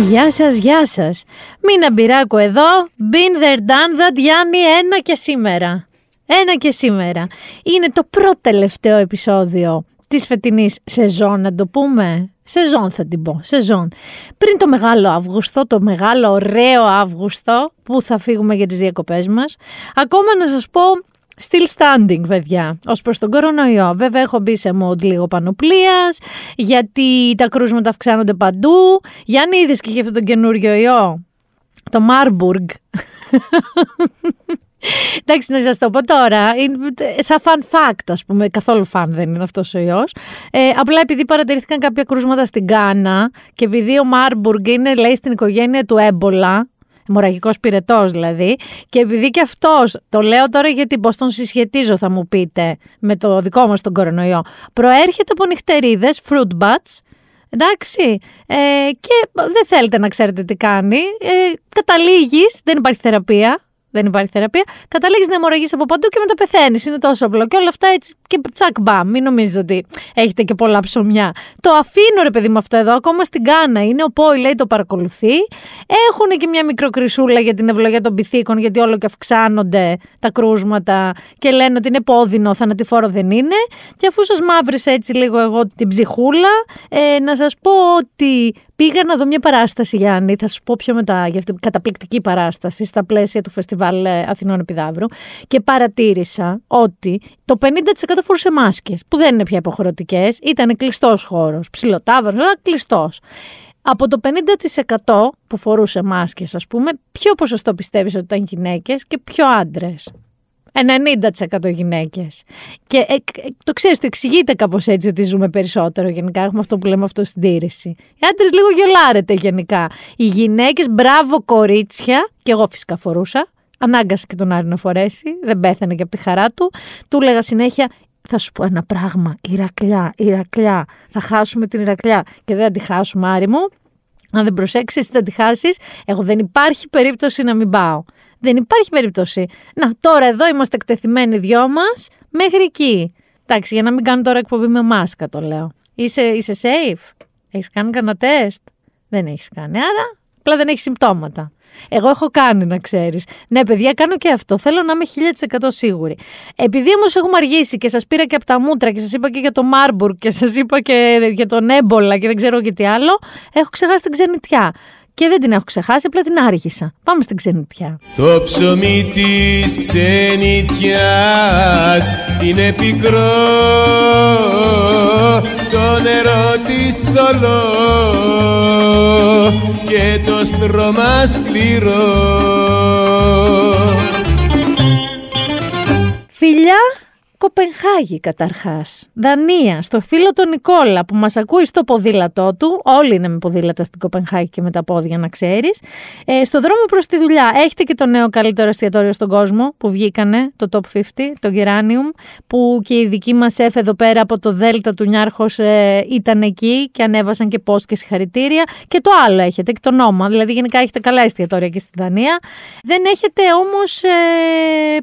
Γεια σας, γεια σας. Μίνα Μπυράκου εδώ. Been there, done that, Γιάννη, ένα και σήμερα. Ένα και σήμερα. Είναι το πρώτο τελευταίο επεισόδιο της φετινής σεζόν, να το πούμε. Σεζόν θα την πω, σεζόν. Πριν το μεγάλο Αύγουστο, το μεγάλο ωραίο Αύγουστο, που θα φύγουμε για τις διακοπές μας. Ακόμα να σας πω, Still standing, παιδιά, ως προς τον κορονοϊό. Βέβαια, έχω μπει σε mode λίγο πανοπλίας, γιατί τα κρούσματα αυξάνονται παντού. Γιάννη, είδες και για αυτό τον καινούριο ιό, το Marburg. Εντάξει, να σας το πω τώρα, είναι σαν fun fact, ας πούμε, καθόλου fun δεν είναι αυτός ο ιός. Ε, απλά επειδή παρατηρήθηκαν κάποια κρούσματα στην Κάνα και επειδή ο Μάρμπουργκ είναι, λέει, στην οικογένεια του έμπολα, Μοραγικός πυρετός δηλαδή. Και επειδή και αυτός, το λέω τώρα γιατί πώς τον συσχετίζω, θα μου πείτε, με το δικό μας τον κορονοϊό. Προέρχεται από νυχτερίδες, fruit bats, Εντάξει. Ε, και δεν θέλετε να ξέρετε τι κάνει. Ε, καταλήγεις, δεν υπάρχει θεραπεία δεν υπάρχει θεραπεία, καταλήγεις να αιμορραγείς από παντού και μετά πεθαίνεις. Είναι τόσο απλό. Και όλα αυτά έτσι και τσακ μπαμ. Μην νομίζετε ότι έχετε και πολλά ψωμιά. Το αφήνω ρε παιδί μου αυτό εδώ, ακόμα στην Κάνα. Είναι ο Πόη, λέει, το παρακολουθεί. Έχουν και μια μικροκρισούλα για την ευλογία των πυθίκων, γιατί όλο και αυξάνονται τα κρούσματα και λένε ότι είναι πόδινο, θανατηφόρο δεν είναι. Και αφού σας μαύρισα έτσι λίγο εγώ την ψυχούλα, ε, να σας πω ότι Πήγα να δω μια παράσταση, Γιάννη, θα σου πω πιο μετά για αυτή την καταπληκτική παράσταση στα πλαίσια του Φεστιβάλ ε, Αθηνών Επιδαύρου και παρατήρησα ότι το 50% φορούσε μάσκες, που δεν είναι πια υποχρεωτικές, ήταν κλειστός χώρος, ψιλοτάβρο, κλειστός. Από το 50% που φορούσε μάσκες, ας πούμε, ποιο ποσοστό πιστεύεις ότι ήταν γυναίκες και ποιο άντρες; 90% γυναίκες. Και ε, το ξέρεις, το εξηγείται κάπως έτσι ότι ζούμε περισσότερο γενικά. Έχουμε αυτό που λέμε αυτοσυντήρηση. Οι άντρες λίγο γιολάρετε γενικά. Οι γυναίκες, μπράβο κορίτσια, και εγώ φυσικά φορούσα. Ανάγκασε και τον Άρη να φορέσει. Δεν πέθανε και από τη χαρά του. Του έλεγα συνέχεια, θα σου πω ένα πράγμα. Ηρακλιά, Ηρακλιά. Θα χάσουμε την Ηρακλιά. Και δεν θα τη χάσουμε, Άρη μου. Αν δεν προσέξεις, θα τη χάσεις. Εγώ δεν υπάρχει περίπτωση να μην πάω. Δεν υπάρχει περίπτωση. Να, τώρα εδώ είμαστε εκτεθειμένοι δυο μας μέχρι εκεί. Εντάξει, για να μην κάνω τώρα εκπομπή με μάσκα το λέω. Είσαι, είσαι safe; Έχεις κάνει κανένα τεστ; Δεν έχεις κάνει. Άρα απλά δεν έχεις συμπτώματα. Εγώ έχω κάνει, να ξέρεις. Ναι, παιδιά, κάνω και αυτό. Θέλω να είμαι 1000% σίγουρη. Επειδή όμως έχουμε αργήσει και σας πήρα και από τα μούτρα και σας είπα και για το Μάρμπουργκ και σας είπα και για τον Έμπολα και δεν ξέρω και τι άλλο, έχω ξεχάσει την ξενιτιά και δεν την έχω ξεχάσει, απλά την άργησα. Πάμε στην ξενιτιά. Το ψωμί της ξενιτιάς είναι πικρό, το νερό της θολό και το στρώμα σκληρό. Φιλιά Κοπενχάγη καταρχάς, Δανία, στο φίλο τον Νικόλα που μας ακούει στο ποδήλατό του, όλοι είναι με ποδήλατα στην Κοπενχάγη και με τα πόδια να ξέρεις, ε, στο δρόμο προς τη δουλειά έχετε και το νέο καλύτερο εστιατόριο στον κόσμο που βγήκανε, το Top 50, το Geranium, που και η δική μας έφ εδώ πέρα από το Δέλτα του Νιάρχος ε, ήταν εκεί και ανέβασαν και πώς και συγχαρητήρια. Και το άλλο έχετε και το νόμα, δηλαδή γενικά έχετε καλά εστιατόρια και στη Δανία, δεν έχετε όμως ε,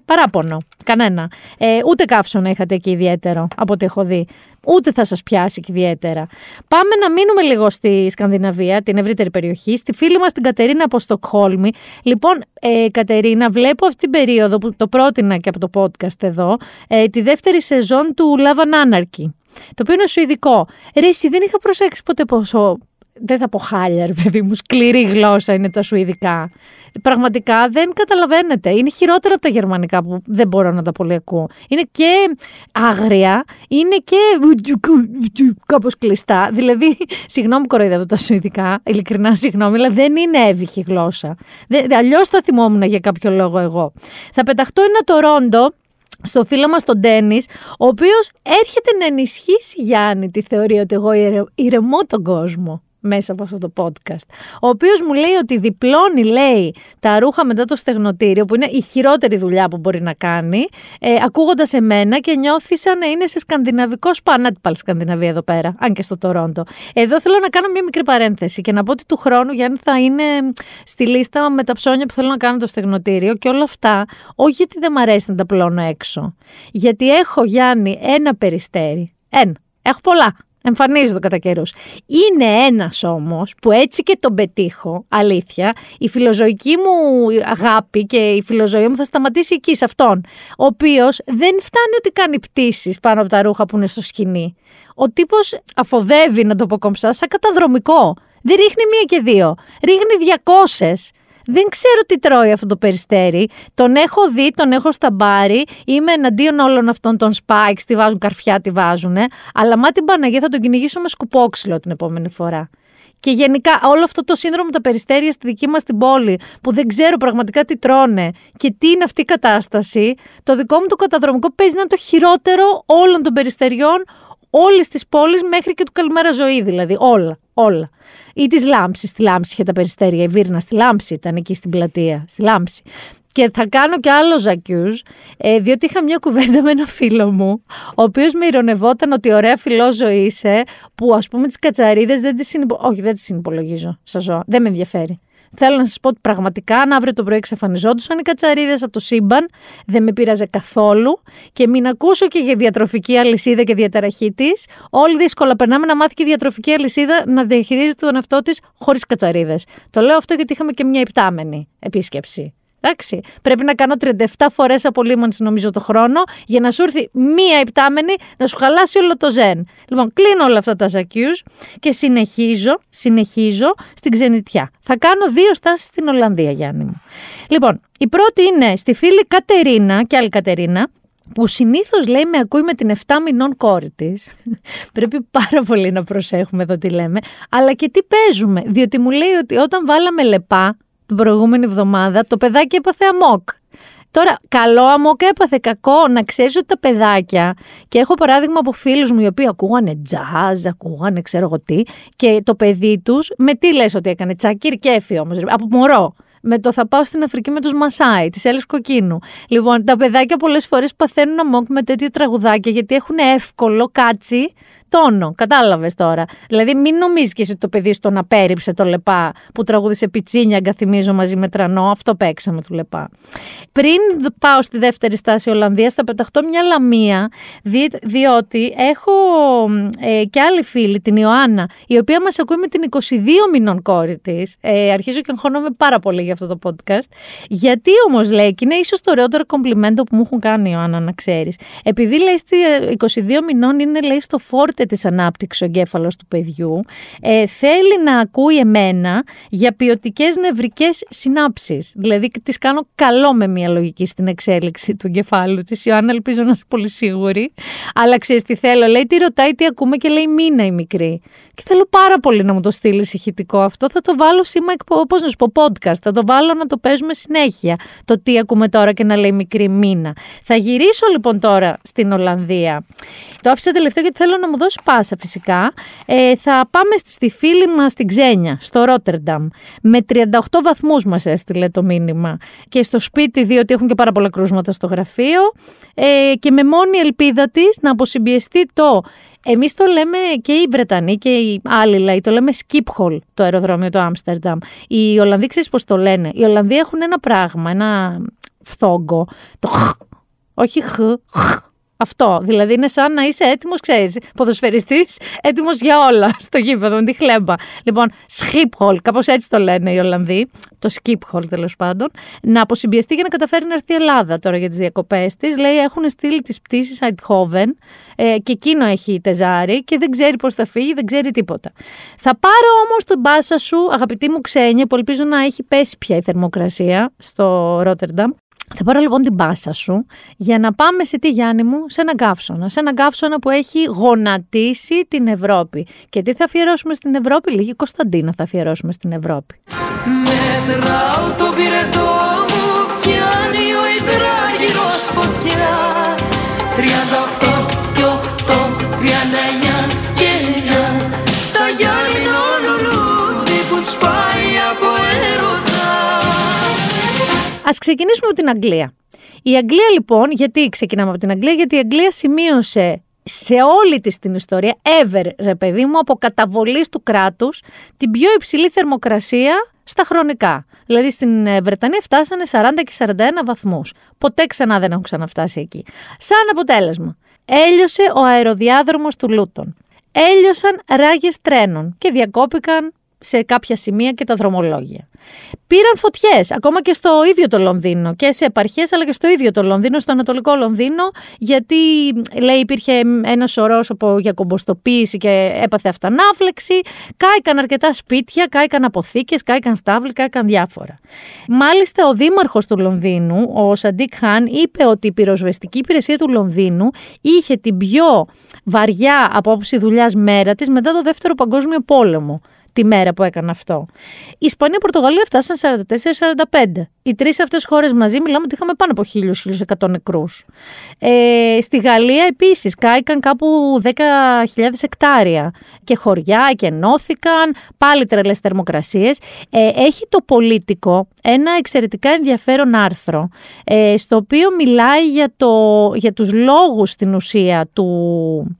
παράπονο. Κανένα. Ε, ούτε καύσωνα είχατε εκεί ιδιαίτερο από ό,τι έχω δει. Ούτε θα σας πιάσει και ιδιαίτερα. Πάμε να μείνουμε λίγο στη Σκανδιναβία, την ευρύτερη περιοχή, στη φίλη μας την Κατερίνα από Στοκχόλμη. Λοιπόν, ε, Κατερίνα, βλέπω αυτή την περίοδο που το πρότεινα και από το podcast εδώ, ε, τη δεύτερη σεζόν του Love and Anarchy. Το οποίο είναι σουηδικό. Ρε, εσύ δεν είχα προσέξει ποτέ πόσο δεν θα πω χάλια, ρε παιδί μου, σκληρή γλώσσα είναι τα σουηδικά. Πραγματικά δεν καταλαβαίνετε. Είναι χειρότερα από τα γερμανικά που δεν μπορώ να τα πολύ ακούω. Είναι και άγρια, είναι και κάπως κλειστά. Δηλαδή, συγγνώμη κοροϊδεύω τα σουηδικά, ειλικρινά συγγνώμη, αλλά δεν είναι εύυχη γλώσσα. Αλλιώς θα θυμόμουν για κάποιο λόγο εγώ. Θα πεταχτώ ένα Τορόντο στο φίλο μας τον Ντένις, ο οποίος έρχεται να ενισχύσει Γιάννη τη θεωρία ότι εγώ ηρεμώ τον κόσμο μέσα από αυτό το podcast. Ο οποίος μου λέει ότι διπλώνει, λέει, τα ρούχα μετά το στεγνοτήριο, που είναι η χειρότερη δουλειά που μπορεί να κάνει, ε, ακούγοντας εμένα και νιώθει σαν να είναι σε σκανδιναβικό σπανάτι πάλι Σκανδιναβία εδώ πέρα, αν και στο Τορόντο. Εδώ θέλω να κάνω μια μικρή παρένθεση και να πω ότι του χρόνου, Γιάννη, θα είναι στη λίστα με τα ψώνια που θέλω να κάνω το στεγνοτήριο και όλα αυτά, όχι γιατί δεν μ' αρέσει να τα πλώνω έξω. Γιατί έχω, Γιάννη, ένα περιστέρι. Ένα. Έχω πολλά Εμφανίζονται κατά καιρούς. Είναι ένας όμως που έτσι και τον πετύχω, αλήθεια, η φιλοζωική μου αγάπη και η φιλοζωία μου θα σταματήσει εκεί σε αυτόν. Ο οποίος δεν φτάνει ότι κάνει πτήσεις πάνω από τα ρούχα που είναι στο σκηνή. Ο τύπος αφοδεύει, να το πω κομψά, σαν καταδρομικό. Δεν ρίχνει μία και δύο. Ρίχνει 200. Δεν ξέρω τι τρώει αυτό το περιστέρι. Τον έχω δει, τον έχω στα μπάρι. Είμαι εναντίον όλων αυτών των spikes. Τι βάζουν, καρφιά τι βάζουν. Αλλά μα την Παναγία θα τον κυνηγήσω με σκουπόξυλο την επόμενη φορά. Και γενικά όλο αυτό το σύνδρομο με τα περιστέρια στη δική μας την πόλη που δεν ξέρω πραγματικά τι τρώνε και τι είναι αυτή η κατάσταση, το δικό μου το καταδρομικό παίζει να είναι το χειρότερο όλων των περιστεριών όλης της πόλης μέχρι και του Καλημέρα Ζωή, δηλαδή. Όλα. Όλα. Ή της Λάμψης. Στη Λάμψη είχε τα περιστέρια. Η Βίρνα στη Λάμψη ήταν εκεί στην πλατεία. Στη Λάμψη. Και θα κάνω και άλλο ζακιούς, ε, διότι είχα μια κουβέντα με ένα φίλο μου, ο οποίος με ηρωνευόταν ότι ωραία φιλόζωη είσαι, που ας πούμε τις κατσαρίδες δεν τις συνυπολογίζω. Όχι, δεν τις συνυπολογίζω. Σας ζω. Δεν με ενδιαφέρει. Θέλω να σας πω ότι πραγματικά αν αύριο το πρωί εξαφανιζόντουσαν οι κατσαρίδες από το σύμπαν, δεν με πείραζε καθόλου και μην ακούσω και για διατροφική αλυσίδα και διαταραχή της. Όλοι δύσκολα περνάμε να μάθει και η διατροφική αλυσίδα να διαχειρίζεται τον εαυτό της χωρίς κατσαρίδες. Το λέω αυτό γιατί είχαμε και μια υπτάμενη επίσκεψη. Εντάξει. Πρέπει να κάνω 37 φορές απολύμανση νομίζω το χρόνο για να σου έρθει μία υπτάμενη να σου χαλάσει όλο το ζεν. Λοιπόν, κλείνω όλα αυτά τα ζακιούς και συνεχίζω, συνεχίζω στην ξενιτιά. Θα κάνω δύο στάσεις στην Ολλανδία, Γιάννη μου. Λοιπόν, η πρώτη είναι στη φίλη Κατερίνα και άλλη Κατερίνα, που συνήθως λέει με ακούει με την 7 μηνών κόρη της. Πρέπει πάρα πολύ να προσέχουμε εδώ τι λέμε. Αλλά και τι παίζουμε. Διότι μου λέει ότι όταν βάλαμε λεπά, την προηγούμενη εβδομάδα, το παιδάκι έπαθε αμόκ. Τώρα, καλό αμόκ έπαθε κακό. Να ξέρεις ότι τα παιδάκια, και έχω παράδειγμα από φίλους μου οι οποίοι ακούγανε τζαζ, ακούγανε ξέρω εγώ τι, και το παιδί τους, με τι λες ότι έκανε, τσακίρ κέφι όμως, από μωρό. Με το θα πάω στην Αφρική με τους Μασάι, της Έλλης Κοκκίνου. Λοιπόν, τα παιδάκια πολλές φορές παθαίνουν αμόκ με τέτοια τραγουδάκια γιατί έχουν εύκολο κάτσι τόνο. Κατάλαβες τώρα. Δηλαδή, μην νομίζεις και εσύ το παιδί στον απέρριψε το λεπά που τραγούδισε πιτσίνια, αγκαθυμίζω μαζί με τρανό. Αυτό παίξαμε του λεπά. Πριν πάω στη δεύτερη στάση Ολλανδίας, θα πεταχτώ μια λαμία, διότι έχω ε, και άλλη φίλη, την Ιωάννα, η οποία μας ακούει με την 22 μηνών κόρη της. Ε, αρχίζω και αγχώνομαι πάρα πολύ για αυτό το podcast. Γιατί όμως λέει, και είναι ίσως το ωραιότερο κομπλιμέντο που μου έχουν κάνει η Ιωάννα, να ξέρεις. Επειδή λέει 22 ε, μηνών είναι λέει στο φόρτε τη της ανάπτυξης ο εγκέφαλος του παιδιού, ε, θέλει να ακούει εμένα για ποιοτικές νευρικές συνάψεις. Δηλαδή τις κάνω καλό με μια λογική στην εξέλιξη του εγκεφάλου της. Ιωάννα ελπίζω να είσαι πολύ σίγουρη. Αλλά ξέρεις τι θέλω, λέει τι ρωτάει, τι ακούμε και λέει μήνα η μικρή. Και θέλω πάρα πολύ να μου το στείλεις ηχητικό αυτό. Θα το βάλω σήμα, πώς να σου πω, podcast. Θα το βάλω να το παίζουμε συνέχεια. Το τι ακούμε τώρα και να λέει μικρή μήνα. Θα γυρίσω λοιπόν τώρα στην Ολλανδία. Το άφησα τελευταίο γιατί θέλω να μου δώσει πάσα φυσικά. Ε, θα πάμε στη φίλη μας στην Ξένια, στο Ρότερνταμ. Με 38 βαθμούς μας έστειλε το μήνυμα. Και στο σπίτι, διότι έχουν και πάρα πολλά κρούσματα στο γραφείο. Ε, και με μόνη ελπίδα της να αποσυμπιεστεί το Εμείς το λέμε και οι Βρετανοί και οι άλλοι λαοί, το λέμε skip hole το αεροδρόμιο του Άμστερνταμ. Οι Ολλανδοί ξέρεις πώς το λένε; Οι Ολλανδοί έχουν ένα πράγμα, ένα φθόγκο. Το χ, όχι χ, χ αυτό. Δηλαδή είναι σαν να είσαι έτοιμος, ξέρεις, ποδοσφαιριστής, έτοιμος για όλα στο γήπεδο, με τη χλέμπα. Λοιπόν, hole, κάπως έτσι το λένε οι Ολλανδοί, το skip hole τέλος πάντων, να αποσυμπιεστεί για να καταφέρει να έρθει η Ελλάδα τώρα για τις διακοπές της. Λέει έχουν στείλει τις πτήσεις Eindhoven ε, και εκείνο έχει τεζάρι και δεν ξέρει πώς θα φύγει, δεν ξέρει τίποτα. Θα πάρω όμως τον μπάσα σου, αγαπητή μου ξένια, που ελπίζω να έχει πέσει πια η θερμοκρασία στο Ρότερνταμ. Θα πάρω λοιπόν την πάσα σου για να πάμε σε τι Γιάννη μου, σε έναν καύσωνα. Σε έναν καύσωνα που έχει γονατίσει την Ευρώπη. Και τι θα αφιερώσουμε στην Ευρώπη, λίγη Κωνσταντίνα θα αφιερώσουμε στην Ευρώπη. Μετράω το πυρετό μου, πιάνει ο υδράγυρος φωτιά. 38 και 8, 39 Ας ξεκινήσουμε από την Αγγλία. Η Αγγλία λοιπόν, γιατί ξεκινάμε από την Αγγλία, γιατί η Αγγλία σημείωσε σε όλη της την ιστορία, ever ρε παιδί μου, από καταβολής του κράτους, την πιο υψηλή θερμοκρασία στα χρονικά. Δηλαδή στην ε, Βρετανία φτάσανε 40 και 41 βαθμούς. Ποτέ ξανά δεν έχουν ξαναφτάσει εκεί. Σαν αποτέλεσμα, έλειωσε ο αεροδιάδρομος του Λούτων. έλειωσαν ράγες τρένων και διακόπηκαν σε κάποια σημεία και τα δρομολόγια. Πήραν φωτιές, ακόμα και στο ίδιο το Λονδίνο και σε επαρχέ, αλλά και στο ίδιο το Λονδίνο, στο Ανατολικό Λονδίνο, γιατί λέει υπήρχε ένας σωρός από για κομποστοποίηση και έπαθε αυτανάφλεξη. Κάηκαν αρκετά σπίτια, κάηκαν αποθήκες, κάηκαν στάβλοι, κάηκαν διάφορα. Μάλιστα, ο δήμαρχος του Λονδίνου, ο Σαντίκ Χάν, είπε ότι η πυροσβεστική υπηρεσία του Λονδίνου είχε την πιο βαριά απόψη δουλειάς μέρα της μετά το Δεύτερο Παγκόσμιο Πόλεμο τη μέρα που έκανε αυτό. Η Ισπανία και η Πορτογαλία φτάσαν 44-45. Οι τρεις αυτές χώρες μαζί μιλάμε ότι είχαμε πάνω από 1.000-1.100 νεκρούς. Ε, στη Γαλλία επίσης κάηκαν κάπου 10.000 εκτάρια και χωριά και ενώθηκαν, πάλι τρελές θερμοκρασίες. Ε, έχει το πολίτικο ένα εξαιρετικά ενδιαφέρον άρθρο, ε, στο οποίο μιλάει για, το, για τους λόγους στην ουσία του,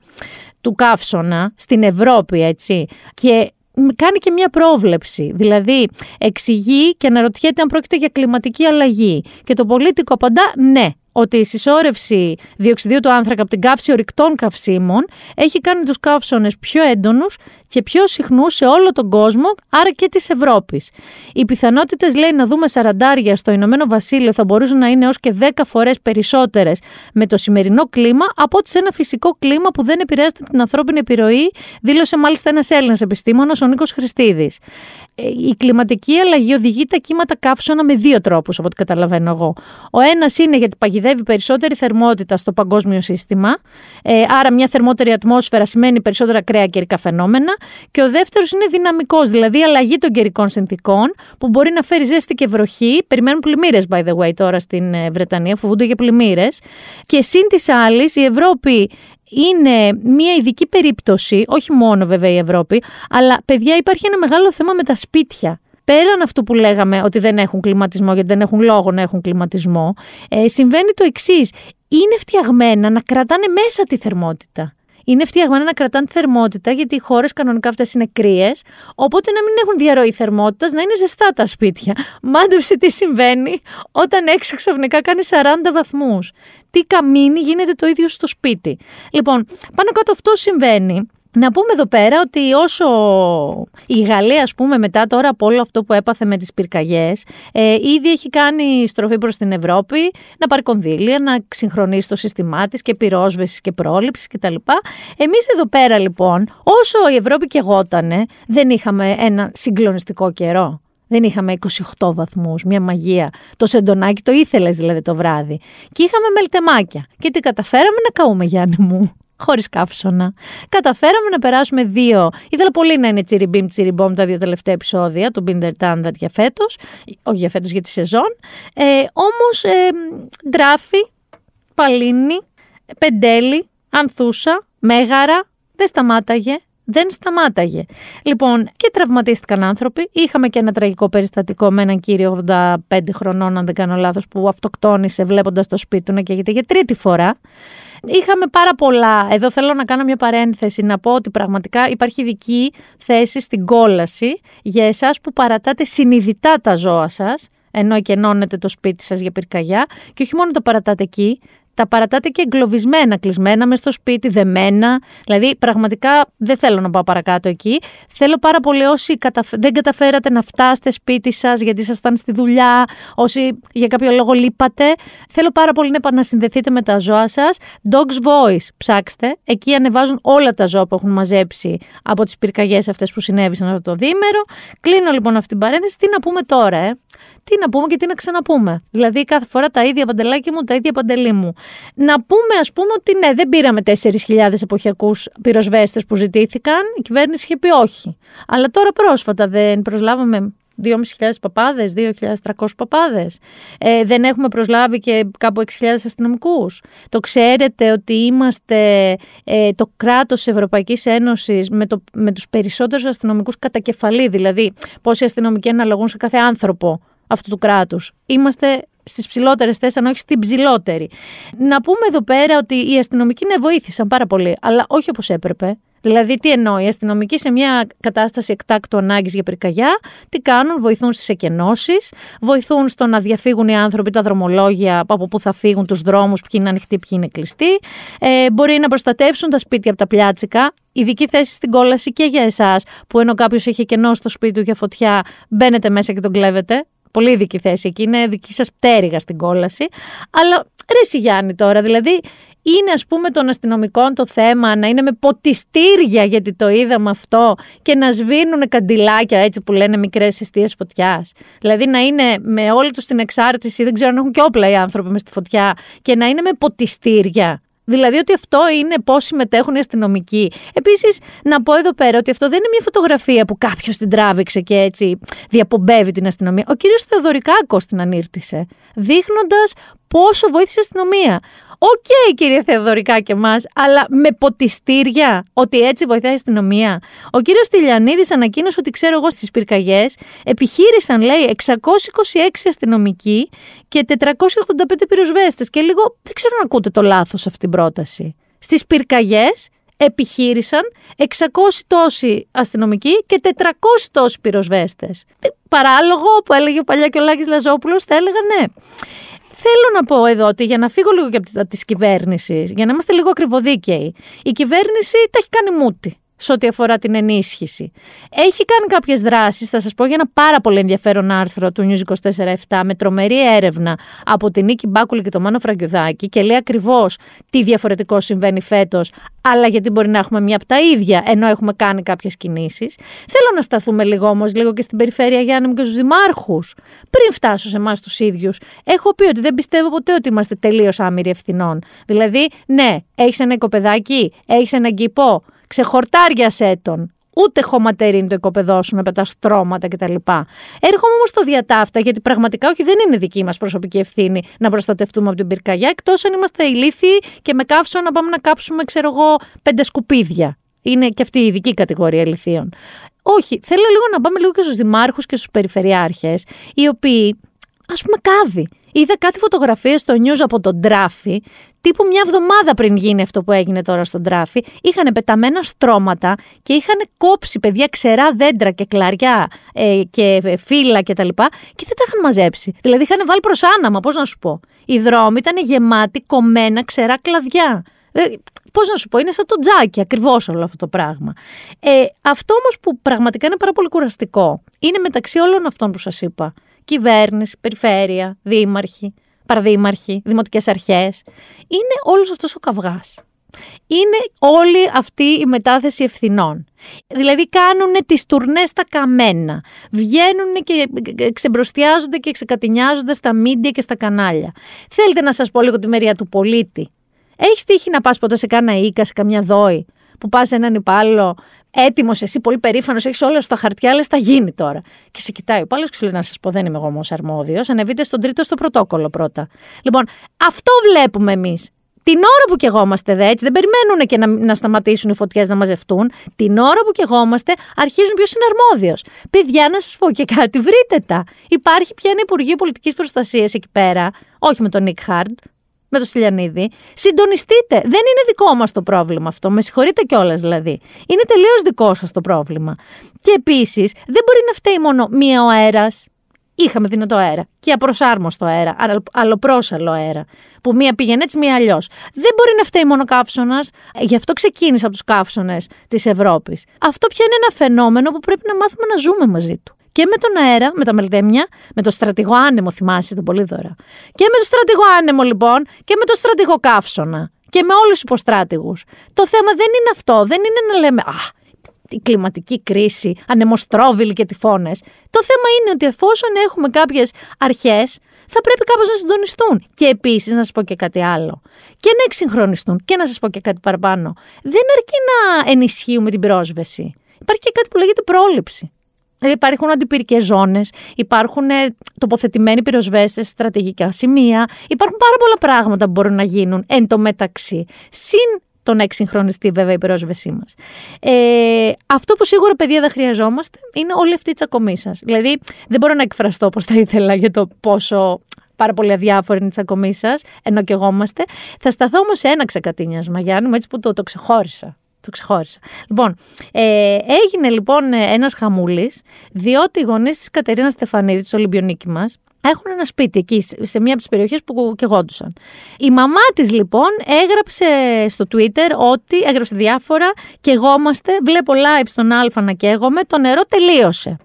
του καύσωνα στην Ευρώπη, έτσι. Και κάνει και μια πρόβλεψη. Δηλαδή, εξηγεί και αναρωτιέται αν πρόκειται για κλιματική αλλαγή. Και το πολίτικο απαντά ναι ότι η συσσόρευση διοξιδίου του άνθρακα από την καύση ορυκτών καυσίμων έχει κάνει τους καύσονες πιο έντονους και πιο συχνούς σε όλο τον κόσμο, άρα και της Ευρώπης. Οι πιθανότητες λέει να δούμε σαραντάρια στο Ηνωμένο Βασίλειο θα μπορούσαν να είναι έως και 10 φορές περισσότερες με το σημερινό κλίμα από ότι σε ένα φυσικό κλίμα που δεν επηρεάζεται την ανθρώπινη επιρροή, δήλωσε μάλιστα ένας Έλληνας επιστήμονας, ο Νίκος Χριστίδης. Ε, η κλιματική αλλαγή οδηγεί τα κύματα καύσωνα με δύο τρόπους από ό,τι καταλαβαίνω εγώ. Ο ένας είναι γιατί παγιδεύει περισσότερη θερμότητα στο παγκόσμιο σύστημα, ε, άρα μια θερμότερη ατμόσφαιρα σημαίνει περισσότερα ακραία καιρικά φαινόμενα και ο δεύτερος είναι δυναμικός, δηλαδή αλλαγή των καιρικών συνθήκων που μπορεί να φέρει ζέστη και βροχή. Περιμένουν πλημμύρες by the way τώρα στην ε, Βρετανία, φοβούνται για πλημμύρες. Και σύν της άλλης η Ευρώπη είναι μια ειδική περίπτωση, όχι μόνο βέβαια η Ευρώπη, αλλά παιδιά υπάρχει ένα μεγάλο θέμα με τα σπίτια. Πέραν αυτού που λέγαμε ότι δεν έχουν κλιματισμό, γιατί δεν έχουν λόγο να έχουν κλιματισμό, ε, συμβαίνει το εξής. Είναι φτιαγμένα να κρατάνε μέσα τη θερμότητα είναι φτιαγμένα να κρατάνε θερμότητα, γιατί οι χώρες κανονικά αυτές είναι κρύες. Οπότε να μην έχουν διαρροή θερμότητας, να είναι ζεστά τα σπίτια. Μάντεψε τι συμβαίνει όταν έξω ξαφνικά κάνεις 40 βαθμούς. Τι καμίνι γίνεται το ίδιο στο σπίτι. Λοιπόν, πάνω κάτω αυτό συμβαίνει. Να πούμε εδώ πέρα ότι όσο η Γαλλία, ας πούμε, μετά τώρα από όλο αυτό που έπαθε με τις πυρκαγιές, ε, ήδη έχει κάνει στροφή προς την Ευρώπη, να πάρει κονδύλια, να συγχρονίσει το σύστημά της και πυρόσβεσης και πρόληψης κτλ. Εμείς εδώ πέρα λοιπόν, όσο η Ευρώπη και γότανε, δεν είχαμε ένα συγκλονιστικό καιρό. Δεν είχαμε 28 βαθμούς, μια μαγεία. Το σεντονάκι το ήθελες δηλαδή το βράδυ. Και είχαμε μελτεμάκια. Και τι καταφέραμε να καούμε, Γιάννη μου; Χωρίς καύσωνα. Καταφέραμε να περάσουμε δύο. Ήθελα πολύ να είναι τσιριμπίμ τσιριμπόμ τα δύο τελευταία επεισόδια του Binder Tanda για φέτος. Όχι για φέτος, για τη σεζόν. Ε, Όμως ε, ντράφι, παλίνι, πεντέλι, ανθούσα, μέγαρα, δεν σταμάταγε. Δεν σταμάταγε. Λοιπόν, και τραυματίστηκαν άνθρωποι. Είχαμε και ένα τραγικό περιστατικό με έναν κύριο 85 χρονών, αν δεν κάνω λάθος, που αυτοκτόνησε βλέποντας το σπίτι του να καίγεται για τρίτη φορά. Είχαμε πάρα πολλά. Εδώ θέλω να κάνω μια παρένθεση, να πω ότι πραγματικά υπάρχει ειδική θέση στην κόλαση για εσάς που παρατάτε συνειδητά τα ζώα σας, ενώ εκενώνετε το σπίτι σας για πυρκαγιά και όχι μόνο το παρατάτε εκεί, τα παρατάτε και εγκλωβισμένα, κλεισμένα μες στο σπίτι, δεμένα. Δηλαδή, πραγματικά δεν θέλω να πάω παρακάτω εκεί. Θέλω πάρα πολύ όσοι δεν καταφέρατε να φτάσετε σπίτι σας γιατί ήσασταν στη δουλειά, όσοι για κάποιο λόγο λείπατε. Θέλω πάρα πολύ να επανασυνδεθείτε με τα ζώα σας. Dogs Voice, ψάξτε. Εκεί ανεβάζουν όλα τα ζώα που έχουν μαζέψει από τις πυρκαγιές αυτές που συνέβησαν αυτό το δίμερο. Κλείνω λοιπόν αυτή την παρένθεση. Τι να πούμε τώρα, ε; Τι να πούμε και τι να ξαναπούμε. Δηλαδή, κάθε φορά τα ίδια παντελάκι μου, τα ίδια παντελή μου. Να πούμε, ας πούμε, ότι ναι, δεν πήραμε 4.000 εποχιακούς πυροσβέστες που ζητήθηκαν. Η κυβέρνηση είχε πει όχι. Αλλά τώρα πρόσφατα δεν προσλάβαμε 2.500 παπάδες, 2.300 παπάδες. Ε, δεν έχουμε προσλάβει και κάπου 6.000 αστυνομικούς. Το ξέρετε ότι είμαστε ε, το κράτος τη Ευρωπαϊκής Ένωσης με, το, με τους περισσότερους αστυνομικούς κατά κεφαλή. Δηλαδή, πόσοι αστυνομικοί αναλογούν σε κάθε άνθρωπο αυτού του κράτους. Είμαστε στις ψηλότερες θέσεις, αν όχι στην ψηλότερη. Να πούμε εδώ πέρα ότι οι αστυνομικοί ναι, βοήθησαν πάρα πολύ, αλλά όχι όπως έπρεπε. Δηλαδή, τι εννοεί, οι αστυνομικοί σε μια κατάσταση εκτάκτου ανάγκης για πυρκαγιά, τι κάνουν, βοηθούν στις εκενώσεις, βοηθούν στο να διαφύγουν οι άνθρωποι τα δρομολόγια από πού θα φύγουν, τους δρόμους, ποιοι είναι ανοιχτοί, ποιοι είναι κλειστοί. Ε, μπορεί να προστατεύσουν τα σπίτια από τα πλιάτσικα. Ειδική θέση στην κόλαση και για εσάς, που ενώ κάποιος έχει κενό στο σπίτι του για φωτιά, μπαίνετε μέσα και τον κλέβετε. Πολύ ειδική θέση εκεί, είναι δική σας πτέρυγα στην κόλαση. Αλλά ρε Γιάννη τώρα, δηλαδή είναι ας πούμε των αστυνομικών το θέμα να είναι με ποτιστήρια γιατί το είδαμε αυτό και να σβήνουν καντιλάκια έτσι που λένε μικρές εστίες φωτιάς. Δηλαδή να είναι με όλη τους την εξάρτηση, δεν ξέρω αν έχουν και όπλα οι άνθρωποι μες στη φωτιά και να είναι με ποτιστήρια. Δηλαδή ότι αυτό είναι πώς συμμετέχουν οι αστυνομικοί. Επίσης, να πω εδώ πέρα ότι αυτό δεν είναι μια φωτογραφία που κάποιος την τράβηξε και έτσι διαπομπεύει την αστυνομία. Ο κύριος Θεοδωρικάκος την ανήρτησε, δείχνοντας πόσο βοήθησε η αστυνομία. Ok, okay, κύριε Θεοδωρικάκε μας, αλλά με ποτιστήρια ότι έτσι βοηθάει η αστυνομία. Ο κύριος Τηλιανίδης ανακοίνωσε ότι ξέρω εγώ στις πυρκαγιές επιχείρησαν, λέει, 626 αστυνομικοί και 485 πυροσβέστες. Και λίγο δεν ξέρω να ακούτε το λάθος αυτή την πρόταση. Στις πυρκαγιές επιχείρησαν 600 τόσοι αστυνομικοί και 400 τόσοι πυροσβέστες. Ε, παράλογο που έλεγε παλιά και ο Λάκης Λαζόπουλος θα έλεγα ναι. Θέλω να πω εδώ ότι για να φύγω λίγο και από τη κυβέρνησης, για να είμαστε λίγο ακριβοδίκαιοι, η κυβέρνηση τα έχει κάνει μούτι σε ό,τι αφορά την ενίσχυση. Έχει κάνει κάποιες δράσεις, θα σας πω για ένα πάρα πολύ ενδιαφέρον άρθρο του News 24-7 με τρομερή έρευνα από την Νίκη Μπάκουλη και το Μάνο Φραγκιουδάκη και λέει ακριβώς τι διαφορετικό συμβαίνει φέτος, αλλά γιατί μπορεί να έχουμε μια από τα ίδια ενώ έχουμε κάνει κάποιες κινήσεις. Θέλω να σταθούμε λίγο όμως, λίγο και στην περιφέρεια Γιάννη και στους δημάρχους. Πριν φτάσω σε εμάς τους ίδιους, έχω πει ότι δεν πιστεύω ποτέ ότι είμαστε τελείως άμυροι ευθυνών. Δηλαδή, ναι, έχεις ένα οικοπεδάκι, έχεις ένα κήπο, ξεχορτάριασέ τον. Ούτε χωματερή είναι το οικοπεδό σου να πετάς στρώματα κτλ. Έρχομαι όμως στο διατάφτα, γιατί πραγματικά όχι δεν είναι δική μας προσωπική ευθύνη να προστατευτούμε από την πυρκαγιά, εκτός αν είμαστε ηλίθιοι και με κάψω να πάμε να κάψουμε, ξέρω εγώ, πέντε σκουπίδια. Είναι και αυτή η ειδική κατηγορία ηλικίων. Όχι, θέλω λίγο να πάμε λίγο και στους δημάρχους και στους περιφερειάρχες, οι οποίοι, ας πούμε, κάδι. Είδα κάτι φωτογραφίες στο news από τον Τράφι, τύπου μια εβδομάδα πριν γίνει αυτό που έγινε τώρα στον Τράφι. Είχαν πεταμένα στρώματα και είχαν κόψει παιδιά ξερά δέντρα και κλαριά ε, και φύλλα κτλ. Και, και δεν τα είχαν μαζέψει. Δηλαδή είχαν βάλει προς άναμα, πώς να σου πω. Οι δρόμοι ήταν γεμάτοι κομμένα ξερά κλαδιά. Ε, Πώς να σου πω, είναι σαν το τζάκι ακριβώς όλο αυτό το πράγμα. Ε, αυτό όμως που πραγματικά είναι πάρα πολύ κουραστικό είναι μεταξύ όλων αυτών που σας είπα κυβέρνηση, περιφέρεια, δήμαρχοι, παραδήμαρχοι, δημοτικές αρχές. Είναι όλος αυτός ο καυγάς. Είναι όλη αυτή η μετάθεση ευθυνών. Δηλαδή κάνουν τις τουρνές στα καμένα, βγαίνουν και ξεμπροστιάζονται και ξεκατηνιάζονται στα μίντια και στα κανάλια. Θέλετε να σας πω λίγο τη μεριά του πολίτη. Έχεις τύχει να πας ποτέ σε κάνα οίκα, σε καμιά δόη, που πας έναν υπάλληλο έτοιμος, εσύ πολύ περήφανος, έχεις όλα στα χαρτιά, λες, θα γίνει τώρα. Και σε κοιτάει ο υπάλληλο και σου λέει: Να σας πω, δεν είμαι εγώ όμως αρμόδιος. Ανεβείτε στον τρίτο στο πρωτόκολλο πρώτα. Λοιπόν, αυτό βλέπουμε εμείς. Την ώρα που κεγόμαστε δε, έτσι, δεν περιμένουν και να, να σταματήσουν οι φωτιές να μαζευτούν. Την ώρα που κεγόμαστε, αρχίζουν ποιος είναι αρμόδιος. Παιδιά, να σας πω και κάτι, βρείτε τα. Υπάρχει πια ένα Υπουργείο Πολιτικής Προστασίας εκεί πέρα, όχι με τον Νίκ Χάρντ, με το Στυλιανίδη, συντονιστείτε. Δεν είναι δικό μας το πρόβλημα αυτό. Με συγχωρείτε κιόλας δηλαδή. Είναι τελείως δικό σας το πρόβλημα. Και επίσης, δεν μπορεί να φταίει μόνο μία ο αέρας. Είχαμε δυνατό αέρα και απροσάρμοστο αέρα, αλλοπρόσαλο αέρα, που μία πήγαινε έτσι, μία αλλιώς. Δεν μπορεί να φταίει μόνο καύσωνας, γι' αυτό ξεκίνησα από τους καύσωνε της Ευρώπης. Αυτό πια είναι ένα φαινόμενο που πρέπει να μάθουμε να ζούμε μαζί του και με τον αέρα, με τα μελτέμια, με το στρατηγό άνεμο, θυμάσαι τον Πολύδωρα. Και με το στρατηγό άνεμο, λοιπόν, και με το στρατηγό καύσωνα. Και με όλους τους υποστράτηγους. Το θέμα δεν είναι αυτό. Δεν είναι να λέμε Α, η κλιματική κρίση, ανεμοστρόβιλοι και τυφώνες. Το θέμα είναι ότι εφόσον έχουμε κάποιες αρχές, θα πρέπει κάπως να συντονιστούν. Και επίσης, να σας πω και κάτι άλλο. Και να εξυγχρονιστούν. Και να σας πω και κάτι παραπάνω. Δεν αρκεί να ενισχύουμε την πρόσβεση. Υπάρχει και κάτι που λέγεται πρόληψη. Υπάρχουν αντιπυρικές ζώνες, υπάρχουν ε, τοποθετημένοι πυροσβέστες, στρατηγικά σημεία. Υπάρχουν πάρα πολλά πράγματα που μπορούν να γίνουν εν τω μεταξύ. Συν το να εξυγχρονιστεί βέβαια η πυρόσβεσή μας. Ε, αυτό που σίγουρα, παιδιά, δεν χρειαζόμαστε είναι όλη αυτή η τσακωμή σας. Δηλαδή, δεν μπορώ να εκφραστώ όπως θα ήθελα για το πόσο πάρα πολύ αδιάφορη είναι η τσακωμή σας, ενώ και εγώ είμαστε. Θα σταθώ όμως σε ένα ξεκατίνιασμα, Γιάννη, έτσι που το, το ξεχώρισα. Το ξεχώρισα. Λοιπόν, ε, έγινε λοιπόν ένας χαμούλης, διότι οι γονείς της Κατερίνα Στεφανίδης, της Ολυμπιονίκη μας, έχουν ένα σπίτι εκεί, σε μία από τις περιοχές που κεγόντουσαν. Η μαμά της λοιπόν έγραψε στο Twitter ότι έγραψε διάφορα. Κεγόμαστε, βλέπω live στον Α να καίγομαι, το νερό τελείωσε.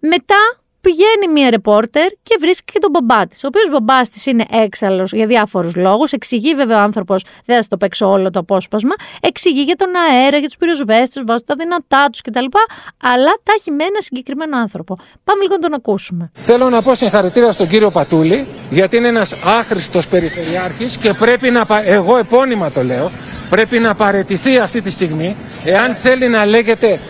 Μετά πηγαίνει μία ρεπόρτερ και βρίσκει και τον μπαμπά της. Ο οποίος μπαμπάς της είναι έξαλλος για διάφορους λόγους. Εξηγεί βέβαια ο άνθρωπος, δεν θα το παίξω όλο το απόσπασμα. Εξηγεί για τον αέρα, για τους πυροσβέστες, βάζει τα δυνατά τους κτλ. Αλλά τα έχει με ένα συγκεκριμένο άνθρωπο. Πάμε λίγο να τον ακούσουμε. Θέλω να πω συγχαρητήρια στον κύριο Πατούλη, γιατί είναι ένας άχρηστος περιφερειάρχης και πρέπει να. Εγώ επώνυμα το λέω. Πρέπει να παρετηθεί αυτή τη στιγμή εάν θέλει να λέγεται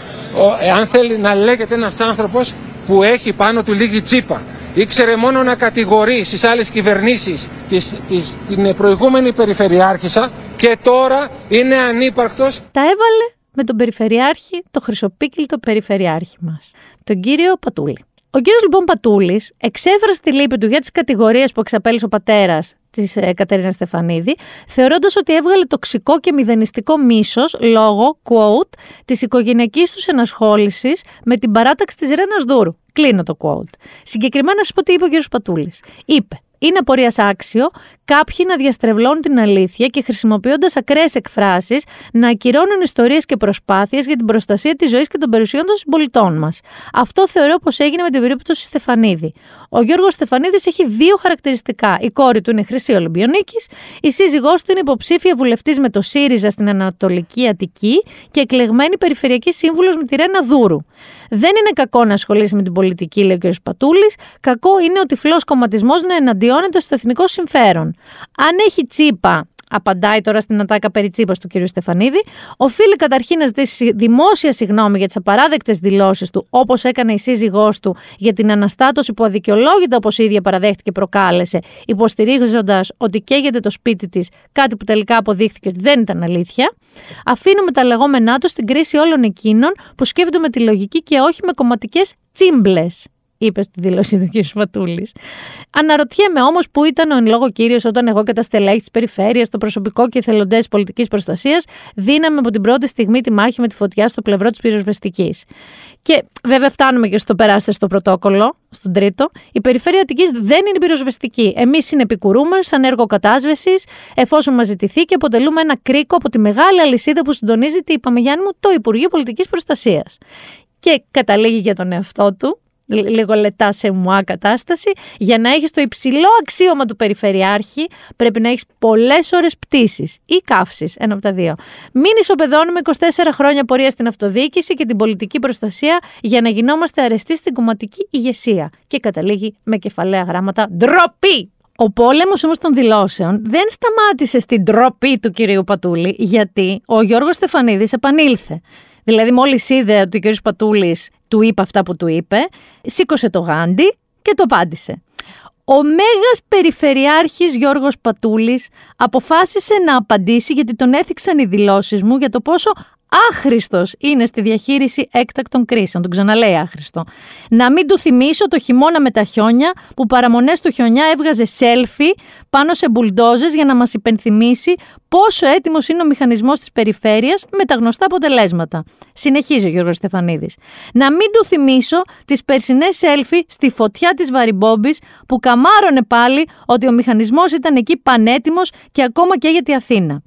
εάν θέλει να λέγεται ένας άνθρωπος που έχει πάνω του λίγη τσίπα. Ήξερε μόνο να κατηγορεί στις άλλες κυβερνήσεις της, της, την προηγούμενη περιφερειάρχησα και τώρα είναι ανύπαρκτος. Τα έβαλε με τον περιφερειάρχη, το χρυσοπίκυλτο περιφερειάρχη μας, τον κύριο Πατούλη. Ο κύριος λοιπόν Πατούλης εξέφρασε τη λύπη του για τις κατηγορίες που εξαπέλυσε ο πατέρας της ε, Κατερίνα Στεφανίδη, θεωρώντας ότι έβγαλε τοξικό και μηδενιστικό μίσος λόγω, quote, της οικογενειακής τους ενασχόλησης με την παράταξη της Ρένας Δούρου. Κλείνω το quote. Συγκεκριμένα, σας πω τι είπε ο κύριος Πατούλης. Είπε, είναι απορίας άξιο κάποιοι να διαστρεβλώνουν την αλήθεια και χρησιμοποιώντας ακραίες εκφράσεις να ακυρώνουν ιστορίες και προσπάθειες για την προστασία της ζωής και των περιουσιών των συμπολιτών μας. Αυτό θεωρώ πως έγινε με την περίπτωση Στεφανίδη. Ο Γιώργος Στεφανίδης έχει δύο χαρακτηριστικά. Η κόρη του είναι Χρυσή Ολυμπιονίκης, η σύζυγός του είναι υποψήφια βουλευτής με το ΣΥΡΙΖΑ στην Ανατολική Αττική και εκλεγμένη περιφερειακή σύμβουλος με τη Ρένα Δούρου. Δεν είναι κακό να ασχολείσαι με την πολιτική, λέει ο κ. Πατούλης. Κακό είναι ο τυφλός κομματισμός να εναντιώνεται στο εθνικό συμφέρον. Αν έχει τσίπα, απαντάει τώρα στην ατάκα περί τσίπας του κ. Στεφανίδη, οφείλει καταρχήν να ζητήσει δημόσια συγγνώμη για τις απαράδεκτες δηλώσεις του, όπως έκανε η σύζυγός του για την αναστάτωση που αδικαιολόγητα όπως η ίδια παραδέχτηκε και προκάλεσε, υποστηρίζοντας ότι καίγεται το σπίτι της, κάτι που τελικά αποδείχθηκε ότι δεν ήταν αλήθεια. Αφήνουμε τα λεγόμενά του στην κρίση όλων εκείνων που σκέφτονται με τη λογική και όχι με κομματικές τσίμπλες είπες στη δήλωσή του κ. Σματούλη. Αναρωτιέμαι όμως πού ήταν ο εν λόγω κύριος όταν εγώ και τα στελέχη της περιφέρειας, το προσωπικό και εθελοντέ πολιτικής προστασίας δίναμε από την πρώτη στιγμή τη μάχη με τη φωτιά στο πλευρό της πυροσβεστικής. Και βέβαια φτάνουμε και στο περάστες στο πρωτόκολλο, στον τρίτο. Η περιφέρεια Αττικής δεν είναι πυροσβεστική. Εμείς συνεπικουρούμε σαν έργο κατάσβεσης, εφόσον μας ζητηθεί και αποτελούμε ένα κρίκο από τη μεγάλη αλυσίδα που συντονίζει, τι είπαμε Γιάννη μου, το Υπουργείο Πολιτικής Προστασίας. Και καταλήγει για τον εαυτό του λίγο λετά σε μουά κατάσταση. Για να έχεις το υψηλό αξίωμα του Περιφερειάρχη, πρέπει να έχεις πολλές ώρες πτήσει ή καύσει. Ένα από τα δύο. Μην ισοπεδώνουμε 24 χρόνια πορεία στην αυτοδιοίκηση και την πολιτική προστασία για να γινόμαστε αρεστοί στην κομματική ηγεσία. Και καταλήγει με κεφαλαία γράμματα ντροπή! Ο πόλεμος όμως των δηλώσεων δεν σταμάτησε στην ντροπή του κυρίου Πατούλη, γιατί ο Γιώργος Στεφανίδης επανήλθε. Δηλαδή, μόλις είδε ότι ο κ. Πατούλης του είπε αυτά που του είπε, σήκωσε το γάντι και το απάντησε. Ο Μέγας Περιφερειάρχης Γιώργος Πατούλης αποφάσισε να απαντήσει γιατί τον έθιξαν οι δηλώσεις μου για το πόσο άχρηστος είναι στη διαχείριση έκτακτων κρίσεων. Τον ξαναλέει άχρηστο. Να μην του θυμίσω το χειμώνα με τα χιόνια που παραμονές του χιονιά έβγαζε σέλφι πάνω σε μπουλντόζες για να μας υπενθυμίσει πόσο έτοιμος είναι ο μηχανισμός της περιφέρειας με τα γνωστά αποτελέσματα. Συνεχίζει ο Γιώργος Στεφανίδης. Να μην του θυμίσω τις περσινές σέλφι στη φωτιά της Βαριμπόμπης που καμάρωνε πάλι ότι ο μηχανισμός ήταν εκεί πανέτοιμος και ακόμα και για τη Αθήνα.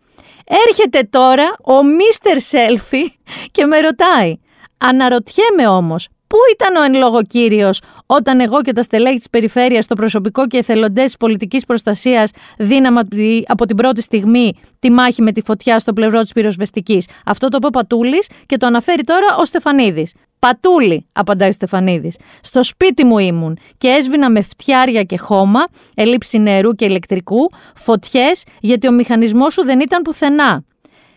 Έρχεται τώρα ο Μίστερ Σέλφι και με ρωτάει. Αναρωτιέμαι όμως, πού ήταν ο εν λόγω κύριος όταν εγώ και τα στελέχη της περιφέρειας, το προσωπικό και εθελοντές της πολιτικής προστασίας δίναμε από την πρώτη στιγμή τη μάχη με τη φωτιά στο πλευρό της πυροσβεστικής. Αυτό το είπε ο Πατούλης και το αναφέρει τώρα ο Στεφανίδης. Πατούλη, απαντάει ο Στεφανίδης. Στο σπίτι μου ήμουν και έσβηνα με φτιάρια και χώμα, ελήψη νερού και ηλεκτρικού, φωτιές, γιατί ο μηχανισμός σου δεν ήταν πουθενά.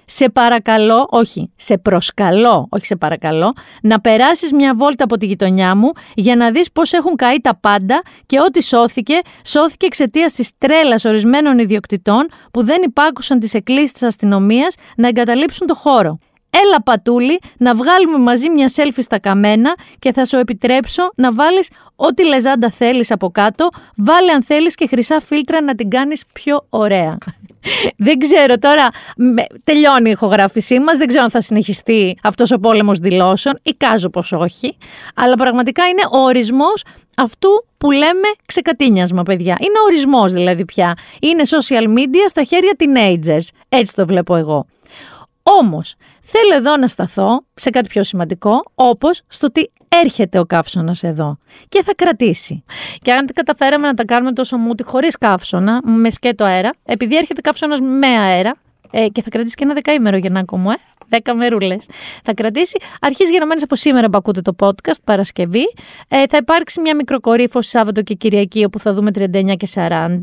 Σε παρακαλώ, όχι, σε προσκαλώ, όχι σε παρακαλώ, να περάσεις μια βόλτα από τη γειτονιά μου για να δεις πώς έχουν καεί τα πάντα και ό,τι σώθηκε, σώθηκε εξαιτίας της τρέλας ορισμένων ιδιοκτητών που δεν υπάκουσαν τις εκκλήσεις της αστυνομίας να εγκαταλείψουν το χώρο. Έλα πατούλη να βγάλουμε μαζί μια σέλφι στα καμένα και θα σου επιτρέψω να βάλεις ό,τι λεζάντα θέλεις από κάτω, βάλε αν θέλεις και χρυσά φίλτρα να την κάνεις πιο ωραία. δεν ξέρω τώρα, τελειώνει η ηχογράφησή μας, δεν ξέρω αν θα συνεχιστεί αυτός ο πόλεμος δηλώσεων, εικάζω πως όχι, αλλά πραγματικά είναι ο ορισμός αυτού που λέμε ξεκατίνιασμα, παιδιά. Είναι ο ορισμός δηλαδή πια. Είναι social media στα χέρια teenagers. Έτσι το βλέπω εγώ. Όμως, θέλω εδώ να σταθώ σε κάτι πιο σημαντικό, όπως στο τι έρχεται ο καύσωνας εδώ και θα κρατήσει. Και αν καταφέραμε να τα κάνουμε τόσο μούτι χωρίς καύσωνα, με σκέτο αέρα, επειδή έρχεται καύσωνας με αέρα, ε, και θα κρατήσει και ένα δεκαήμερο για να μου, ε. Δέκα μερούλες. Θα κρατήσει. Αρχίζει γενομένε από σήμερα που ακούτε το podcast, Παρασκευή. Ε, θα υπάρξει μια μικροκορύφωση Σάββατο και Κυριακή, όπου θα δούμε 39 και 40.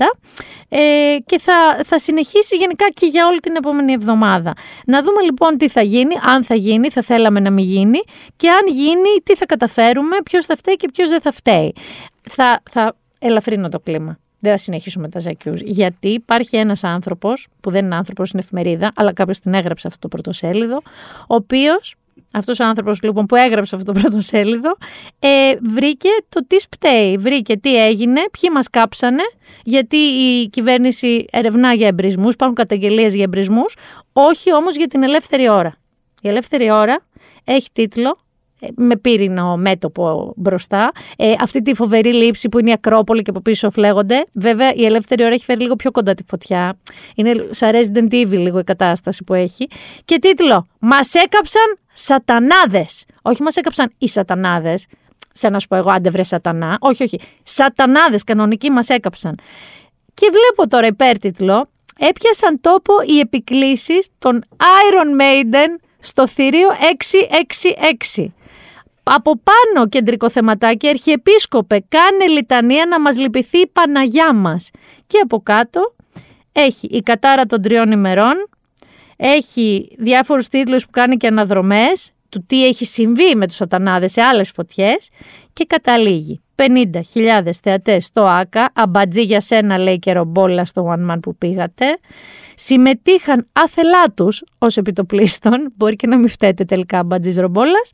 Ε, και θα, θα συνεχίσει γενικά και για όλη την επόμενη εβδομάδα. Να δούμε λοιπόν τι θα γίνει, αν θα γίνει, θα θέλαμε να μην γίνει. Και αν γίνει, τι θα καταφέρουμε, ποιος θα φταίει και ποιος δεν θα φταίει. Θα, θα ελαφρύνω το κλίμα δεν θα συνεχίσουμε τα ζακιού. Γιατί υπάρχει ένας άνθρωπος, που δεν είναι άνθρωπος, είναι εφημερίδα, αλλά κάποιος την έγραψε αυτό το πρωτοσέλιδο, ο οποίος, αυτός ο άνθρωπος λοιπόν που έγραψε αυτό το πρωτοσέλιδο, ε, βρήκε το τι σπταίει. Βρήκε τι έγινε, ποιοι μας κάψανε, γιατί η κυβέρνηση ερευνά για εμπρισμούς, υπάρχουν καταγγελίες για εμπρισμούς, όχι όμως για την ελεύθερη ώρα. Η ελεύθερη ώρα έχει τίτλο με πύρινο μέτωπο μπροστά. Ε, αυτή τη φοβερή λήψη που είναι η Ακρόπολη και από πίσω φλέγονται. Βέβαια, η ελεύθερη ώρα έχει φέρει λίγο πιο κοντά τη φωτιά. Είναι σαν Resident Evil λίγο η κατάσταση που έχει. Και τίτλο: Μας έκαψαν σατανάδες. Όχι, μας έκαψαν οι σατανάδες. Σαν να σου πω εγώ, άντε βρε σατανά. Όχι, όχι. Σατανάδες κανονικοί μας έκαψαν. Και βλέπω τώρα υπέρτιτλο. Έπιασαν τόπο οι επικλήσεις των Iron Maiden στο θηρίο 666 από πάνω κεντρικό θεματάκι, Αρχιεπίσκοπε, κάνε λιτανία να μας λυπηθεί η Παναγιά μας. Και από κάτω έχει η κατάρα των τριών ημερών, έχει διάφορους τίτλους που κάνει και αναδρομές, του τι έχει συμβεί με τους σατανάδες σε άλλες φωτιές και καταλήγει. 50.000 θεατές στο ΆΚΑ, αμπατζή για σένα λέει και ρομπόλα στο One Man που πήγατε, συμμετείχαν άθελά τους ως επιτοπλίστων, μπορεί και να μην φταίτε τελικά αμπατζής ρομπόλας,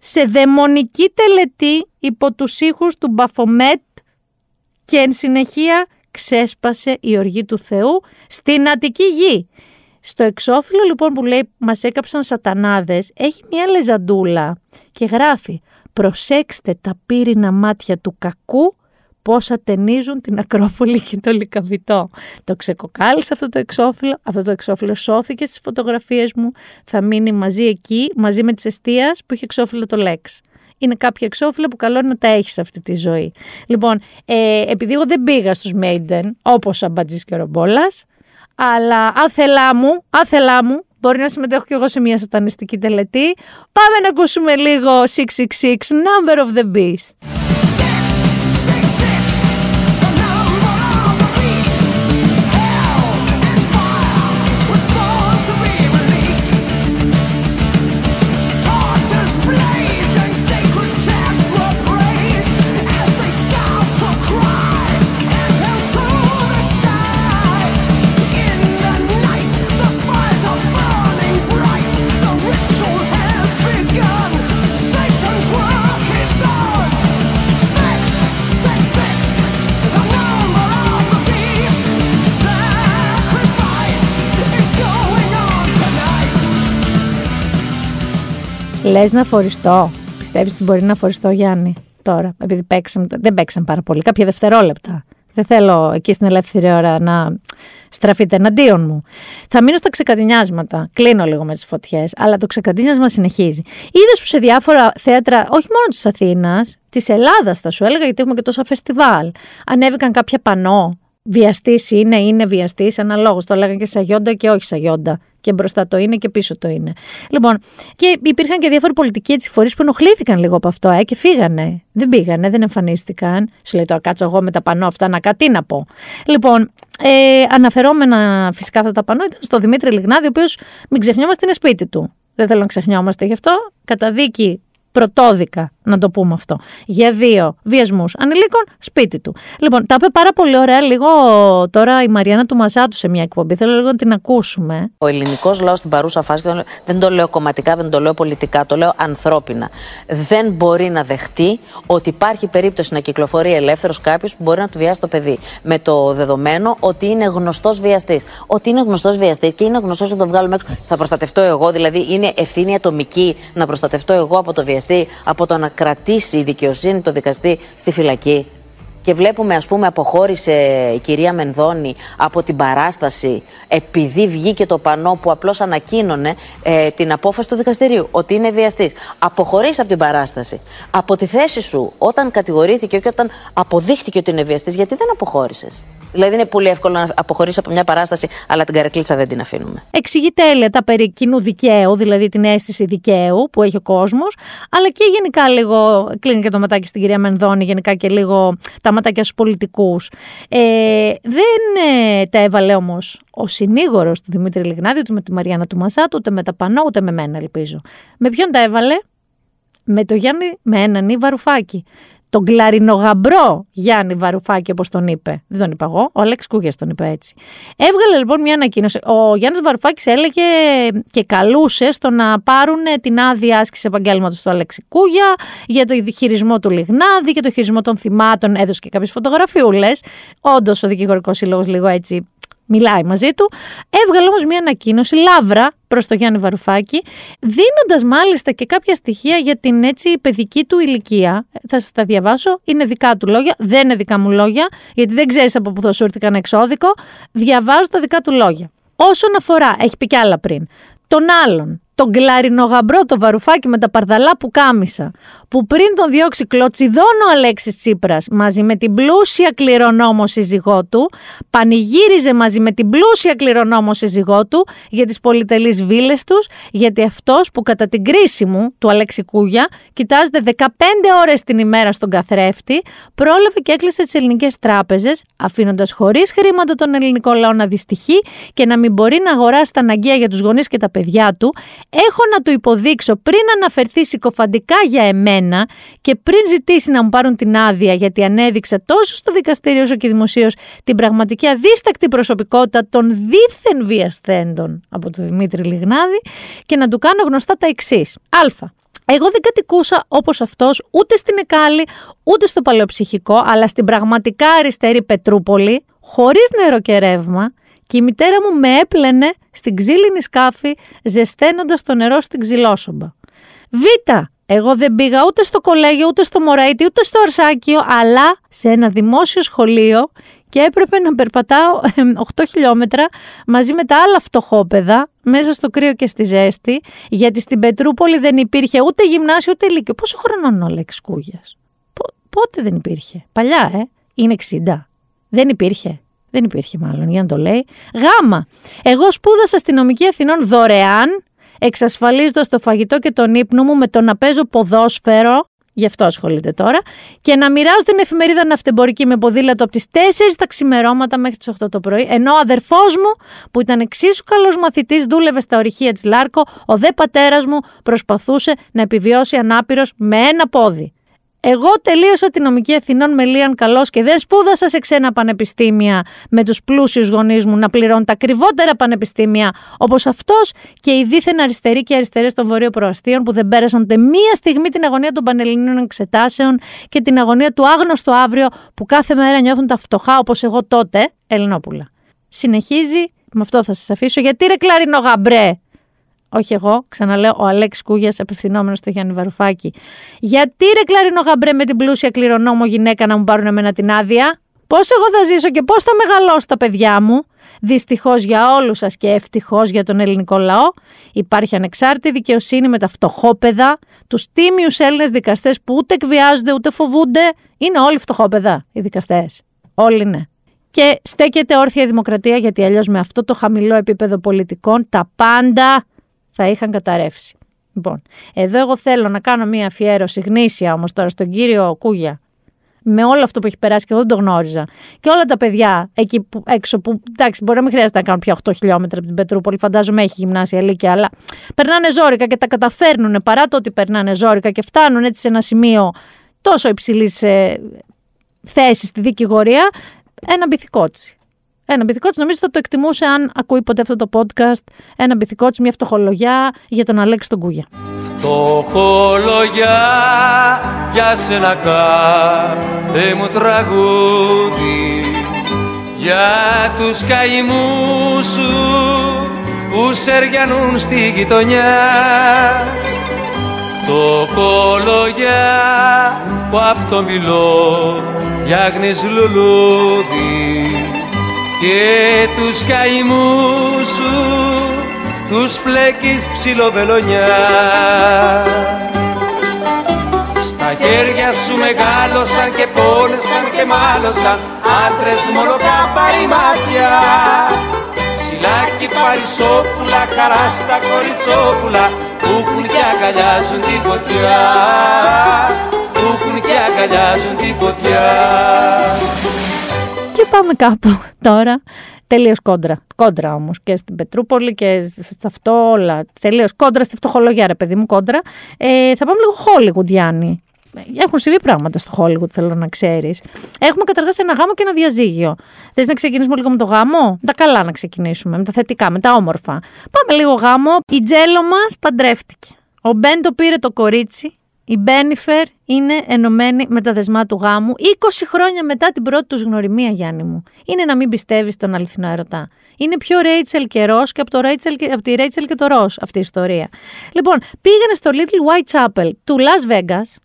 σε δαιμονική τελετή υπό τους ήχους του Μπαφομέτ και εν συνεχεία ξέσπασε η οργή του Θεού στην Αττική γη. Στο εξώφυλλο λοιπόν που λέει μας έκαψαν σατανάδες έχει μια λεζαντούλα και γράφει «Προσέξτε τα πύρινα μάτια του κακού πόσα ταινίζουν την Ακρόπολη και το Λικαβιτό. Το ξεκοκάλισα αυτό το εξώφυλλο, αυτό το εξώφυλλο σώθηκε στις φωτογραφίες μου, θα μείνει μαζί εκεί, μαζί με τις αιστείας που είχε εξώφυλλο το Lex. Είναι κάποια εξώφυλλα που καλό είναι να τα έχεις αυτή τη ζωή. Λοιπόν, ε, επειδή εγώ δεν πήγα στους Maiden, όπως ο Μπατζής και ο Ρομπόλας, αλλά άθελά μου, άθελά μου, μπορεί να συμμετέχω κι εγώ σε μια σατανιστική τελετή. Πάμε να ακούσουμε λίγο 666, Number of the Beast. Λες να φοριστώ; Πιστεύεις ότι μπορεί να φοριστώ, Γιάννη, τώρα, επειδή παίξαμε. Δεν παίξαμε πάρα πολύ, κάποια δευτερόλεπτα. Δεν θέλω εκεί στην ελεύθερη ώρα να στραφείτε εναντίον μου. Θα μείνω στα ξεκατηνιάσματα. Κλείνω λίγο με τις φωτιές, αλλά το ξεκατηνιάσμα συνεχίζει. Είδες που σε διάφορα θέατρα, όχι μόνο της Αθήνας, της Ελλάδας θα σου έλεγα, γιατί έχουμε και τόσα φεστιβάλ, ανέβηκαν κάποια πανό. Βιαστής είναι, είναι βιαστής, αναλόγως. Το λέγανε και σαγιόντα και όχι σαγιόντα και μπροστά το είναι και πίσω το είναι. Λοιπόν, και υπήρχαν και διάφοροι πολιτικοί έτσι φορείς που ενοχλήθηκαν λίγο από αυτό ε, και φύγανε. Δεν πήγανε, δεν εμφανίστηκαν. Σου λέει τώρα κάτσω εγώ με τα πανό αυτά να κάτι να πω. Λοιπόν, ε, αναφερόμενα φυσικά αυτά τα πανό ήταν στο Δημήτρη Λιγνάδη, ο οποίος μην ξεχνιόμαστε είναι σπίτι του. Δεν θέλω να ξεχνιόμαστε γι' αυτό. Κατά δίκη πρωτόδικα, να το πούμε αυτό. Για δύο βιασμούς ανηλίκων, σπίτι του. Λοιπόν, τα είπε πάρα πολύ ωραία λίγο τώρα η Μαριάννα του Μασάτου σε μια εκπομπή. Θέλω λίγο να την ακούσουμε. Ο ελληνικός λαός στην παρούσα φάση, δεν το λέω κομματικά, δεν το λέω πολιτικά, το λέω ανθρώπινα. Δεν μπορεί να δεχτεί ότι υπάρχει περίπτωση να κυκλοφορεί ελεύθερος κάποιος που μπορεί να του βιάσει το παιδί. Με το δεδομένο ότι είναι γνωστός βιαστής. Ότι είναι γνωστός βιαστής και είναι γνωστός να το βγάλουμε έξω. Θα προστατευτώ εγώ, δηλαδή είναι ευθύνη ατομική να προστατευτώ εγώ από το βιαστή, από το να κρατήσει η δικαιοσύνη το δικαστή στη φυλακή. Και βλέπουμε, ας πούμε, αποχώρησε η κυρία Μενδώνη από την παράσταση επειδή βγήκε το πανό που απλώς ανακοίνωνε ε, την απόφαση του δικαστηρίου ότι είναι βιαστής. Αποχωρείς από την παράσταση. Από τη θέση σου όταν κατηγορήθηκε και όταν αποδείχτηκε ότι είναι βιαστής, γιατί δεν αποχώρησες; Δηλαδή είναι πολύ εύκολο να αποχωρήσει από μια παράσταση, αλλά την καρεκλίτσα δεν την αφήνουμε. Εξηγεί τέλεια τα περί κοινού δικαίου, δηλαδή την αίσθηση δικαίου που έχει ο κόσμος, αλλά και γενικά λίγο. Κλείνει και το ματάκι στην κυρία Μενδώνη, γενικά και λίγο τα ματάκια στους πολιτικούς. Ε, δεν ε, τα έβαλε όμως ο συνήγορος του Δημήτρη Λιγνάδη, ούτε με τη Μαριάννα του Μασάτου, ούτε με τα Πανό, ούτε με μένα, ελπίζω. Με ποιον τα έβαλε, με το Γιάννη, με έναν Βαρουφάκη τον κλαρινογαμπρό Γιάννη Βαρουφάκη, όπως τον είπε. Δεν τον είπα εγώ, ο Αλέξ Κούγια τον είπε έτσι. Έβγαλε λοιπόν μια ανακοίνωση. Ο Γιάννης Βαρουφάκης έλεγε και καλούσε στο να πάρουν την άδεια άσκηση επαγγέλματος του Αλέξη Κούγια για το χειρισμό του Λιγνάδη, για το χειρισμό των θυμάτων. Έδωσε και κάποιες φωτογραφιούλες. Όντως ο δικηγορικός σύλλογος λίγο έτσι μιλάει μαζί του. Έβγαλε όμως μια ανακοίνωση, λάβρα προς το Γιάννη Βαρουφάκη, δίνοντας μάλιστα και κάποια στοιχεία για την έτσι παιδική του ηλικία. Θα σας τα διαβάσω. Είναι δικά του λόγια, δεν είναι δικά μου λόγια, γιατί δεν ξέρεις από πού θα σου έρθει κανένα εξώδικο. Διαβάζω τα δικά του λόγια. Όσον αφορά, έχει πει κι άλλα πριν, τον άλλον, τον κλαρινογαμπρό, το βαρουφάκι με τα παρδαλά που κάμισα, που πριν τον διώξει κλωτσιδόν ο Αλέξης Τσίπρας μαζί με την πλούσια κληρονόμο σύζυγό του, πανηγύριζε μαζί με την πλούσια κληρονόμο σύζυγό του για τις πολυτελείς βίλες τους, γιατί αυτός που κατά την κρίση μου, του Αλέξη Κούγια, κοιτάζεται 15 ώρες την ημέρα στον καθρέφτη, πρόλαβε και έκλεισε τις ελληνικές τράπεζες, αφήνοντας χωρίς χρήματα τον ελληνικό λαό να δυστυχεί και να μην μπορεί να αγοράσει τα αναγκαία για τους γονείς και τα παιδιά του, έχω να του υποδείξω πριν αναφερθεί συκοφαντικά για εμένα και πριν ζητήσει να μου πάρουν την άδεια γιατί ανέδειξα τόσο στο δικαστήριο όσο και δημοσίως την πραγματική αδίστακτη προσωπικότητα των δίθεν βιασθέντων από τον Δημήτρη Λιγνάδη και να του κάνω γνωστά τα εξής. Α. Εγώ δεν κατοικούσα όπως αυτός ούτε στην Εκάλη, ούτε στο παλαιοψυχικό, αλλά στην πραγματικά αριστερή Πετρούπολη, χωρίς νερό και ρεύμα, και η μητέρα μου με έπλαινε στην ξύλινη σκάφη ζεσταίνοντας το νερό στην ξυλόσομπα. Β. Εγώ δεν πήγα ούτε στο κολέγιο, ούτε στο Μωραήτη, ούτε στο Αρσάκιο, αλλά σε ένα δημόσιο σχολείο και έπρεπε να περπατάω 8 χιλιόμετρα μαζί με τα άλλα φτωχόπεδα μέσα στο κρύο και στη ζέστη, γιατί στην Πετρούπολη δεν υπήρχε ούτε γυμνάσιο ούτε λύκειο. Πόσο χρόνο ο Λέξ Κούγιας; Πότε δεν υπήρχε; Παλιά, ε; Είναι 60. Δεν υπήρχε. Δεν υπήρχε μάλλον, για να το λέει. Γάμα. Εγώ σπούδασα αστυνομική Αθηνών δωρεάν, εξασφαλίζοντας το φαγητό και τον ύπνο μου με το να παίζω ποδόσφαιρο. Γι' αυτό ασχολείται τώρα. Και να μοιράζω την εφημερίδα ναυτεμπορική με ποδήλατο από τις 4 τα ξημερώματα μέχρι τις 8 το πρωί. Ενώ ο αδερφός μου, που ήταν εξίσου καλός μαθητής, δούλευε στα ορυχεία της Λάρκο, ο δε πατέρας μου προσπαθούσε να επιβιώσει ανάπηρος με ένα πόδι. Εγώ τελείωσα την νομική Αθηνών με Λίαν Καλώ και δεν σπούδασα σε ξένα πανεπιστήμια με τους πλούσιους γονείς μου να πληρώνουν τα ακριβότερα πανεπιστήμια όπως αυτός και οι δίθεν αριστεροί και αριστερές των βορείων προαστίων που δεν πέρασαν ούτε μία στιγμή την αγωνία των πανελληνίων εξετάσεων και την αγωνία του άγνωστου αύριο που κάθε μέρα νιώθουν τα φτωχά όπως εγώ τότε, Ελληνόπουλα. Συνεχίζει, με αυτό θα σας αφήσω. Γιατί ρε κλαρινό γαμπρέ, όχι εγώ, ξαναλέω, ο Αλέξης Κούγιας, απευθυνόμενος στο Γιάννη Βαρουφάκη. Γιατί ρε κλαρινό γαμπρέ με την πλούσια κληρονόμο γυναίκα να μου πάρουν εμένα την άδεια; Πώς εγώ θα ζήσω και πώς θα μεγαλώσω τα παιδιά μου; Δυστυχώς για όλους σας και ευτυχώς για τον ελληνικό λαό, υπάρχει ανεξάρτητη δικαιοσύνη με τα φτωχόπεδα, τους τίμιους Έλληνες δικαστές που ούτε εκβιάζονται ούτε φοβούνται. Είναι όλοι φτωχόπεδα οι δικαστές. Όλοι είναι. Και στέκεται όρθια η δημοκρατία γιατί αλλιώς με αυτό το χαμηλό επίπεδο πολιτικών τα πάντα θα είχαν καταρρεύσει. Λοιπόν, εδώ εγώ θέλω να κάνω μία αφιέρωση γνήσια όμως τώρα στον κύριο Κούγια. με όλο αυτό που έχει περάσει και εγώ δεν το γνώριζα. Και όλα τα παιδιά εκεί που, έξω που, εντάξει, μπορεί να μην χρειάζεται να κάνουν πια 8 χιλιόμετρα από την Πετρούπολη, φαντάζομαι έχει γυμνάσια ηλικία, αλλά περνάνε ζώρικα και τα καταφέρνουν παρά το ότι περνάνε ζώρικα και φτάνουν έτσι σε ένα σημείο τόσο υψηλής ε, θέσης στη δικηγορία, ένα μπιθικότσι. Ένα μπιθικότσι νομίζω θα το εκτιμούσε αν ακούει ποτέ αυτό το podcast. Ένα μπιθικότσι, μια φτωχολογιά για τον Αλέξη τον Κούγια. Φτωχολογιά για σένα κάθε μου τραγούδι για τους καημούς σου που σεριανούν στη γειτονιά το κολογιά που απ' το μιλό φτιάχνεις λουλούδι και τους καημούς σου τους πλέκεις ψιλοβελονιά. Στα χέρια σου μεγάλωσαν και πόνεσαν και μάλωσαν άντρες μόνο καπάρι μάτια. Σιλάκι παρισόπουλα, χαρά στα κοριτσόπουλα που έχουν και αγκαλιάζουν τη φωτιά. Που έχουν και αγκαλιάζουν τη φωτιά. Και πάμε κάπου τώρα. Τελείως κόντρα. Κόντρα όμως και στην Πετρούπολη και σε αυτό όλα. Τελείως κόντρα στη φτωχολογία, ρε παιδί μου, κόντρα. Ε, θα πάμε λίγο Hollywood, Γιάννη. Έχουν συμβεί πράγματα στο Hollywood, θέλω να ξέρεις. Έχουμε καταργάσει ένα γάμο και ένα διαζύγιο. Θες να ξεκινήσουμε λίγο με το γάμο; Τα καλά να ξεκινήσουμε, με τα θετικά, με τα όμορφα. Πάμε λίγο γάμο. Η τζέλο μας παντρεύτηκε. Ο Μπεν το πήρε το κορίτσι. Η Μπένιφερ είναι ενωμένη με τα δεσμά του γάμου 20 χρόνια μετά την πρώτη τους γνωριμία, Γιάννη μου. Είναι να μην πιστεύεις στον αληθινό ερωτά. Είναι πιο Ρέιτσελ και Ρος και από, το Rachel, από τη Ρέιτσελ και το Ρος αυτή η ιστορία. Λοιπόν, πήγανε στο Little White Chapel του Las Vegas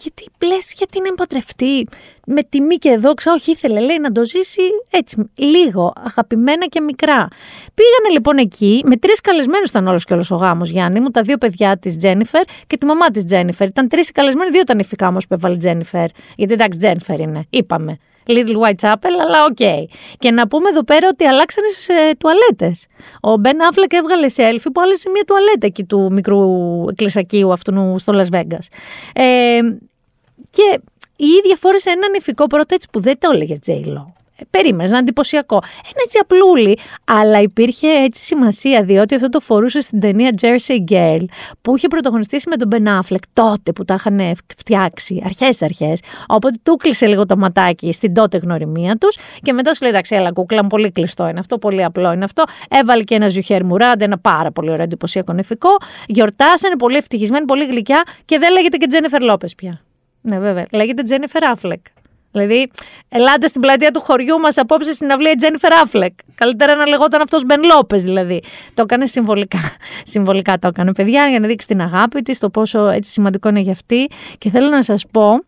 γιατί λες, γιατί να παντρευτεί με τιμή και δόξα. Όχι, ήθελε, λέει, να το ζήσει έτσι, λίγο, αγαπημένα και μικρά. Πήγανε λοιπόν εκεί, με τρεις καλεσμένους ήταν όλος και όλος ο γάμος, Γιάννη μου, τα δύο παιδιά της Τζένιφερ και τη μαμά της Τζένιφερ. Ήταν τρεις καλεσμένοι, δύο ήταν νυφικά που έβαλε Τζένιφερ. Γιατί εντάξει, Τζένιφερ είναι, είπαμε. Little White Chapel, αλλά ok. Okay. Και να πούμε εδώ πέρα ότι αλλάξανε σε τουαλέτες. Ο Μπεν Άφλεκ έβγαλε σέλφι που άλλασε μια τουαλέτα εκεί του μικρού εκκλησακίου αυτού στο Las Vegas. Ε, και η ίδια φόρεσε έναν ηφικό πρώτο έτσι που δεν το έλεγε Τζέιλο. Περίμενες, ένα εντυπωσιακό. Ένα έτσι απλούλι. Αλλά υπήρχε έτσι σημασία, διότι αυτό το φορούσε στην ταινία Jersey Girl, που είχε πρωταγωνιστήσει με τον Ben Affleck τότε που τα είχαν φτιάξει, αρχέ-αρχέ. Οπότε του κλείσε λίγο το ματάκι στην τότε γνωριμία τους και μετά σου λέει: Εντάξει, έλα, κούκλα, πολύ κλειστό είναι αυτό, πολύ απλό είναι αυτό. Έβαλε και ένα Ζουχέρ Μουράντ, ένα πάρα πολύ ωραίο εντυπωσιακό νεφικό. Γιορτάσανε, πολύ ευτυχισμένοι, πολύ γλυκιά και δεν λέγεται και Τζένεφερ Λόπε πια. Ναι, βέβαια. Λέγεται Τζένιφερ Άφλεκ. Δηλαδή, ελάτε στην πλατεία του χωριού μας απόψε στην αυλή Τζένιφερ Άφλεκ. Καλύτερα να λεγόταν αυτός Μπεν Λόπες, δηλαδή. Το έκανε συμβολικά. Συμβολικά το έκανε, παιδιά, για να δείξει την αγάπη της, το πόσο έτσι σημαντικό είναι για αυτή. Και θέλω να σας πω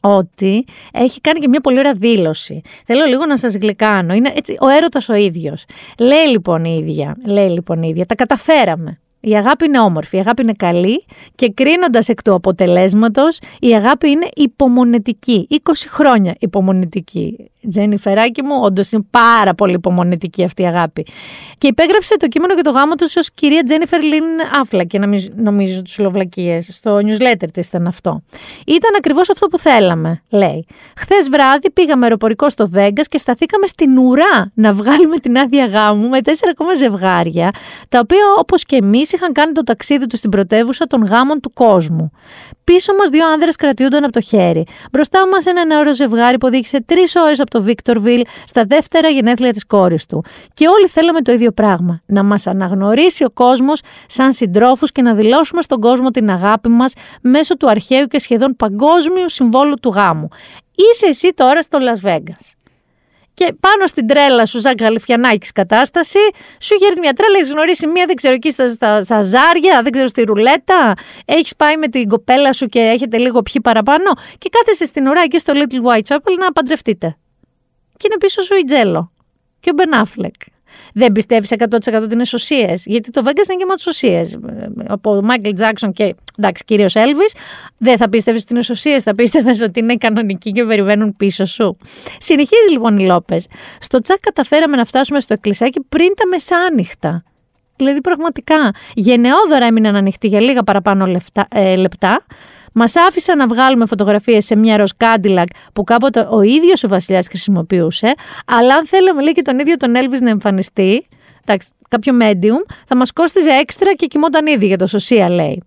ότι έχει κάνει και μια πολύ ωραία δήλωση. Θέλω λίγο να σας γλυκάνω. Είναι έτσι, ο έρωτας ο ίδιος. Λέει λοιπόν η ίδια, λέει λοιπόν η ίδια, τα καταφέραμε. Η αγάπη είναι όμορφη, η αγάπη είναι καλή και κρίνοντας εκ του αποτελέσματος, η αγάπη είναι υπομονετική. 20 χρόνια υπομονετική. Τζένι Φεράκη μου, όντως είναι πάρα πολύ υπομονετική αυτή η αγάπη. Και υπέγραψε το κείμενο για το γάμο του ως κυρία Τζένιφερ Λίν Άφλα και νομίζω τους Σλοβλακίε. Στο newsletter της ήταν αυτό. Ήταν ακριβώς αυτό που θέλαμε, λέει. Χθες βράδυ πήγαμε αεροπορικό στο Βέγγα και σταθήκαμε στην ουρά να βγάλουμε την άδεια γάμου με τέσσερα ακόμα ζευγάρια, τα οποία όπως και εμείς είχαν κάνει το ταξίδι τους στην πρωτεύουσα των γάμων του κόσμου. Πίσω μας δύο άνδρες κρατιούνταν από το χέρι. Μπροστά μας ένα νεαρό ζευγάρι που οδήγησε τρεις ώρες από το Βίκτορβιλ στα δεύτερα γενέθλια της κόρης του. Και όλοι θέλαμε το ίδιο πράγμα. Να μας αναγνωρίσει ο κόσμος σαν συντρόφους και να δηλώσουμε στον κόσμο την αγάπη μας μέσω του αρχαίου και σχεδόν παγκόσμιου συμβόλου του γάμου. Είσαι εσύ τώρα στο Las Vegas. Και πάνω στην τρέλα σου, σαν Γαλιφιανάκης κατάσταση, σου γέρνει μια τρέλα, έχεις γνωρίσει μία, δεν ξέρω, εκεί στα, στα, στα ζάρια, δεν ξέρω, στη ρουλέτα. Έχεις πάει με την κοπέλα σου και έχετε λίγο πιει παραπάνω. Και κάθεσαι στην ουρά εκεί στο Little White Chapel να παντρευτείτε. Και είναι πίσω σου η J.Lo. Και ο Μπεν Άφλεκ. Δεν πιστεύεις 100% ότι είναι σωσίες; Γιατί το Vegas είναι γεμάτο σωσίες. Από Μάικλ Τζάξον και εντάξει, κυρίως Έλβις. Δεν θα πίστευες ότι είναι σωσίες, θα πίστευες ότι είναι κανονικοί και περιμένουν πίσω σου. Συνεχίζει λοιπόν η Λόπες. Στο τσακ καταφέραμε να φτάσουμε στο εκκλησάκι πριν τα μεσάνυχτα. Δηλαδή πραγματικά γενναιόδωρα έμειναν ανοιχτοί για λίγα παραπάνω λεπτά, ε, λεπτά Μας άφησαν να βγάλουμε φωτογραφίες σε μια ροζ Cadillac που κάποτε ο ίδιος ο Βασιλιάς χρησιμοποιούσε. Αλλά αν θέλαμε λέει και τον ίδιο τον Elvis να εμφανιστεί, εντάξει, κάποιο medium, θα μας κόστιζε έξτρα και κοιμόταν ήδη για το σωσία, λέει.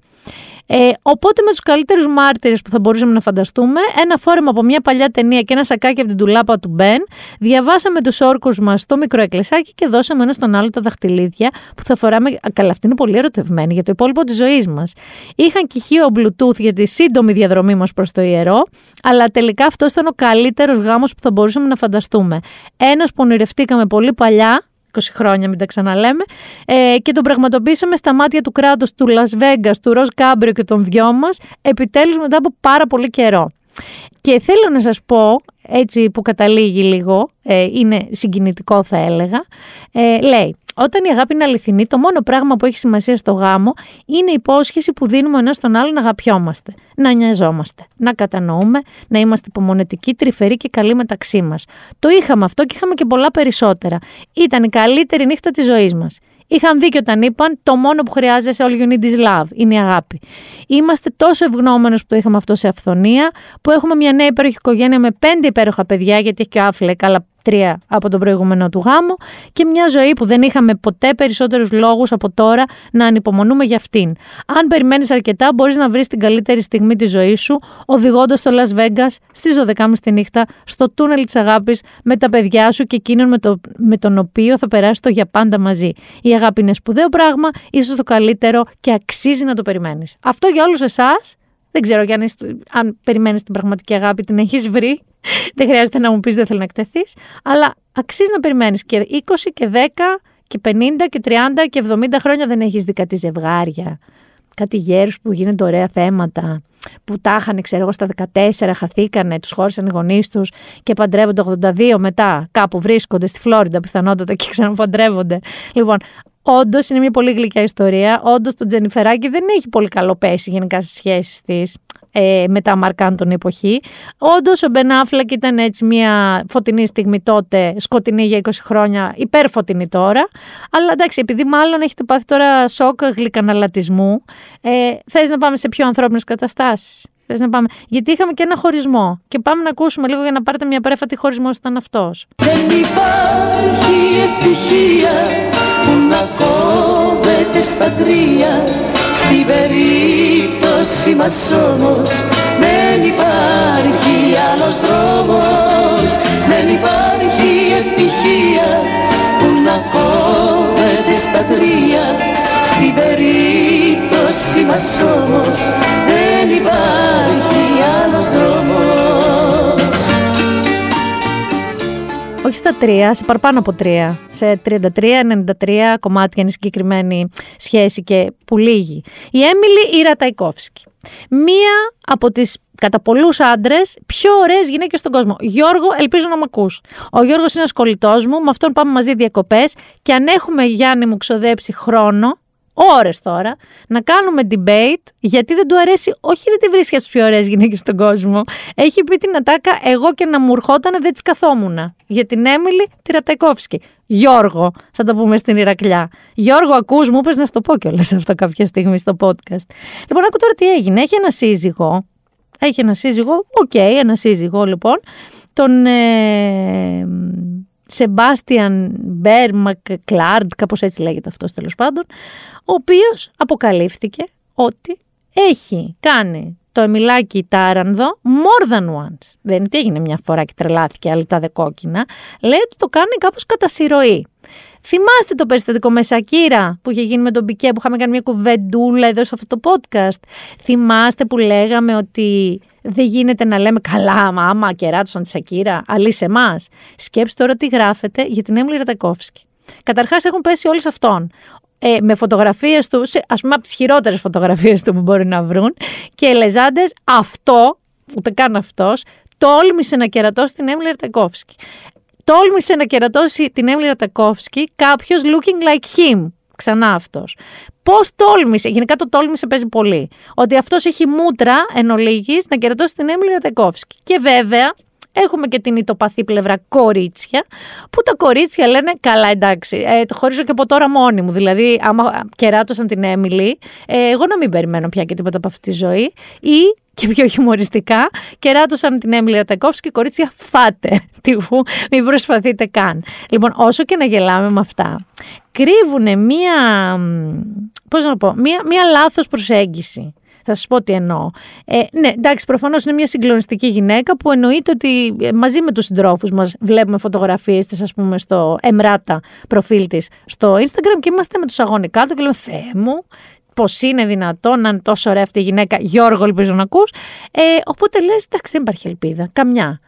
Ε, οπότε με τους καλύτερους μάρτυρες που θα μπορούσαμε να φανταστούμε, ένα φόρεμα από μια παλιά ταινία και ένα σακάκι από την τουλάπα του Μπεν, διαβάσαμε τους όρκους μας στο μικρό εκκλησάκι και δώσαμε ένα στον άλλο τα δαχτυλίδια που θα φοράμε. Καλά, αυτή είναι πολύ ερωτευμένη για το υπόλοιπο της ζωής μας. Είχαν κηχείο Bluetooth για τη σύντομη διαδρομή μας προς το ιερό, αλλά τελικά αυτό ήταν ο καλύτερος γάμος που θα μπορούσαμε να φανταστούμε. Ένας που ονειρευτήκαμε πολύ παλιά, 20 χρόνια, μην τα ξαναλέμε, ε, και τον πραγματοποιήσαμε στα μάτια του κράτους του Las Vegas, του Ροζ Κάμπριο και των δυο μας, επιτέλους μετά από πάρα πολύ καιρό. Και θέλω να σας πω, έτσι που καταλήγει λίγο, ε, είναι συγκινητικό θα έλεγα, ε, λέει όταν η αγάπη είναι αληθινή, το μόνο πράγμα που έχει σημασία στο γάμο είναι η υπόσχεση που δίνουμε ένας στον άλλο να αγαπιόμαστε, να νοιαζόμαστε, να κατανοούμε, να είμαστε υπομονετικοί, τρυφεροί και καλοί μεταξύ μας. Το είχαμε αυτό και είχαμε και πολλά περισσότερα. Ήταν η καλύτερη νύχτα της ζωής μας. Είχαν δίκιο όταν είπαν το μόνο που χρειάζεσαι all you need is love, είναι η αγάπη. Είμαστε τόσο ευγνώμενοι που το είχαμε αυτό σε αυθονία, που έχουμε μια νέα υπέροχη οικογένεια με πέντε υπέροχα παιδιά, γιατί έχει και ο Άφλεκ, αλλά τρία από τον προηγούμενο του γάμο και μια ζωή που δεν είχαμε ποτέ περισσότερους λόγους από τώρα να ανυπομονούμε για αυτήν. Αν περιμένεις αρκετά μπορείς να βρεις την καλύτερη στιγμή της ζωής σου οδηγώντας στο Las Vegas στις 12.30 τη νύχτα στο τούνελ της αγάπης με τα παιδιά σου και εκείνον με, το, με τον οποίο θα περάσεις το για πάντα μαζί. Η αγάπη είναι σπουδαίο πράγμα, ίσως το καλύτερο και αξίζει να το περιμένεις. Αυτό για όλους εσάς δεν ξέρω αν, αν περιμένεις την πραγματική αγάπη, την έχεις βρει. δεν χρειάζεται να μου πεις δεν θέλω να εκτεθείς. Αλλά αξίζει να περιμένεις και 20 και 10 και 50 και 30 και 70 χρόνια δεν έχεις δει κάτι ζευγάρια. Κάτι γέρους που γίνονται ωραία θέματα. Που τα είχαν, ξέρω εγώ, στα 14, χαθήκανε, τους χώρισαν οι γονείς τους και παντρεύονται 82 μετά. Κάπου βρίσκονται στη Φλόριντα πιθανότατα και ξαναπαντρεύονται. Λοιπόν, Όντως είναι μια πολύ γλυκιά ιστορία. Όντως το Τζενιφεράκι δεν έχει πολύ καλό πέσει γενικά στις σχέσεις της ε, με τα Μαρκάντων εποχή. Όντως ο Μπενάφλακ ήταν έτσι μια φωτεινή στιγμή τότε, σκοτεινή για 20 χρόνια, υπερφωτεινή τώρα. Αλλά εντάξει, επειδή μάλλον έχετε πάθει τώρα σοκ γλυκαναλατισμού, ε, θες να πάμε σε πιο ανθρώπινες καταστάσεις. Θες να πάμε. Γιατί είχαμε και ένα χωρισμό. Και πάμε να ακούσουμε λίγο για να πάρετε μια πρέφα τι χωρισμό ήταν αυτός. Δεν υπάρχει ευτυχία που να κόβεται στα τρία. Στην περίπτωση μας όμως δεν υπάρχει άλλος δρόμο. Δεν υπάρχει ευτυχία που να κόβεται στα τρία. Στην περίπτωση μας όμως δεν υπάρχει άλλος δρόμος όχι στα τρία, σε παραπάνω από τρία. Σε 33-93 κομμάτια είναι συγκεκριμένη σχέση και που λύγει. Η Έμιλι Ραταϊκόφσκι. Μία από τις κατά πολλούς άντρες πιο ωραίες γυναίκες στον κόσμο. Γιώργο, ελπίζω να μ' ακούς. Ο Γιώργος είναι ένα μου, με αυτόν πάμε μαζί διακοπές και αν έχουμε Γιάννη μου ξοδέψει χρόνο, ώρες τώρα, να κάνουμε debate γιατί δεν του αρέσει, όχι δεν τη βρίσκει από τις πιο ωραίες γυναίκες στον κόσμο. Έχει πει την ατάκα, εγώ και να μου ερχόταν δεν της καθόμουν. Για την Έμιλι Ραταϊκόφσκι. Γιώργο, θα το πούμε στην Ηρακλιά. Γιώργο, ακούς μου, πες να στο πω κιόλας αυτό κάποια στιγμή στο podcast. Λοιπόν, άκου τώρα τι έγινε. Έχει ένα σύζυγο. Έχει ένα σύζυγο, ok, okay, ένα σύζυγο λοιπόν. Τον. Ε, Σεμπάστιαν Μπέαρ Μακλάρντ, κάπως έτσι λέγεται αυτός τέλος πάντων, ο οποίος αποκαλύφθηκε ότι έχει κάνει το Εμιλάκι Τάρανδο more than once. Δεν είναι ότι έγινε μια φορά και τρελάθηκε, άλλη τα δεκόκκινα. Λέει ότι το κάνει κάπως κατά συρροή. Θυμάστε το περιστατικό με Σακύρα που είχε γίνει με τον Πικέ που είχαμε κάνει μια κουβεντούλα εδώ σε αυτό το podcast. Θυμάστε που λέγαμε ότι δεν γίνεται να λέμε καλά, μάμα, κεράτωσαν τη Σακύρα, αλλή σε εμάς. Σκέψτε τώρα τι γράφετε για την Έμιλη Ρατακόφσκι. Καταρχάς έχουν πέσει όλες αυτών. Ε, με φωτογραφίες του, ας πούμε από τις χειρότερες φωτογραφίες του που μπορεί να βρουν. Και λεζάντες, αυτό, ούτε καν αυτός, τόλμησε να κερατώσει την Έμιλη Ρατακόφσκι. Τόλμησε να κερατώσει την Έμιλη Ρατακόφσκι κάποιος looking like him. Ξανά αυτός. Πώς τόλμησε, γενικά το τόλμησε παίζει πολύ. Ότι αυτός έχει μούτρα εν ολίγης, να κερατώσει την Έμιλη Ρατεκόφσκι. Και βέβαια, Έχουμε και την ητοπαθή πλευρά κορίτσια, που τα κορίτσια λένε καλά εντάξει, ε, το χωρίζω και από τώρα μόνη μου. Δηλαδή, άμα κεράτωσαν την Έμιλη, ε, εγώ να μην περιμένω πια και τίποτα από αυτή τη ζωή. Ή και πιο χιουμοριστικά, κεράτωσαν την Έμιλη Ρατακόφσκη, κορίτσια φάτε, τύπου, μην προσπαθείτε καν. Λοιπόν, όσο και να γελάμε με αυτά, κρύβουν μία, πώς να πω, μία, μία λάθος προσέγγιση. Θα σας πω τι εννοώ. Ε, ναι, εντάξει, προφανώς είναι μια συγκλονιστική γυναίκα που εννοείται ότι ε, μαζί με τους συντρόφους μας βλέπουμε φωτογραφίες της, ας πούμε, στο εμράτα προφίλ της στο Instagram και είμαστε με τους αγώνες κάτω και λέμε Θεέ μου, πώς είναι δυνατόν να είναι τόσο ωραία αυτή η γυναίκα. Γιώργο, ελπίζω να ακούς. Ε, οπότε λες, εντάξει, δεν υπάρχει ελπίδα. Καμιά.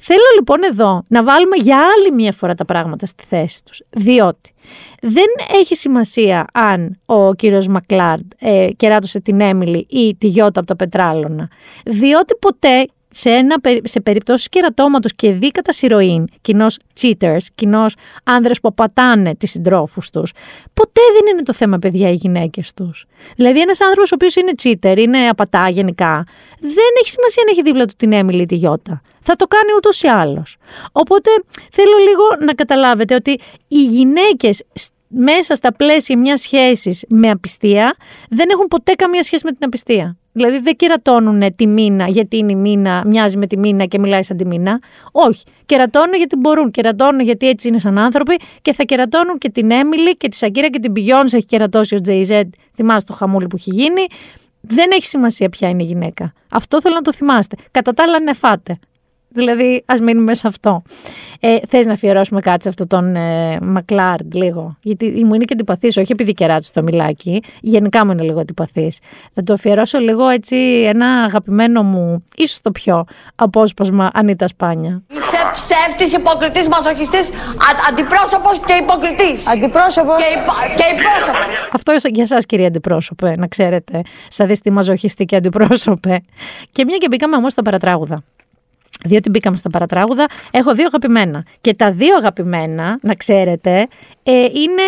Θέλω λοιπόν εδώ να βάλουμε για άλλη μία φορά τα πράγματα στη θέση τους. Διότι δεν έχει σημασία αν ο κύριος Μακλάρντ ε, κεράτωσε την Έμιλη ή τη Γιώτα από τα Πετράλωνα. Διότι ποτέ σε, ένα, σε περιπτώσεις κερατώματος και δι κατά σειροήν, κοινώς cheaters, κοινώς άνδρες που πατάνε τις συντρόφους τους, ποτέ δεν είναι το θέμα παιδιά οι γυναίκες τους. Δηλαδή ένας άνθρωπος ο οποίος είναι cheater, είναι απατά γενικά, δεν έχει σημασία να έχει δίπλα του την Έμιλη ή τη Γιώτα. Θα το κάνει ούτως ή άλλως. Οπότε θέλω λίγο να καταλάβετε ότι οι γυναίκες μέσα στα πλαίσια μιας σχέσης με απιστία δεν έχουν ποτέ καμία σχέση με την απιστία. Δηλαδή δεν κερατώνουν τη μήνα γιατί είναι η μήνα, μοιάζει με τη μήνα και μιλάει σαν τη μήνα. Όχι. Κερατώνουν γιατί μπορούν. Κερατώνουν γιατί έτσι είναι σαν άνθρωποι και θα κερατώνουν και την Έμιλι και τη Σακύρα και την Beyoncé έχει κερατώσει ο JZ. Θυμάστε το χαμούλι που έχει γίνει. Δεν έχει σημασία ποια είναι η γυναίκα. Αυτό θέλω να το θυμάστε. Κατά τα άλλα, ναι, φάτε. Δηλαδή, ας μείνουμε σε αυτό. Ε, Θες να αφιερώσουμε κάτι σε αυτόν τον ε, Μακλάρντ λίγο; Γιατί μου είναι και αντιπαθής, όχι επειδή κεράτησε το μιλάκι. Γενικά μου είναι λίγο αντιπαθής. Θα το αφιερώσω λίγο έτσι ένα αγαπημένο μου, ίσως το πιο απόσπασμα Ανίτα Σπάνια. Είσαι ψεύτης, υποκριτής, μαζοχιστής, αντιπρόσωπος και υποκριτής. Αντιπρόσωπος. Και, υπο, και υπόσωπος. Αυτό για εσά, κυρία Αντιπρόσωπε, να ξέρετε. Σαν τη μαζοχιστή και αντιπρόσωπε. Και μια και μπήκαμε όμως στα παρατράγουδα διότι μπήκαμε στα παρατράγουδα, έχω δύο αγαπημένα. Και τα δύο αγαπημένα, να ξέρετε, ε, είναι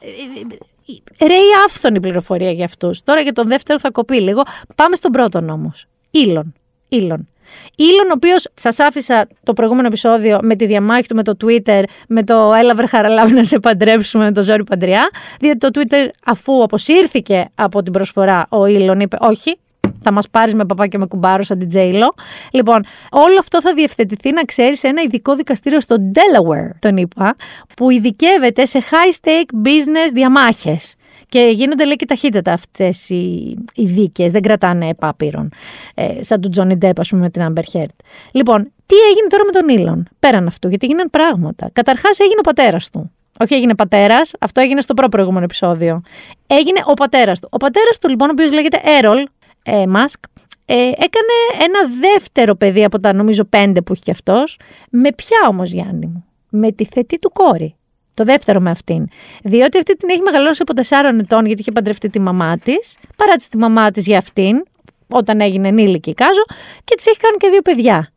ε, ρέει άφθονη πληροφορία για αυτούς. Τώρα για τον δεύτερο θα κοπεί λίγο. Πάμε στον πρώτον όμως. Ήλον. Ήλον. Ήλον, ο οποίος σας άφησα το προηγούμενο επεισόδιο με τη διαμάχη του με το Twitter, με το Έλα βρε χαραλάβη να σε παντρέψουμε με το Ζόρι Παντριά. Διότι το Twitter, αφού αποσύρθηκε από την προσφορά, ο Ήλον είπε: Όχι, θα μας πάρεις με παπά και με κουμπάρο σαν την Τζέιλο. Λοιπόν, όλο αυτό θα διευθετηθεί, να ξέρεις, σε ένα ειδικό δικαστήριο στο Delaware, τον είπα, που ειδικεύεται σε high stake business διαμάχες. Και γίνονται λέει και ταχύτερα αυτές οι, οι δίκες, δεν κρατάνε επάπειρον. Ε, σαν του Τζόνι Ντέπ, ας πούμε, με την Amber Heard. Λοιπόν, τι έγινε τώρα με τον Ήλον, πέραν αυτού, γιατί έγιναν πράγματα. Καταρχάς έγινε ο πατέρας του. Όχι, έγινε πατέρας, αυτό έγινε στο πρώτο προηγούμενο επεισόδιο. Έγινε ο πατέρας του. Ο πατέρας του, λοιπόν, ο οποίος λέγεται Έρολ, ε, Μάσκ, ε, έκανε ένα δεύτερο παιδί από τα νομίζω πέντε που έχει κι αυτός. Με ποια όμως Γιάννη μου, με τη θετή του κόρη. Το δεύτερο με αυτήν. Διότι αυτή την έχει μεγαλώσει από 4 ετών γιατί είχε παντρευτεί τη μαμά της. Παράτησε της μαμά της για αυτήν, όταν έγινε ενήλικη κάζο, και της έχει κάνει και δύο παιδιά.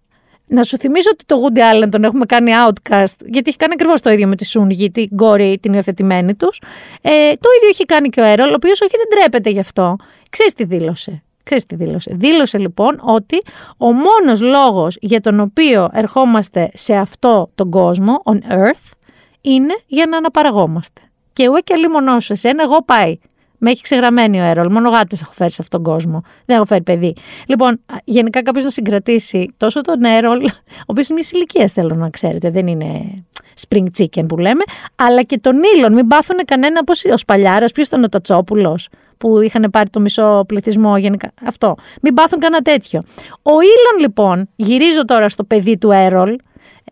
Να σου θυμίσω ότι το Woody Allen τον έχουμε κάνει outcast, γιατί έχει κάνει ακριβώς το ίδιο με τη Σούνγη, την κόρη, την υιοθετημένη τους. Ε, το ίδιο έχει κάνει και ο Έρολ, ο οποίος όχι δεν τρέπεται γι' αυτό. Ξέρεις τι δήλωσε; Ξέρεις τι δήλωσε. Δήλωσε λοιπόν ότι ο μόνος λόγος για τον οποίο ερχόμαστε σε αυτό τον κόσμο, on earth, είναι για να αναπαραγόμαστε. Και εγώ και λίγο σου, εσένα, εγώ πάει. Με έχει ξεγραμμένη ο Έρολ. Μόνο γάτες έχω φέρει σε αυτόν τον κόσμο. Δεν έχω φέρει παιδί. Λοιπόν, γενικά κάποιος να συγκρατήσει τόσο τον Έρολ, ο οποίος είναι μιας ηλικίας, θέλω να ξέρετε. Δεν είναι spring chicken που λέμε, αλλά και τον Ήλον. Μην πάθουν κανένα όπω ο Σπαλιάρας. Ποιος ήταν ο Τατσόπουλος που είχαν πάρει το μισό πληθυσμό γενικά. Αυτό. Μην πάθουν κανένα τέτοιο. Ο Ήλον λοιπόν, γυρίζω τώρα στο παιδί του Έρολ.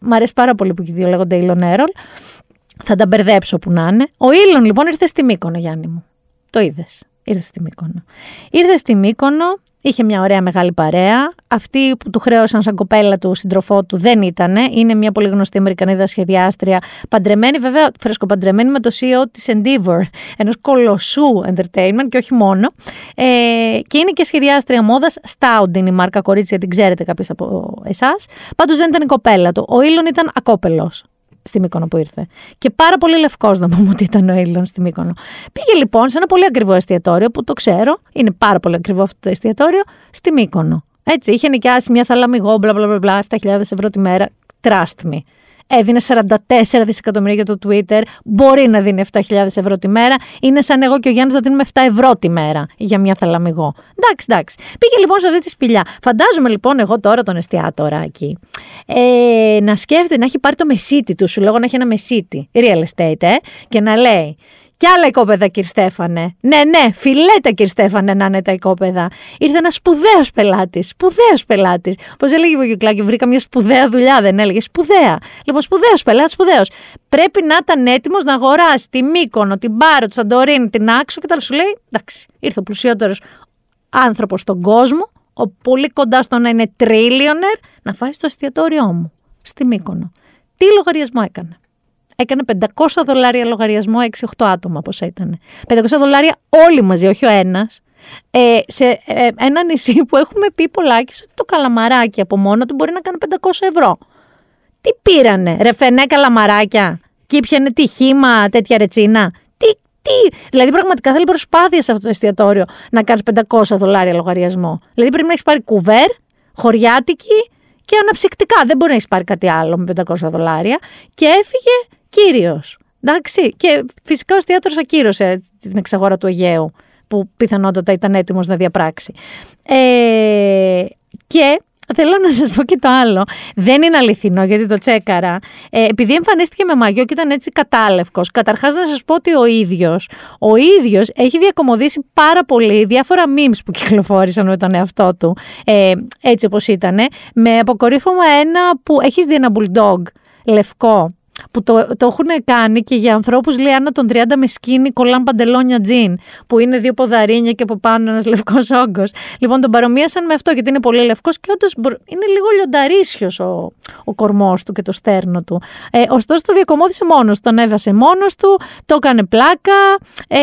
Μ' αρέσει πάρα πολύ που και δύο λέγονται Ήλον Έρολ. Θα τα μπερδέψω που να είναι. Ο Ήλον λοιπόν ήρθε στη Μύκονο, Γιάννη μου. Το είδες. Ήρθε στη Μύκονο. Ήρθε στη Μύκονο, είχε μια ωραία μεγάλη παρέα. Αυτοί που του χρέωσαν σαν κοπέλα του σύντροφό του δεν ήταν. Είναι μια πολύ γνωστή Αμερικανίδα σχεδιάστρια. Παντρεμένη, βέβαια, φρεσκοπαντρεμένη με το CEO της Endeavor, ενός κολοσσού entertainment και όχι μόνο. Ε, και είναι και σχεδιάστρια μόδας. Stout είναι η μάρκα κορίτσια, την ξέρετε κάποιες από εσάς. Πάντως δεν ήταν η κοπέλα του. Ο Ήλον ήταν ακόπελος στη Μύκονο που ήρθε. Και πάρα πολύ λευκός να πούμε ότι ήταν ο Έλληνας στη Μύκονο. Πήγε λοιπόν σε ένα πολύ ακριβό εστιατόριο που το ξέρω, είναι πάρα πολύ ακριβό αυτό το εστιατόριο, στη Μύκονο. Έτσι, είχε νοικιάσει μια θαλαμιγό, μπλα μπλα μπλα, μπλα 7.000 ευρώ τη μέρα. Trust me. Έδινε 44 δισεκατομμύρια για το Twitter. Μπορεί να δίνει 7.000 ευρώ τη μέρα. Είναι σαν εγώ και ο Γιάννης να δίνουμε 7 ευρώ τη μέρα για μια θαλαμιγό. Εντάξει, εντάξει. Πήγε λοιπόν σε αυτή τη σπηλιά. Φαντάζομαι λοιπόν εγώ τώρα τον εστιατόρα εκεί. Ε, να σκέφτεται να έχει πάρει το μεσίτη του, σου λέγω να έχει ένα μεσίτη. Real estate, ε, και να λέει. Κι άλλα οικόπεδα, κύριε Στέφανε. Ναι, ναι, φιλέτα, κύριε Στέφανε, να είναι τα οικόπεδα. Ήρθε ένας σπουδαίος πελάτης. Σπουδαίος πελάτης. Πώς έλεγε ο Γιουκλάκη, βρήκα μια σπουδαία δουλειά, δεν έλεγε. Σπουδαία. Λοιπόν, σπουδαίος πελάτης, σπουδαίος. Πρέπει να ήταν έτοιμος να αγοράσει τη Μύκονο, την Πάρο, τη Σαντορίνη, την Άξο και τα σου λέει. Εντάξει, ήρθε ο πλουσιότερος άνθρωπος στον κόσμο, ο πολύ κοντά στο να είναι τρίλιονερ, να φάει στο εστιατόριό μου, στη Μύκονο. Τι λογαριασμό έκανε έκανε 500 δολάρια λογαριασμό 6-8 άτομα πόσα ήταν. 500 δολάρια όλοι μαζί, όχι ο ένας. Ε, σε ε, ένα νησί που έχουμε πει πολλάκι ότι το καλαμαράκι από μόνο του μπορεί να κάνει 500 ευρώ. Τι πήρανε, ρεφενέ καλαμαράκια; Και ήπιανε τι χήμα, τέτοια ρετσίνα; Τι, τι; Δηλαδή, πραγματικά θέλει προσπάθεια σε αυτό το εστιατόριο να κάνεις 500 δολάρια λογαριασμό. Δηλαδή, πρέπει να έχεις πάρει κουβέρ, χωριάτικη και αναψυκτικά. Δεν μπορεί να έχεις πάρει κάτι άλλο με 500 δολάρια. Και έφυγε κύριος. Εντάξει. Και φυσικά ο εστιατόρος ακύρωσε την εξαγορά του Αιγαίου, που πιθανότατα ήταν έτοιμος να διαπράξει. Ε, και Θέλω να σας πω και το άλλο. Δεν είναι αληθινό γιατί το τσέκαρα. Ε, επειδή εμφανίστηκε με μαγιό και ήταν έτσι κατάλευκος, καταρχάς να σας πω ότι ο ίδιος ο ίδιος έχει διακομωδήσει πάρα πολύ διάφορα memes που κυκλοφόρησαν με τον εαυτό του. Ε, έτσι όπως ήταν. Με αποκορύφωμα ένα που έχεις δει ένα bulldog λευκό; Που το, το έχουν κάνει και για ανθρώπους λέει άνω των 30 με σκίνη κολλάν παντελόνια τζιν, που είναι δύο ποδαρίνια και από πάνω ένας λευκός όγκος. Λοιπόν, τον παρομοίασαν με αυτό γιατί είναι πολύ λευκός και όντως είναι λίγο λιονταρίσιος ο, ο κορμός του και το στέρνο του. Ε, ωστόσο, το διακομώδησε μόνος τον έβασε μόνος του, το έκανε πλάκα ε,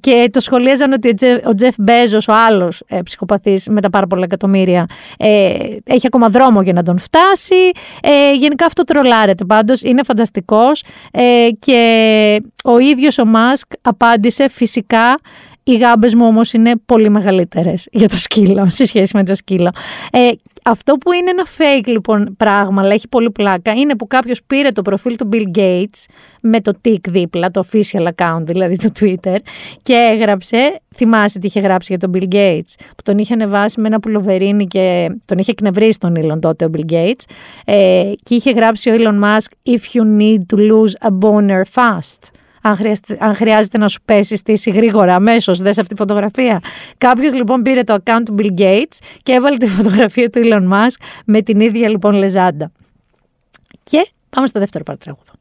και το σχολίαζαν ότι ο Τζεφ Μπέζος, ο άλλος ε, ψυχοπαθής με τα πάρα πολλά εκατομμύρια, ε, έχει ακόμα δρόμο για να τον φτάσει. Ε, γενικά αυτό τρολάρεται πάντως. Είναι φανταστικός ε, και ο ίδιος ο Μάσκ απάντησε φυσικά οι γάμπες μου όμως είναι πολύ μεγαλύτερες για το σκύλο, σε σχέση με το σκύλο. Ε, αυτό που είναι ένα fake λοιπόν πράγμα, αλλά έχει πολύ πλάκα, είναι που κάποιος πήρε το προφίλ του Bill Gates με το tick δίπλα, το official account δηλαδή το Twitter, και έγραψε, θυμάσαι τι είχε γράψει για τον Bill Gates, που τον είχε ανεβάσει με ένα πουλοβερίνι και τον είχε εκνευρίσει τον Elon τότε ο Bill Gates, ε, και είχε γράψει ο Elon Musk «If you need to lose a boner fast» αν χρειάζεται, αν χρειάζεται να σου πέσει στήση γρήγορα, αμέσως, δες αυτή τη φωτογραφία. Κάποιος λοιπόν πήρε το account του Bill Gates και έβαλε τη φωτογραφία του Elon Musk με την ίδια λοιπόν λεζάντα. Και πάμε στο δεύτερο παρατράγουδο.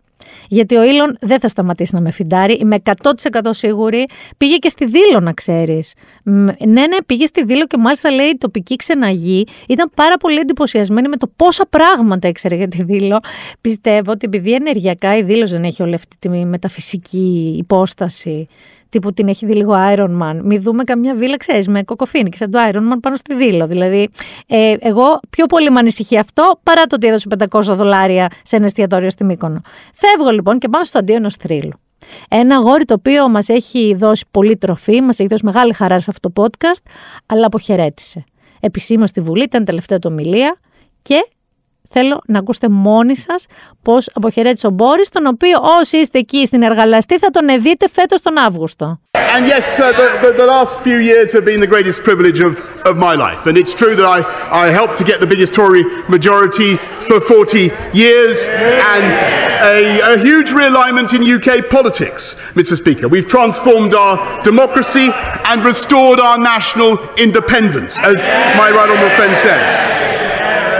Γιατί ο Ήλον δεν θα σταματήσει να με φιντάρει. Είμαι 100% σίγουρη. Πήγε και στη Δήλο, να ξέρεις. Ναι, ναι, πήγε στη Δήλο και μάλιστα λέει η τοπική ξεναγή. Ήταν πάρα πολύ εντυπωσιασμένη με το πόσα πράγματα ήξερε για τη Δήλο. Πιστεύω ότι επειδή ενεργειακά η Δήλος δεν έχει όλη αυτή τη μεταφυσική υπόσταση τύπου την έχει δει λίγο Iron Man. Μη δούμε καμιά βίλα, ξέρεις, με κοκοφίνη και σαν το Iron Man πάνω στη δήλο. Δηλαδή, ε, εγώ πιο πολύ με ανησυχεί αυτό παρά το ότι έδωσε 500 δολάρια σε ένα εστιατόριο στη Μύκονο. Φεύγω λοιπόν και πάω στο αντίο ενός θρύλου. Ένα αγόρι το οποίο μας έχει δώσει πολύ τροφή, μας έχει δώσει μεγάλη χαρά σε αυτό το podcast, αλλά αποχαιρέτησε. Επισήμως στη Βουλή, ήταν τελευταία του ομιλία και Θέλω να ακούσετε μόνοι σα πώ αποχαιρέτησε ο Μπόρι, τον οποίο όσοι είστε εκεί στην εργαλαστή θα τον δείτε φέτο τον Αύγουστο. And yes, uh, the, the, the last few years have been the greatest privilege of, of my life. And it's true that I, I helped to get the biggest Tory majority for 40 years and a, a huge realignment in UK politics, Mr. Speaker. We've transformed our democracy and restored our national independence, as my right honourable friend says.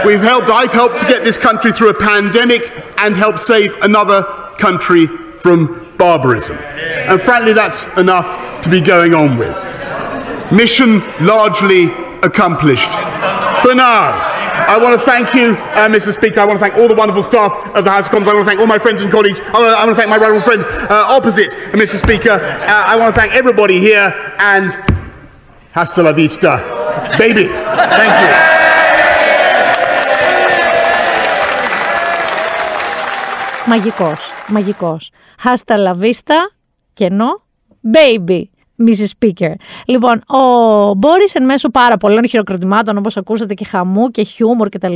We've helped, I've helped to get this country through a pandemic and help save another country from barbarism. And frankly, that's enough to be going on with. Mission largely accomplished. For now, I want to thank you, uh, Mr. Speaker. I want to thank all the wonderful staff of the House of Commons. I want to thank all my friends and colleagues. I want to, I want to thank my rival friend uh, opposite, Mr. Speaker. Uh, I want to thank everybody here and hasta la vista, baby. Thank you. Μαγικός, μαγικός. Χάστα λαβίστα, κενό, baby. Mrs. Speaker. Λοιπόν, ο Μπόρις εν μέσω πάρα πολλών χειροκροτημάτων, όπως ακούσατε, και χαμού και χιούμορ κτλ.,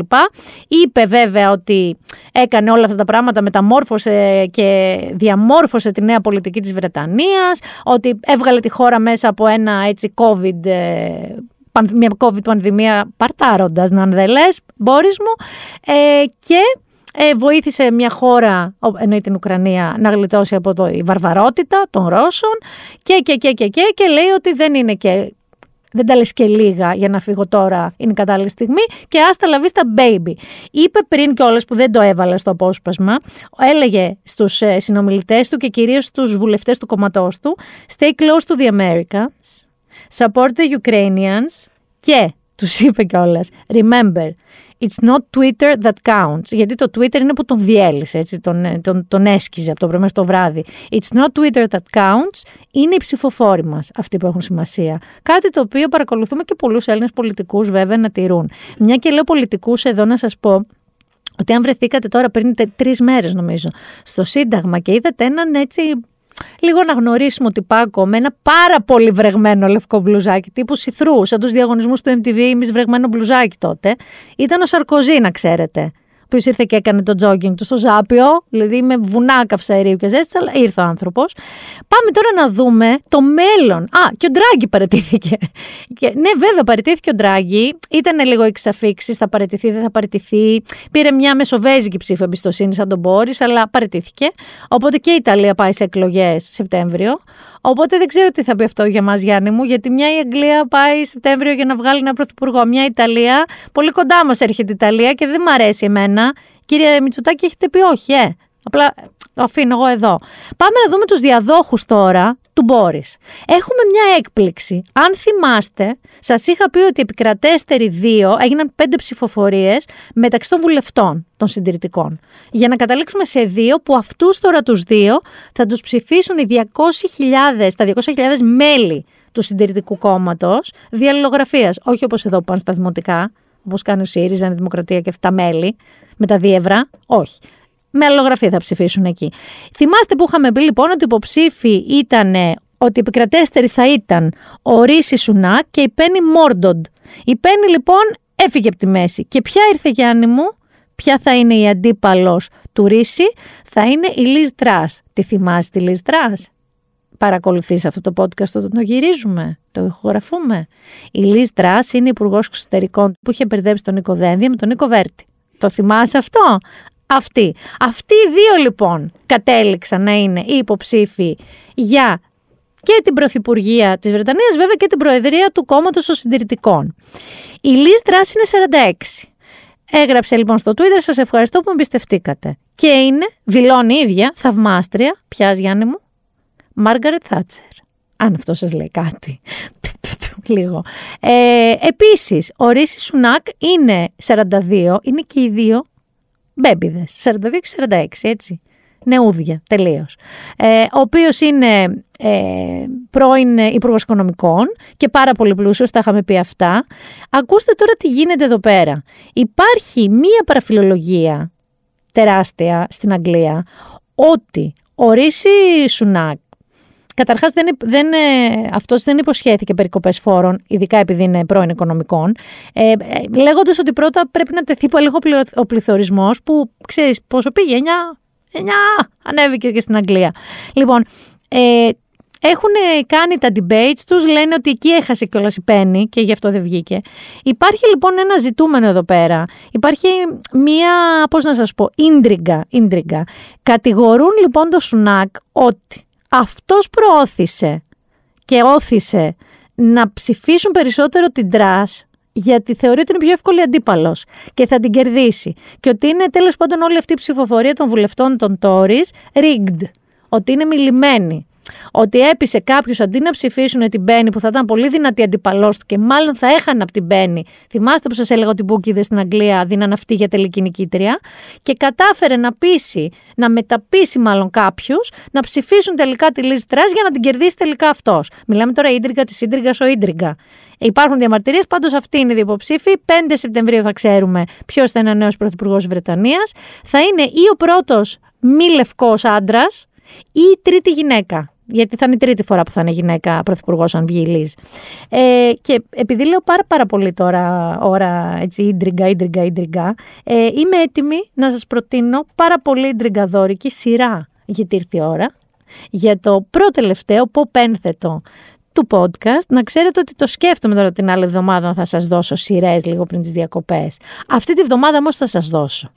είπε βέβαια ότι έκανε όλα αυτά τα πράγματα, μεταμόρφωσε και διαμόρφωσε τη νέα πολιτική της Βρετανίας, ότι έβγαλε τη χώρα μέσα από ένα έτσι COVID ε, μια COVID πανδημία παρτάροντας, να δεν λες, Μπόρις μου, ε, και ε, βοήθησε μια χώρα, εννοεί την Ουκρανία, να γλιτώσει από το, η βαρβαρότητα των Ρώσων και, και, και, και, και, και λέει ότι δεν είναι και δεν τα λες και λίγα για να φύγω τώρα, είναι η κατάλληλη στιγμή και άστα λαβή στα baby. Είπε πριν κιόλας που δεν το έβαλε στο απόσπασμα, έλεγε στους ε, συνομιλητές του και κυρίως στους βουλευτές του κομματός του «Stay close to the Americans, support the Ukrainians και τους είπε κιόλας «Remember, It's not Twitter that counts. Γιατί το Twitter είναι που τον διέλυσε, έτσι, τον, ε, τον, τον έσκιζε από το πρωί μέχρι το βράδυ. It's not Twitter that counts. Είναι οι ψηφοφόροι μας αυτοί που έχουν σημασία. Κάτι το οποίο παρακολουθούμε και πολλούς Έλληνες πολιτικούς βέβαια να τηρούν. Μια και λέω πολιτικούς εδώ να σας πω ότι αν βρεθήκατε τώρα πριν τρεις μέρες νομίζω στο Σύνταγμα και είδατε έναν έτσι λίγο να γνωρίσουμε ότι πάκο με ένα πάρα πολύ βρεγμένο λευκό μπλουζάκι τύπου σιθρού, σαν τους διαγωνισμούς του MTV, εμεί βρεγμένο μπλουζάκι τότε. Ήταν ο Σαρκοζή, να ξέρετε που ήρθε και έκανε το jogging του στο Ζάπιο, δηλαδή με βουνά καυσαερίου και ζέστης, αλλά ήρθε ο άνθρωπος. Πάμε τώρα να δούμε το μέλλον. Α, και ο Ντράγκη παρετήθηκε. Και, ναι, βέβαια, παρετήθηκε ο Ντράγκη. Ήταν λίγο εξαφήξης, θα παρετηθεί, δεν θα παρετηθεί. Πήρε μια μεσοβέζικη ψήφο εμπιστοσύνη σαν τον Μπόρις, αλλά παρετήθηκε. Οπότε και η Ιταλία πάει σε εκλογές Σεπτέμβριο. Οπότε δεν ξέρω τι θα πει αυτό για μας, Γιάννη μου, γιατί μια η Αγγλία πάει Σεπτέμβριο για να βγάλει ένα πρωθυπουργό. Μια Ιταλία, πολύ κοντά μας έρχεται η Ιταλία και δεν μ' αρέσει εμένα. Κύριε Μητσοτάκη, έχετε πει όχι, ε; Απλά το αφήνω εγώ εδώ. Πάμε να δούμε τους διαδόχους τώρα του Μπόρις. Έχουμε μια έκπληξη. Αν θυμάστε, σας είχα πει ότι οι επικρατέστεροι δύο έγιναν πέντε ψηφοφορίες μεταξύ των βουλευτών των συντηρητικών. Για να καταλήξουμε σε δύο που αυτούς τώρα τους δύο θα τους ψηφίσουν οι 200.000, τα 200.000 μέλη του συντηρητικού κόμματος διαλληλογραφίας. Όχι όπως εδώ πάνε στα δημοτικά, όπως κάνει ο ΣΥΡΙΖΑ, η Δημοκρατία και αυτά μέλη, με τα διεύρα. Όχι με αλληλογραφία θα ψηφίσουν εκεί. Θυμάστε που είχαμε πει λοιπόν ότι οι υποψήφοι ήταν ότι επικρατέστερη θα ήταν ο Ρίση Σουνάκ και η Πέννη Μόρντοντ. Η Πέννη λοιπόν έφυγε από τη μέση. Και ποια ήρθε Γιάννη μου, ποια θα είναι η αντίπαλος του Ρίση, θα είναι η Λίζ Τρας. Τη θυμάσαι τη Λίζ Τρας; Παρακολουθείς αυτό το podcast όταν το γυρίζουμε, το ηχογραφούμε; Η Λίζ Τρας είναι υπουργός εξωτερικών που είχε μπερδέψει τον Νίκο Δένδια με τον Νίκο Βέρτη. Το θυμάσαι αυτό; Αυτή. Αυτοί οι δύο λοιπόν κατέληξαν να είναι οι υποψήφοι για και την Πρωθυπουργία της Βρετανίας βέβαια και την Προεδρία του κόμματος των συντηρητικών. Η Λίζ Τράς είναι 46. Έγραψε λοιπόν στο Twitter σας ευχαριστώ που με εμπιστευτήκατε. Και είναι, δηλώνει η ίδια, θαυμάστρια, πιάζει Γιάννη μου, Μάργαρετ Θάτσερ. Αν αυτό σας λέει κάτι. Λίγο. Ε, επίσης, ο Ρίση Σουνάκ είναι 42, είναι και οι δύο μπέμπιδες. 42 και 46, έτσι. Νεούδια, τελείως. Ε, ο οποίος είναι ε, πρώην Υπουργός Οικονομικών και πάρα πολύ πλούσιος, τα είχαμε πει αυτά. Ακούστε τώρα τι γίνεται εδώ πέρα. Υπάρχει μία παραφιλολογία τεράστια στην Αγγλία ότι ο Ρίση Σουνάκ Καταρχάς δεν, δεν, ε, αυτός δεν υποσχέθηκε περικοπές φόρων, ειδικά επειδή είναι πρώην οικονομικών, ε, ε λέγοντας ότι πρώτα πρέπει να τεθεί λίγο ο πληθωρισμός που ξέρεις πόσο πήγε, 9, 9 ανέβηκε και στην Αγγλία. Λοιπόν, ε, έχουν κάνει τα debates τους, λένε ότι εκεί έχασε κιόλας η Πέννη και γι' αυτό δεν βγήκε. Υπάρχει λοιπόν ένα ζητούμενο εδώ πέρα. Υπάρχει μία, πώς να σας πω, ίντριγκα. ίντριγκα. Κατηγορούν λοιπόν το Σουνάκ ότι αυτός προώθησε και όθησε να ψηφίσουν περισσότερο την Τρας γιατί θεωρεί ότι είναι πιο εύκολη αντίπαλος και θα την κερδίσει. Και ότι είναι τέλος πάντων όλη αυτή η ψηφοφορία των βουλευτών των Tories rigged. Ότι είναι μιλημένη ότι έπεισε κάποιου αντί να ψηφίσουν την Μπέννη που θα ήταν πολύ δυνατή αντιπαλός του και μάλλον θα έχανε από την Μπέννη. Θυμάστε που σας έλεγα ότι οι Μπούκιδες στην Αγγλία δίναν αυτή για τελική νικήτρια. Και κατάφερε να πείσει, να μεταπίσει μάλλον κάποιους να ψηφίσουν τελικά τη Λίζ Τρας για να την κερδίσει τελικά αυτός. Μιλάμε τώρα ίντριγκα της ίντριγκας ο ίντριγκα. Υπάρχουν διαμαρτυρίες, πάντως αυτή είναι η υποψήφη. 5 Σεπτεμβρίου θα ξέρουμε ποιος θα είναι ο νέος πρωθυπουργός Βρετανίας. Θα είναι ή ο πρώτος μη λευκός άντρας ή η τρίτη γυναίκα. Γιατί θα είναι η τρίτη φορά που θα είναι γυναίκα πρωθυπουργός, αν βγει η Λίζ. Ε, και επειδή λέω πάρα, πάρα πολύ τώρα ώρα έτσι, ίντριγκα, ίντριγκα, ίντριγκα, ε, είμαι έτοιμη να σας προτείνω πάρα πολύ ίντριγκαδόρικη σειρά γιατί ήρθε η ώρα για το πρώτο τελευταίο ποπένθετο του podcast. Να ξέρετε ότι το σκέφτομαι τώρα την άλλη εβδομάδα να θα σας δώσω σειρές λίγο πριν τις διακοπές. Αυτή τη βδομάδα όμως θα σας δώσω.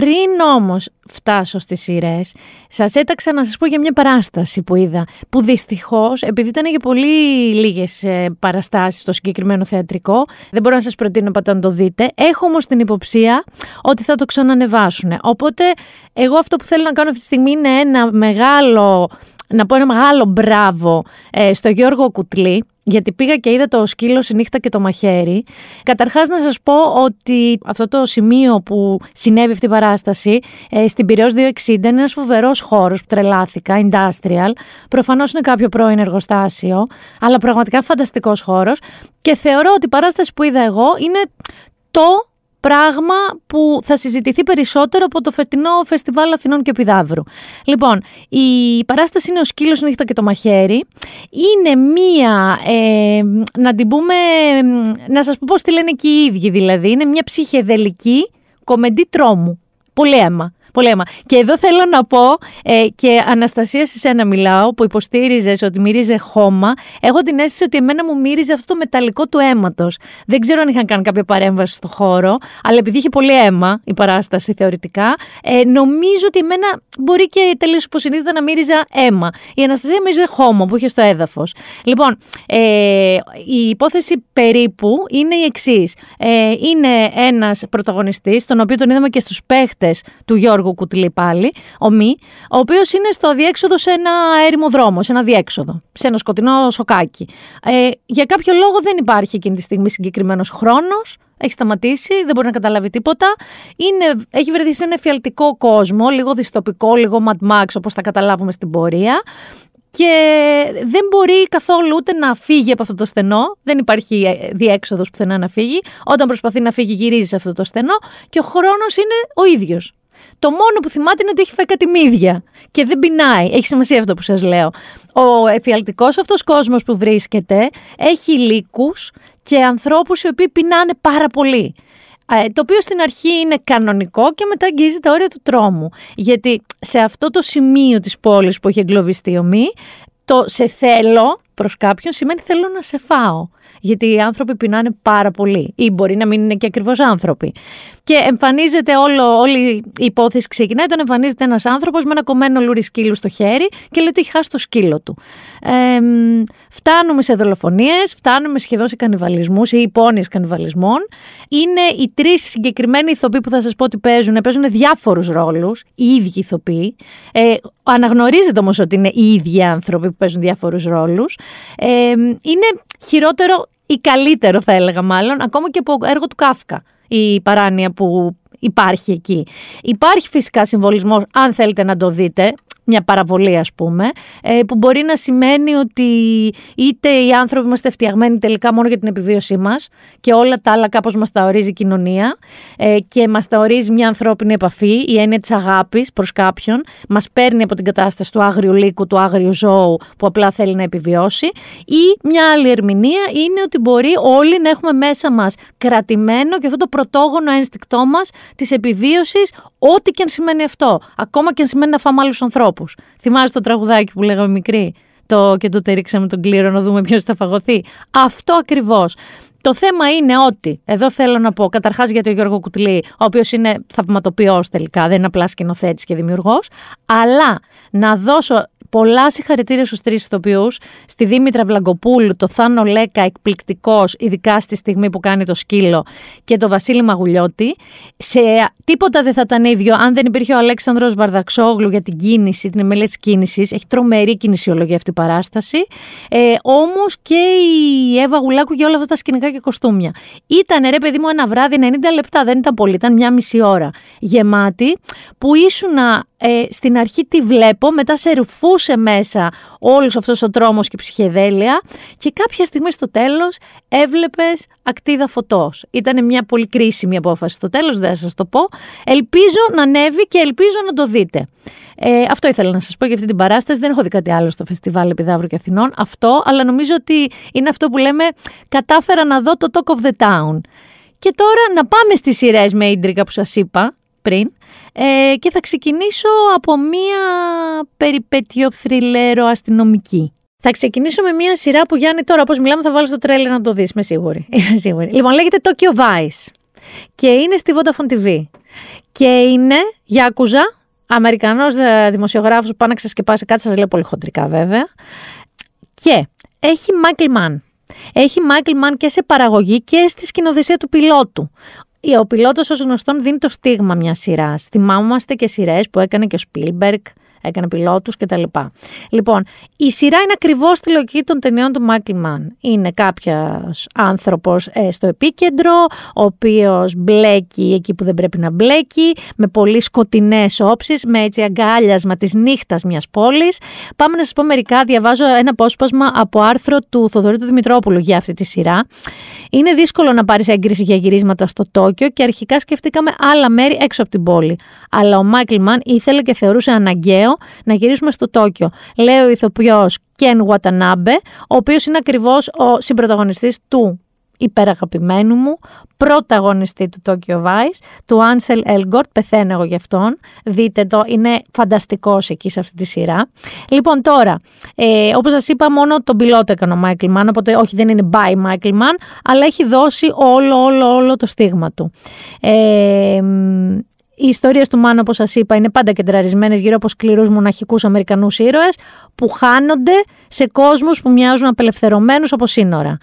Πριν όμως φτάσω στις σειρές, σας έταξα να σας πω για μια παράσταση που είδα, που δυστυχώς, επειδή ήταν για πολύ λίγες ε, παραστάσεις στο συγκεκριμένο θεατρικό, δεν μπορώ να σας προτείνω πάντα να το δείτε, έχω όμως την υποψία ότι θα το ξανανεβάσουν. Οπότε, εγώ αυτό που θέλω να κάνω αυτή τη στιγμή είναι ένα μεγάλο, να πω ένα μεγάλο μπράβο ε, στο Γιώργο Κουτλή, γιατί πήγα και είδα το σκύλο η νύχτα και το μαχαίρι. Καταρχάς, να σας πω ότι αυτό το σημείο που συνέβη αυτή η παράσταση ε, στην Πυραιός 260 είναι ένας φοβερός χώρος που τρελάθηκα, industrial. Προφανώς είναι κάποιο πρώην εργοστάσιο, αλλά πραγματικά φανταστικός χώρος. Και θεωρώ ότι η παράσταση που είδα εγώ είναι το πράγμα που θα συζητηθεί περισσότερο από το φετινό Φεστιβάλ Αθηνών και Πιδαύρου. Λοιπόν, η παράσταση είναι ο σκύλος νύχτα και το μαχαίρι. Είναι μία, ε, να την πούμε, να σας πω πώς τη λένε και οι ίδιοι δηλαδή, είναι μια ψυχεδελική κομμεντή τρόμου. Πολύ αίμα. Πολύ αίμα. Και εδώ θέλω να πω, ε, και Αναστασία, σε σένα μιλάω, που υποστήριζες ότι μύριζε χώμα. Έχω την αίσθηση ότι εμένα μου μύριζε αυτό το μεταλλικό του αίματος. Δεν ξέρω αν είχαν κάνει κάποια παρέμβαση στο χώρο, αλλά επειδή είχε πολύ αίμα η παράσταση θεωρητικά, ε, νομίζω ότι εμένα μπορεί και τελείως υποσυνείδητα να μύριζα αίμα. Η Αναστασία μύριζε χώμα που είχε στο έδαφος. Λοιπόν, ε, η υπόθεση περίπου είναι η εξής. Ε, είναι ένας πρωταγωνιστής, τον οποίο τον είδαμε και στους παίχτες του Γιώργου Γιώργο Κουτλή πάλι, ο Μη, ο οποίος είναι στο διέξοδο σε ένα έρημο δρόμο, σε ένα διέξοδο, σε ένα σκοτεινό σοκάκι. Ε, για κάποιο λόγο δεν υπάρχει εκείνη τη στιγμή συγκεκριμένος χρόνος. Έχει σταματήσει, δεν μπορεί να καταλάβει τίποτα. Είναι, έχει βρεθεί σε ένα εφιαλτικό κόσμο, λίγο διστοπικό, λίγο Mad Max, όπως θα καταλάβουμε στην πορεία και δεν μπορεί καθόλου ούτε να φύγει από αυτό το στενό. Δεν υπάρχει ε, διέξοδος πουθενά να φύγει. Όταν προσπαθεί να φύγει γυρίζει σε αυτό το στενό και ο χρόνος είναι ο ίδιος. Το μόνο που θυμάται είναι ότι έχει φάει κάτι μύδια και δεν πεινάει. Έχει σημασία αυτό που σας λέω. Ο εφιαλτικός αυτός κόσμος που βρίσκεται έχει λύκους και ανθρώπους οι οποίοι πεινάνε πάρα πολύ. Ε, το οποίο στην αρχή είναι κανονικό και μετά αγγίζει τα όρια του τρόμου. Γιατί σε αυτό το σημείο της πόλης που έχει εγκλωβιστεί ο Μη, το σε θέλω προς κάποιον σημαίνει θέλω να σε φάω γιατί οι άνθρωποι πεινάνε πάρα πολύ ή μπορεί να μην είναι και ακριβώς άνθρωποι. Και εμφανίζεται όλο, όλη η υπόθεση ξεκινάει, τον εμφανίζεται ένας άνθρωπος με ένα κομμένο λουρι σκύλου στο χέρι και λέει ότι έχει χάσει το σκύλο του. Ε, φτάνουμε σε δολοφονίες, φτάνουμε σχεδόν σε κανιβαλισμούς ή υπόνοιες κανιβαλισμών. Είναι οι τρεις συγκεκριμένοι ηθοποιοί που θα σας πω ότι παίζουν, παίζουν διάφορους ρόλους, οι ίδιοι ηθοποιοί. Ε, αναγνωρίζεται όμως ότι είναι οι ίδιοι άνθρωποι που παίζουν διάφορους ρόλους. Ε, είναι χειρότερο ή καλύτερο θα έλεγα μάλλον, ακόμα και από έργο του Κάφκα η παράνοια που υπάρχει εκεί. Υπάρχει φυσικά συμβολισμός, αν θέλετε να το δείτε, μια παραβολή ας πούμε, ε, που μπορεί να σημαίνει ότι είτε οι άνθρωποι είμαστε φτιαγμένοι τελικά μόνο για την επιβίωσή μας και όλα τα άλλα κάπως μας τα ορίζει η κοινωνία ε, και μας τα ορίζει μια ανθρώπινη επαφή, η έννοια της αγάπης προς κάποιον, μας παίρνει από την κατάσταση του άγριου λύκου, του άγριου ζώου που απλά θέλει να επιβιώσει ή μια άλλη ερμηνεία είναι ότι μπορεί όλοι να έχουμε μέσα μας κρατημένο και αυτό το πρωτόγονο ένστικτό μας της επιβίωσης ό,τι και αν σημαίνει αυτό, ακόμα και αν σημαίνει να φάμε άλλους ανθρώπους. Θυμάσαι το τραγουδάκι που λέγαμε μικρή. Το και το ρίξαμε τον κλήρο να δούμε ποιος θα φαγωθεί. Αυτό ακριβώς. Το θέμα είναι ότι, εδώ θέλω να πω, καταρχάς για τον Γιώργο Κουτλή, ο οποίος είναι θαυματοποιός τελικά, δεν είναι απλά σκηνοθέτης και δημιουργός, αλλά να δώσω Πολλά συγχαρητήρια στους τρεις ηθοποιούς. Στη Δήμητρα Βλαγκοπούλου, το Θάνο Λέκα, εκπληκτικός, ειδικά στη στιγμή που κάνει το σκύλο, και το Βασίλη Μαγουλιώτη. Σε τίποτα δεν θα ήταν ίδιο αν δεν υπήρχε ο Αλέξανδρος Βαρδαξόγλου για την κίνηση, την εμελή της κίνησης. Έχει τρομερή κινησιολογία αυτή η παράσταση. Ε, Όμως και η Εύα Γουλάκου για όλα αυτά τα σκηνικά και κοστούμια. Ήταν ρε παιδί μου ένα βράδυ 90 λεπτά, δεν ήταν πολύ, ήταν μια μισή ώρα γεμάτη, που ήσουνα ε, στην αρχή τη βλέπω, μετά σε ρουφούσα χτυπούσε μέσα όλος αυτός ο τρόμος και η ψυχεδέλεια και κάποια στιγμή στο τέλος έβλεπες ακτίδα φωτός. Ήταν μια πολύ κρίσιμη απόφαση στο τέλος, δεν θα σας το πω. Ελπίζω να ανέβει και ελπίζω να το δείτε. Ε, αυτό ήθελα να σας πω για αυτή την παράσταση. Δεν έχω δει κάτι άλλο στο φεστιβάλ Επιδαύρου και Αθηνών. Αυτό, αλλά νομίζω ότι είναι αυτό που λέμε κατάφερα να δω το Talk of the Town. Και τώρα να πάμε στις σειρές με ίντρικα που σας είπα πριν ε, και θα ξεκινήσω από μία περιπέτειο θρυλέρο αστυνομική. Θα ξεκινήσω με μία σειρά που Γιάννη τώρα όπως μιλάμε θα βάλω στο τρέλερ να το δεις, είμαι σίγουρη. Είμαι σίγουρη. Λοιπόν λέγεται Tokyo Vice και είναι στη Vodafone TV και είναι Γιάκουζα, Αμερικανός ε, δημοσιογράφος που πάει να ξεσκεπάσει κάτι, σας λέω πολύ χοντρικά βέβαια και έχει Michael Mann. Έχει Michael Mann και σε παραγωγή και στη σκηνοθεσία του πιλότου. Ο πιλότος, ως γνωστόν, δίνει το στίγμα μιας σειράς. Θυμάμαστε και σειρές που έκανε και ο Σπίλμπεργκ, έκανε πιλότους κτλ. Λοιπόν, η σειρά είναι ακριβώς στη λογική των ταινιών του Μάικλ Μαν. Είναι κάποιος άνθρωπος ε, στο επίκεντρο, ο οποίος μπλέκει εκεί που δεν πρέπει να μπλέκει, με πολύ σκοτεινές όψεις, με έτσι αγκάλιασμα της νύχτας μιας πόλης. Πάμε να σας πω μερικά. Διαβάζω ένα απόσπασμα από άρθρο του Θοδωρή του Δημητρόπουλου για αυτή τη σειρά. Είναι δύσκολο να πάρεις έγκριση για γυρίσματα στο Τόκιο και αρχικά σκεφτήκαμε άλλα μέρη έξω από την πόλη. Αλλά ο Μάικλ Μαν ήθελε και θεωρούσε αναγκαίο να γυρίσουμε στο Τόκιο. Λέει ο ηθοποιός Κεν Watanabe, ο οποίος είναι ακριβώς ο συμπροταγωνιστής του υπεραγαπημένου μου, πρωταγωνιστή του Tokyo Vice, του Ansel Elgort, πεθαίνω εγώ γι' αυτόν, δείτε το, είναι φανταστικός εκεί σε αυτή τη σειρά. Λοιπόν τώρα, ε, όπως σας είπα μόνο τον πιλότο έκανε ο Michael Mann, οπότε όχι δεν είναι by Michael Mann, αλλά έχει δώσει όλο όλο όλο το στίγμα του. Ε, οι ιστορίες του Μάνου, όπως σας είπα, είναι πάντα κεντραρισμένες γύρω από σκληρούς μοναχικούς Αμερικανούς ήρωες που χάνονται σε κόσμους που μοιάζουν απελευθερωμένους από σύνορα.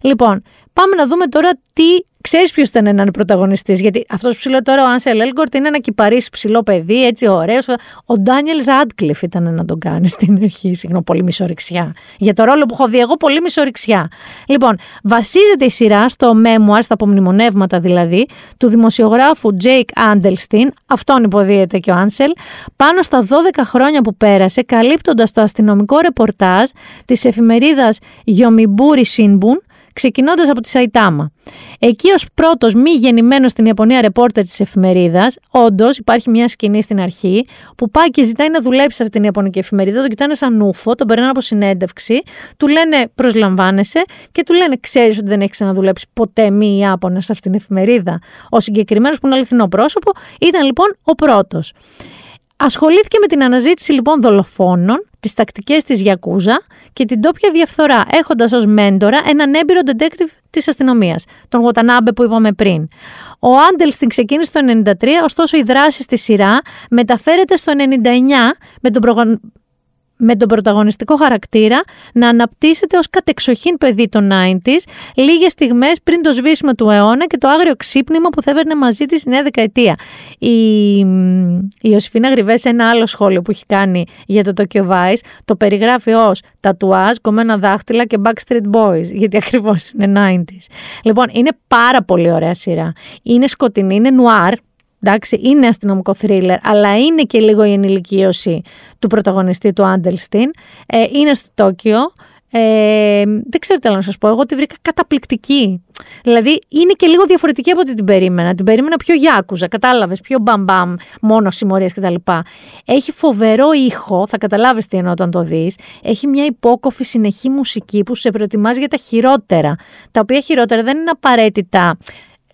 Λοιπόν, πάμε να δούμε τώρα τι Ξέρεις ποιος ήταν έναν πρωταγωνιστής, γιατί αυτός που σου λέω τώρα, ο Άνσελ Έλγκορτ, είναι ένα κυπαρί ψηλό παιδί, έτσι ωραίος. Ο Ντάνιελ Ράντκλιφ ήταν να τον κάνει στην αρχή. Συγγνώμη, πολύ μισορυξιά. Για το ρόλο που έχω δει εγώ, πολύ μισορυξιά. Λοιπόν, βασίζεται η σειρά στο memoir, στα απομνημονεύματα δηλαδή, του δημοσιογράφου Τζέικ Άντελστιν, αυτόν υποδύεται και ο Άνσελ, πάνω στα 12 χρόνια που πέρασε, καλύπτοντας το αστυνομικό ρεπορτάζ της εφημερίδας Γιομιούρι Σίνμπουν, ξεκινώντας από τη Σαϊτάμα. Εκεί ως πρώτος μη γεννημένος στην Ιαπωνία ρεπόρτερ της εφημερίδας, όντως υπάρχει μια σκηνή στην αρχή που πάει και ζητάει να δουλέψει σε αυτή την Ιαπωνική εφημερίδα, τον κοιτάνε σαν ούφο, τον περνάνε από συνέντευξη, του λένε προσλαμβάνεσαι και του λένε ξέρεις ότι δεν έχεις ξαναδουλέψει ποτέ μη Ιάπωνα σε αυτήν την εφημερίδα. Ο συγκεκριμένος που είναι αληθινό πρόσωπο ήταν λοιπόν ο πρώτος. Ασχολήθηκε με την αναζήτηση λοιπόν δολοφόνων, τις τακτικές της Γιακούζα και την τόπια διαφθορά, έχοντας ως μέντορα έναν έμπειρο detective της αστυνομίας, τον Γοτανάμπε που είπαμε πριν. Ο Άντελστιν ξεκίνησε το 1993, ωστόσο η δράση στη σειρά μεταφέρεται στο 1999 με τον με τον πρωταγωνιστικό χαρακτήρα να αναπτύσσεται ως κατεξοχήν παιδί των 90s λίγες στιγμές πριν το σβήσιμο του αιώνα και το άγριο ξύπνημα που θα έβαιρνε μαζί της νέα δεκαετία. Η, η Ιωσήφινα Γριβέ σε ένα άλλο σχόλιο που έχει κάνει για το Tokyo Vice το περιγράφει ως τατουάζ, κομμένα δάχτυλα και Backstreet Boys γιατί ακριβώς είναι 90s. Λοιπόν, είναι πάρα πολύ ωραία σειρά. Είναι σκοτεινή, είναι νουάρ, Εντάξει, είναι αστυνομικό θρίλερ, αλλά είναι και λίγο η ενηλικίωση του πρωταγωνιστή του Άντελστιν. Ε, είναι στο Τόκιο. Ε, δεν ξέρω τι άλλο να σας πω. Εγώ τη βρήκα καταπληκτική. Δηλαδή είναι και λίγο διαφορετική από ό,τι την περίμενα. Την περίμενα πιο γιάκουζα, κατάλαβες, πιο μπαμπαμ, μόνο συμμορίες κτλ. Έχει φοβερό ήχο, θα καταλάβεις τι εννοώ όταν το δεις. Έχει μια υπόκοφη συνεχή μουσική που σε προετοιμάζει για τα χειρότερα. Τα οποία χειρότερα δεν είναι απαραίτητα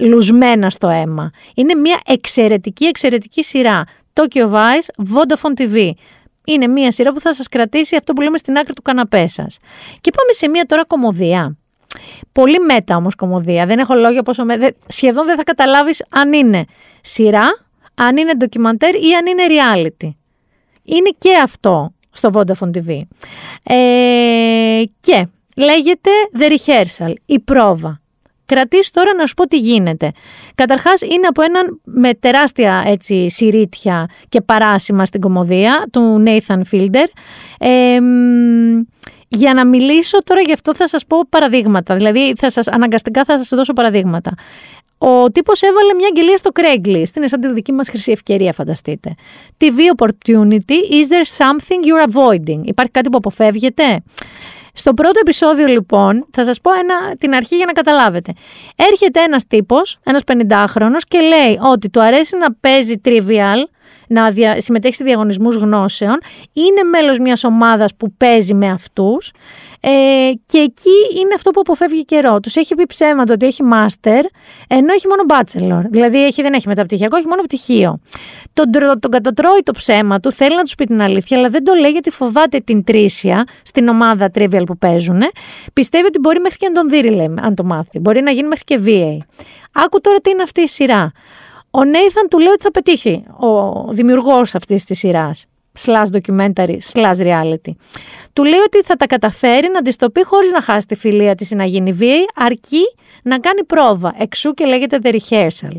λουσμένα στο αίμα. Είναι μια εξαιρετική, εξαιρετική σειρά. Tokyo Vice, Vodafone TV. Είναι μια σειρά που θα σας κρατήσει αυτό που λέμε στην άκρη του καναπέ σας. Και πάμε σε μια τώρα κομμωδία. Πολύ μέτα όμως κομμωδία. Δεν έχω λόγια πόσο με... Σχεδόν δεν θα καταλάβεις αν είναι σειρά, αν είναι ντοκιμαντέρ ή αν είναι reality. Είναι και αυτό στο Vodafone TV. Ε, και λέγεται The Rehearsal, η πρόβα. Κρατήσει τώρα να σου πω τι γίνεται. Καταρχάς, είναι από έναν με τεράστια έτσι, συρίτια και παράσημα στην κομμωδία του Nathan Fielder. Ε, για να μιλήσω τώρα γι' αυτό θα σας πω παραδείγματα. Δηλαδή θα σας, αναγκαστικά θα σας δώσω παραδείγματα. ο τύπος έβαλε μια αγγελία στο Craigslist. Είναι σαν τη δική μας χρυσή ευκαιρία, φανταστείτε. TV opportunity, is there something you're avoiding? Υπάρχει κάτι που αποφεύγετε. Στο πρώτο επεισόδιο λοιπόν, θα σας πω ένα, την αρχή για να καταλάβετε. Έρχεται ένας τύπος, ένας 50χρονος και λέει ότι του αρέσει να παίζει trivial, να δια, συμμετέχει σε διαγωνισμούς γνώσεων, είναι μέλος μιας ομάδας που παίζει με αυτούς ε, και εκεί είναι αυτό που αποφεύγει καιρό. Τους έχει πει ψέματα ότι έχει master, ενώ έχει μόνο bachelor. Δηλαδή έχει, δεν έχει μεταπτυχιακό, έχει μόνο πτυχίο. Τον, τον κατατρώει το ψέμα του, θέλει να τους πει την αλήθεια, αλλά δεν το λέει γιατί φοβάται την τρίσια στην ομάδα trivial που παίζουν. Πιστεύει ότι μπορεί μέχρι και να τον δει, λέει, αν το μάθει. Μπορεί να γίνει μέχρι και VA. Άκου τώρα τι είναι αυτή η σειρά. Ο Νέιθαν του λέει ότι θα πετύχει ο δημιουργός αυτής της σειράς slash documentary, slash reality. Του λέει ότι θα τα καταφέρει να τη το πει χωρίς να χάσει τη φιλία της ή να γίνει βίαιη, αρκεί να κάνει πρόβα. Εξού και λέγεται the rehearsal.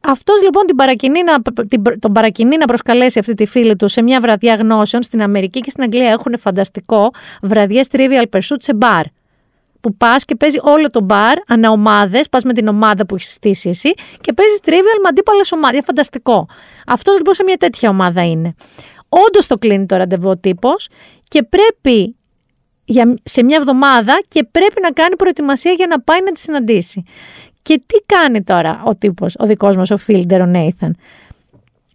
Αυτός λοιπόν την παρακινεί να, την, τον παρακινεί να προσκαλέσει αυτή τη φίλη του σε μια βραδιά γνώσεων στην Αμερική και στην Αγγλία έχουν φανταστικό βραδιές trivial pursuit σε μπαρ που πας και παίζει όλο το μπαρ, αναομάδες, πας με την ομάδα που έχεις στήσει εσύ και παίζεις trivial με αντίπαλες ομάδες. Φανταστικό. Αυτός λοιπόν σε μια τέτοια ομάδα είναι. Όντως το κλείνει το ραντεβού ο τύπος και πρέπει για, σε μια εβδομάδα και πρέπει να κάνει προετοιμασία για να πάει να τη συναντήσει. Και τι κάνει τώρα ο τύπος, ο δικός μας, ο Φίλντερ, ο Νέιθαν;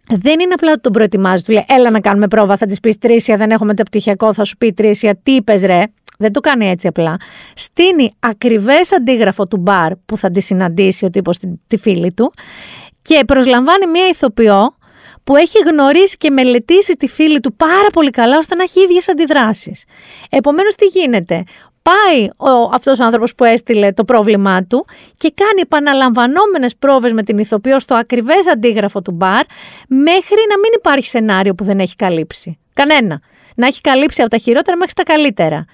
Δεν είναι απλά ότι τον προετοιμάζει, του λέει: Έλα να κάνουμε πρόβα, θα της πεις Τρίσια, δεν έχω μεταπτυχιακό, θα σου πει Τρίσια, τι είπες ρε. Δεν το κάνει έτσι απλά. Στείνει ακριβές αντίγραφο του μπαρ που θα τη συναντήσει ο τύπος τη φίλη του και προσλαμβάνει μια ηθοποιό που έχει γνωρίσει και μελετήσει τη φίλη του πάρα πολύ καλά ώστε να έχει ίδιες αντιδράσεις. Επομένως τι γίνεται; Πάει ο, αυτός ο άνθρωπος που έστειλε το πρόβλημά του και κάνει επαναλαμβανόμενες πρόβες με την ηθοποιό στο ακριβές αντίγραφο του μπαρ μέχρι να μην υπάρχει σενάριο που δεν έχει καλύψει. Κανένα. Να έχει καλύψει από τα χειρότερα μέχρι τα καλύτερα.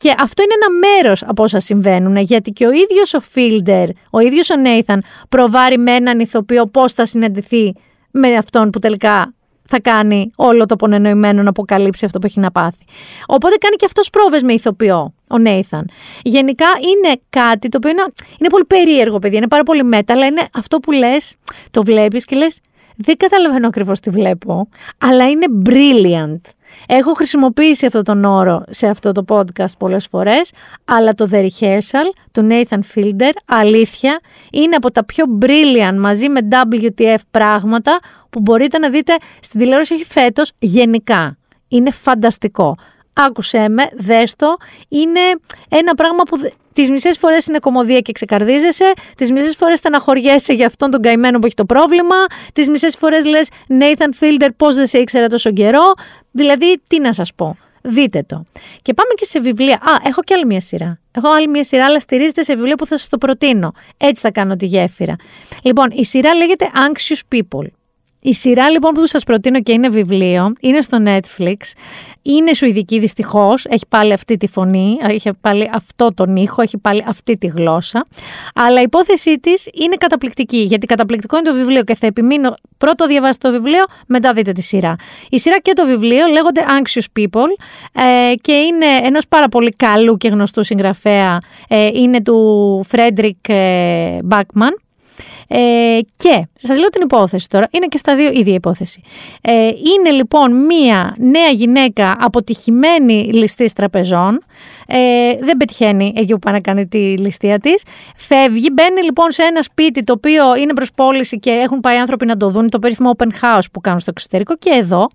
Και αυτό είναι ένα μέρος από όσα συμβαίνουν, γιατί και ο ίδιος ο Φίλντερ, ο ίδιος ο Νέιθαν, προβάρει με έναν ηθοποιό πώς θα συναντηθεί με αυτόν που τελικά θα κάνει όλο το πονενοημένο να αποκαλύψει αυτό που έχει να πάθει. Οπότε κάνει και αυτός πρόβες με ηθοποιό, ο Νέιθαν. Γενικά είναι κάτι το οποίο είναι, είναι πολύ περίεργο, παιδί. Είναι πάρα πολύ μέτα, αλλά είναι αυτό που λες, το βλέπεις και λες, δεν καταλαβαίνω ακριβώς τι βλέπω, αλλά είναι brilliant. Έχω χρησιμοποιήσει αυτόν τον όρο σε αυτό το podcast πολλές φορές, αλλά το The Rehearsal του Nathan Fielder, αλήθεια, είναι από τα πιο brilliant μαζί με WTF πράγματα που μπορείτε να δείτε στην τηλεόραση έχει φέτος γενικά. Είναι φανταστικό. Άκουσέ με, δες το. Είναι ένα πράγμα που τις μισές φορές είναι κομμωδία και ξεκαρδίζεσαι, τις μισές φορές στεναχωριέσαι για αυτόν τον καημένο που έχει το πρόβλημα, τις μισές φορές λες Nathan Fielder, πώς δεν σε ήξερα τόσο καιρό. Δηλαδή, τι να σας πω. Δείτε το. Και πάμε και σε βιβλία. Α, έχω και άλλη μια σειρά. Έχω άλλη μια σειρά, αλλά στηρίζεται σε βιβλίο που θα σας το προτείνω. Έτσι θα κάνω τη γέφυρα. Λοιπόν, η σειρά λέγεται Anxious People. Η σειρά λοιπόν που σας προτείνω και είναι βιβλίο, είναι στο Netflix, είναι σουηδική δυστυχώς, έχει πάλι αυτή τη φωνή, έχει πάλι αυτό τον ήχο, έχει πάλι αυτή τη γλώσσα, αλλά η υπόθεσή της είναι καταπληκτική, γιατί καταπληκτικό είναι το βιβλίο και θα επιμείνω πρώτο διαβάσετε το βιβλίο, μετά δείτε τη σειρά. Η σειρά και το βιβλίο λέγονται Anxious People ε, και είναι ενός πάρα πολύ καλού και γνωστού συγγραφέα, ε, είναι του Φρέντρικ ε, Μπάκμαν, ε, και σας λέω την υπόθεση τώρα, είναι και στα δύο ίδια υπόθεση. Ε, είναι λοιπόν μία νέα γυναίκα αποτυχημένη ληστής τραπεζών, ε, δεν πετυχαίνει εκεί που πάει να κάνει τη ληστεία της. Φεύγει, μπαίνει λοιπόν σε ένα σπίτι το οποίο είναι προς πώληση και έχουν πάει άνθρωποι να το δουν, το περίφημο open house που κάνουν στο εξωτερικό και εδώ.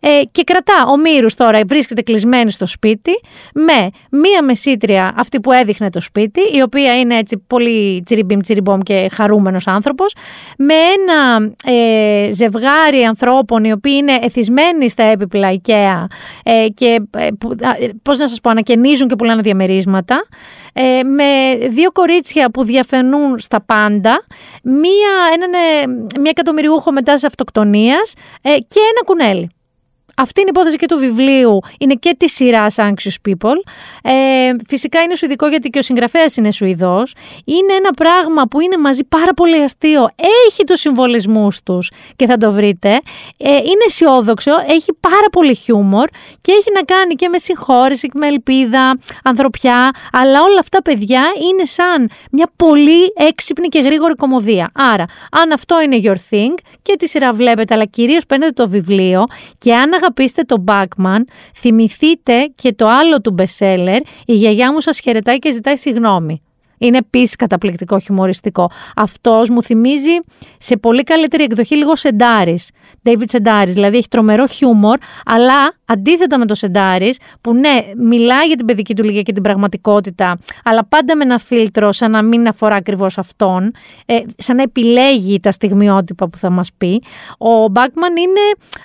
Ε, και κρατά ο Μύρους τώρα, βρίσκεται κλεισμένη στο σπίτι με μία μεσήτρια, αυτή που έδειχνε το σπίτι, η οποία είναι έτσι πολύ τσιριμπιμ τσιριμπομ και χαρούμενος άνθρωπος, με ένα ε, ζευγάρι ανθρώπων οι οποίοι είναι εθισμένοι στα έπιπλα IKEA ε, και ε, πώς να σας πω, ανακαινίζουν και πουλάνε διαμερίσματα, ε, με δύο κορίτσια που διαφαινούν στα πάντα, μία, έναν, ε, μία εκατομμυριούχο μετά σε αυτοκτονίας ε, και ένα κουνέλι. Αυτή είναι η υπόθεση και του βιβλίου, είναι και της σειράς Anxious People. Ε, φυσικά είναι σουηδικό γιατί και ο συγγραφέας είναι Σουηδός. Είναι ένα πράγμα που είναι μαζί πάρα πολύ αστείο. Έχει τους συμβολισμούς τους και θα το βρείτε. Ε, είναι αισιόδοξο, έχει πάρα πολύ χιούμορ και έχει να κάνει και με συγχώρεση και με ελπίδα, ανθρωπιά. Αλλά όλα αυτά, παιδιά, είναι σαν μια πολύ έξυπνη και γρήγορη κομμωδία. Άρα, αν αυτό είναι your thing και τη σειρά βλέπετε, αλλά κυρίως παίρνετε το βιβλίο και αν αγαπήσετε το Backman, θυμηθείτε και το άλλο του bestseller, η γιαγιά μου σας χαιρετάει και ζητάει συγγνώμη. Είναι επίσης καταπληκτικό χιουμοριστικό. Αυτός μου θυμίζει σε πολύ καλύτερη εκδοχή λίγο Σεντάρης. David Σεντάρης. Δηλαδή έχει τρομερό χιούμορ, αλλά αντίθετα με το Σεντάρης, που ναι, μιλάει για την παιδική του ηλικία και την πραγματικότητα, αλλά πάντα με ένα φίλτρο σαν να μην αφορά ακριβώς αυτόν, ε, σαν να επιλέγει τα στιγμιότυπα που θα μας πει. Ο Μπάκμαν είναι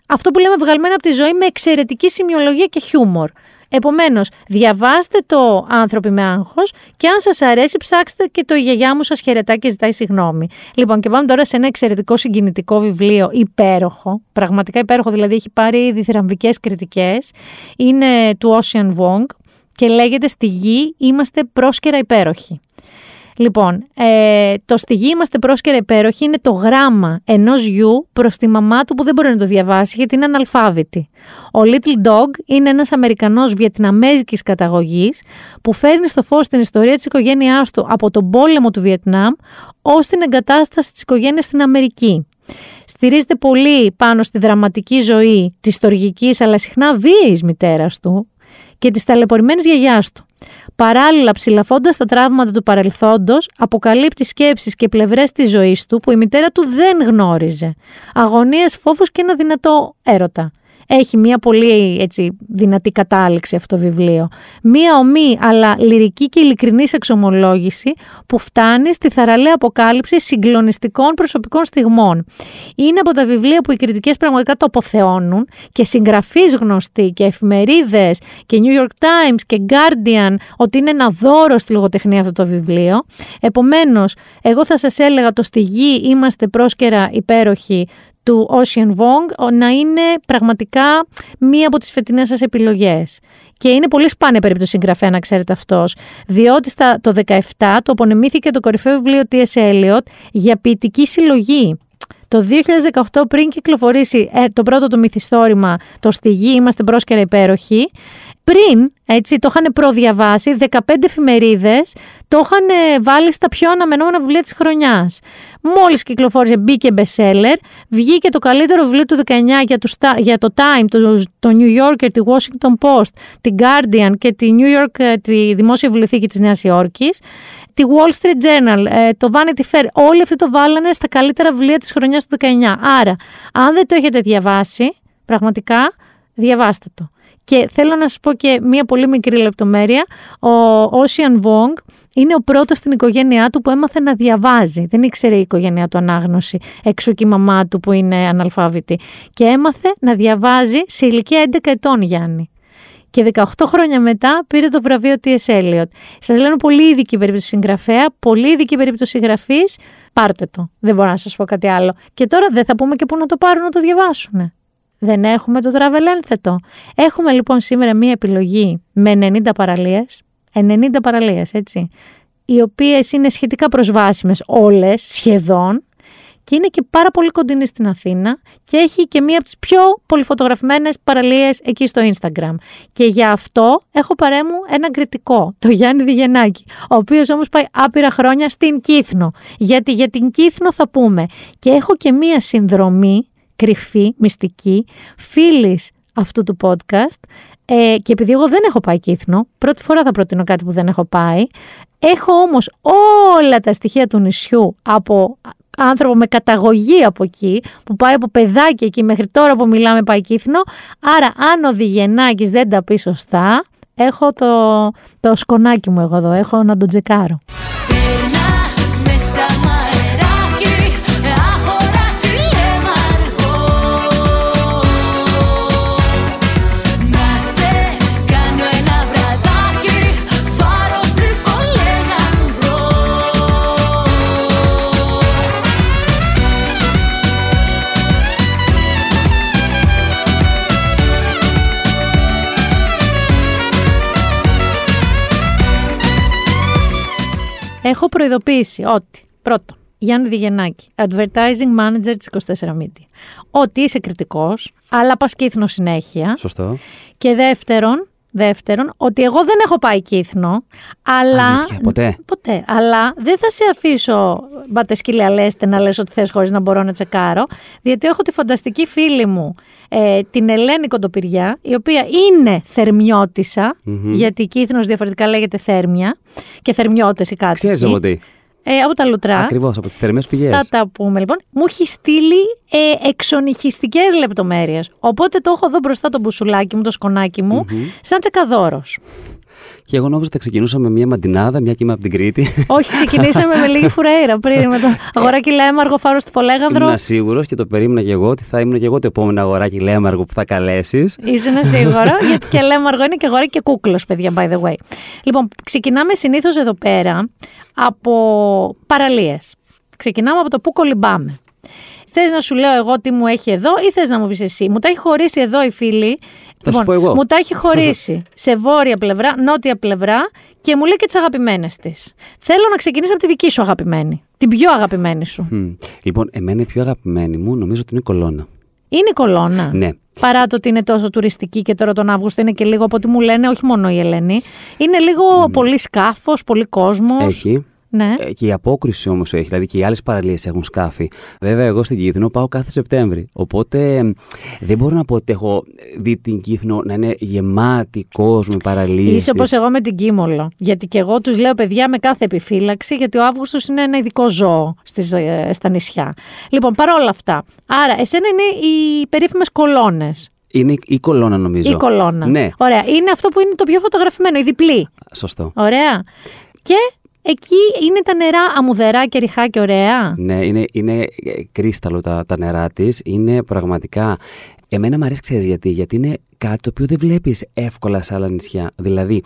αυτό που λέμε βγαλμένο από τη ζωή με εξαιρετική σημειολογία και χιούμορ. Επομένως, διαβάστε το άνθρωποι με άγχος και αν σας αρέσει, ψάξτε και το η γιαγιά μου σας χαιρετά και ζητάει συγγνώμη. Λοιπόν, και πάμε τώρα σε ένα εξαιρετικό συγκινητικό βιβλίο, υπέροχο. Πραγματικά υπέροχο, δηλαδή έχει πάρει διθυραμβικέ κριτικές. Είναι του Ocean Wong και λέγεται Στη γη είμαστε πρόσκαιρα υπέροχοι. Λοιπόν, ε, το στη γη είμαστε πρόσκαιρα υπέροχοι είναι το γράμμα ενός γιου προς τη μαμά του που δεν μπορεί να το διαβάσει γιατί είναι αναλφάβητη. Ο Little Dog είναι ένας Αμερικανός Βιετναμέζικης καταγωγής που φέρνει στο φως την ιστορία της οικογένειάς του από τον πόλεμο του Βιετνάμ ως την εγκατάσταση της οικογένειας στην Αμερική. Στηρίζεται πολύ πάνω στη δραματική ζωή της στοργική αλλά συχνά βίαιης μητέρας του και της ταλαιπωρημένης γιαγιάς του. Παράλληλα, ψηλαφώντας τα τραύματα του παρελθόντος, αποκαλύπτει σκέψεις και πλευρές της ζωής του που η μητέρα του δεν γνώριζε. Αγωνίες, φόβου και ένα δυνατό έρωτα. Έχει μια πολύ έτσι, δυνατή κατάληξη αυτό το βιβλίο. Μια ομή αλλά λυρική και ειλικρινής εξομολόγηση που φτάνει στη θαραλέα αποκάλυψη συγκλονιστικών προσωπικών στιγμών. Είναι από τα βιβλία που οι κριτικές πραγματικά το αποθεώνουν και συγγραφείς γνωστοί και εφημερίδες και New York Times και Guardian ότι είναι ένα δώρο στη λογοτεχνία αυτό το βιβλίο. Επομένως, εγώ θα σας έλεγα το στη γη είμαστε πρόσκαιρα υπέροχοι του Ocean Wong να είναι πραγματικά μία από τις φετινές σας επιλογές. Και είναι πολύ σπάνια περίπτωση συγγραφέα να ξέρετε αυτός, διότι στα, το 17 το απονεμήθηκε το κορυφαίο βιβλίο T.S. Eliot για ποιητική συλλογή. Το 2018 πριν κυκλοφορήσει ε, το πρώτο του μυθιστόρημα, το «Στη γη είμαστε πρόσκαιρα υπέροχοι», πριν, έτσι, το είχαν προδιαβάσει, 15 εφημερίδες το είχαν βάλει στα πιο αναμενόμενα βιβλία της χρονιάς. Μόλις κυκλοφόρησε, μπήκε bestseller, βγήκε το καλύτερο βιβλίο του 19 για, το, για το Time, το, το New Yorker, τη Washington Post, την Guardian και τη New York, ε, τη Δημόσια Βιβλιοθήκη της Νέας Υόρκης, τη Wall Street Journal, ε, το Vanity Fair, όλοι αυτοί το βάλανε στα καλύτερα βιβλία της χρονιάς του 19. Άρα, αν δεν το έχετε διαβάσει, πραγματικά διαβάστε το. Και θέλω να σας πω και μία πολύ μικρή λεπτομέρεια. Ο Ocean Wong είναι ο πρώτος στην οικογένειά του που έμαθε να διαβάζει. Δεν ήξερε η οικογένειά του ανάγνωση, έξω και η μαμά του που είναι αναλφάβητη. Και έμαθε να διαβάζει σε ηλικία 11 ετών, Γιάννη. Και 18 χρόνια μετά πήρε το βραβείο T.S. Eliot. Σας λένε πολύ ειδική περίπτωση συγγραφέα, πολύ ειδική περίπτωση συγγραφής. Πάρτε το. Δεν μπορώ να σας πω κάτι άλλο. Και τώρα δεν θα πούμε και πού να το πάρουν να το διαβάσουν. Δεν έχουμε το travel ένθετο. Έχουμε λοιπόν σήμερα μία επιλογή με 90 παραλίες, 90 παραλίες έτσι, οι οποίες είναι σχετικά προσβάσιμες όλες, σχεδόν, και είναι και πάρα πολύ κοντινή στην Αθήνα και έχει και μία από τις πιο πολυφωτογραφημένες παραλίες εκεί στο Instagram. Και για αυτό έχω παρέμου ένα κριτικό, το Γιάννη Διγενάκη, ο οποίος όμως πάει άπειρα χρόνια στην Κύθνο. Γιατί για την Κύθνο θα πούμε. Και έχω και μία συνδρομή κρυφή, μυστική, φίλης αυτού του podcast. Ε, και επειδή εγώ δεν έχω πάει Κύθνο, πρώτη φορά θα προτείνω κάτι που δεν έχω πάει. Έχω όμως όλα τα στοιχεία του νησιού από άνθρωπο με καταγωγή από εκεί, που πάει από παιδάκι εκεί μέχρι τώρα που μιλάμε πάει Κύθνο. Άρα αν ο Διγενάκης δεν τα πει σωστά, έχω το, το σκονάκι μου εγώ εδώ, έχω να τον τσεκάρω. Έχω προειδοποιήσει ότι πρώτον, Γιάννη Διγενάκη, advertising manager της 24 Media, ότι είσαι κριτικός, αλλά πας κύθνο συνέχεια. Σωστό. Και δεύτερον, δεύτερον, ότι εγώ δεν έχω πάει κύθνο, αλλά... Αλήθεια, ποτέ; Ποτέ. Αλλά δεν θα σε αφήσω μπατες σκύλια λέστε να λες ότι θες χωρίς να μπορώ να τσεκάρω, διότι έχω τη φανταστική φίλη μου, ε, την Ελένη Κοντοπυριά, η οποία είναι θερμιώτησα, γιατί η κύθνος διαφορετικά λέγεται θέρμια, και θερμιώτες οι κάτοικοι. Ξέρεις από τι. Ε, από τα λουτρά. Ακριβώς, από τις θερμές πηγές. Θα τα πούμε λοιπόν. Μου έχει στείλει ε, εξονυχιστικές λεπτομέρειες. Οπότε το έχω εδώ μπροστά το μπουσουλάκι μου, το σκονάκι μου, σαν τσεκαδόρος. Και εγώ νόμιζα ότι θα ξεκινούσα με μια μαντινάδα, μια και είμαι από την Κρήτη. Όχι, ξεκινήσαμε με λίγη φουρέιρα πριν με το αγοράκι λέμαργο φάρο στη Φολέγανδρο. Ήμουν σίγουρος και το περίμενα και εγώ ότι θα ήμουν και εγώ το επόμενο αγοράκι λέμαργο που θα καλέσεις. Ήσουν σίγουρο, γιατί και λέμαργο είναι και αγοράκι και κούκλος, παιδιά, by the way. Λοιπόν, ξεκινάμε συνήθως εδώ πέρα από παραλίες. Ξεκινάμε από το πού κολυμπάμε. Θες να σου λέω εγώ τι μου έχει εδώ ή θες να μου πεις εσύ. Μου τα έχει χωρίσει εδώ η φίλη. Θα σου πω εγώ. Μου τα έχει χωρίσει σε βόρεια πλευρά, νότια πλευρά και μου λέει και τις αγαπημένες της. Θέλω να ξεκινήσει από τη δική σου αγαπημένη. Την πιο αγαπημένη σου. Μμ. Λοιπόν, εμένα η πιο αγαπημένη μου νομίζω ότι είναι η κολόνα. Είναι η κολόνα. Ναι. Παρά το ότι είναι τόσο τουριστική και τώρα τον Αύγουστο είναι και λίγο από ό,τι μου λένε, όχι μόνο η Ελένη. Είναι λίγο πολύ σκάφος, πολύ κόσμος. Έχει. Ναι. Ε, και η απόκριση όμως έχει, δηλαδή και οι άλλες παραλίες έχουν σκάφη. Βέβαια, εγώ στην Κύθνο πάω κάθε Σεπτέμβρη. Οπότε ε, δεν μπορώ να πω ότι έχω δει την Κύθνο να είναι γεμάτη κόσμο, παραλίες. Είσαι όπως εγώ με την Κίμολο. Γιατί και εγώ τους λέω παιδιά με κάθε επιφύλαξη, γιατί ο Αύγουστος είναι ένα ειδικό ζώο στις, ε, στα νησιά. Λοιπόν, παρόλα αυτά. Άρα, εσένα είναι οι περίφημες κολόνες. Είναι η κολόνα, νομίζω. Η κολόνα. Ναι, Ωραία. Είναι αυτό που είναι το πιο φωτογραφημένο, η διπλή. σωστό. Ωραία. Και εκεί είναι τα νερά αμμουδερά και ριχά και ωραία. Ναι, είναι, είναι ε, κρίσταλο τα, τα νερά της. Είναι πραγματικά. Εμένα μου αρέσει, ξέρεις γιατί. Γιατί είναι κάτι το οποίο δεν βλέπεις εύκολα σε άλλα νησιά. Δηλαδή,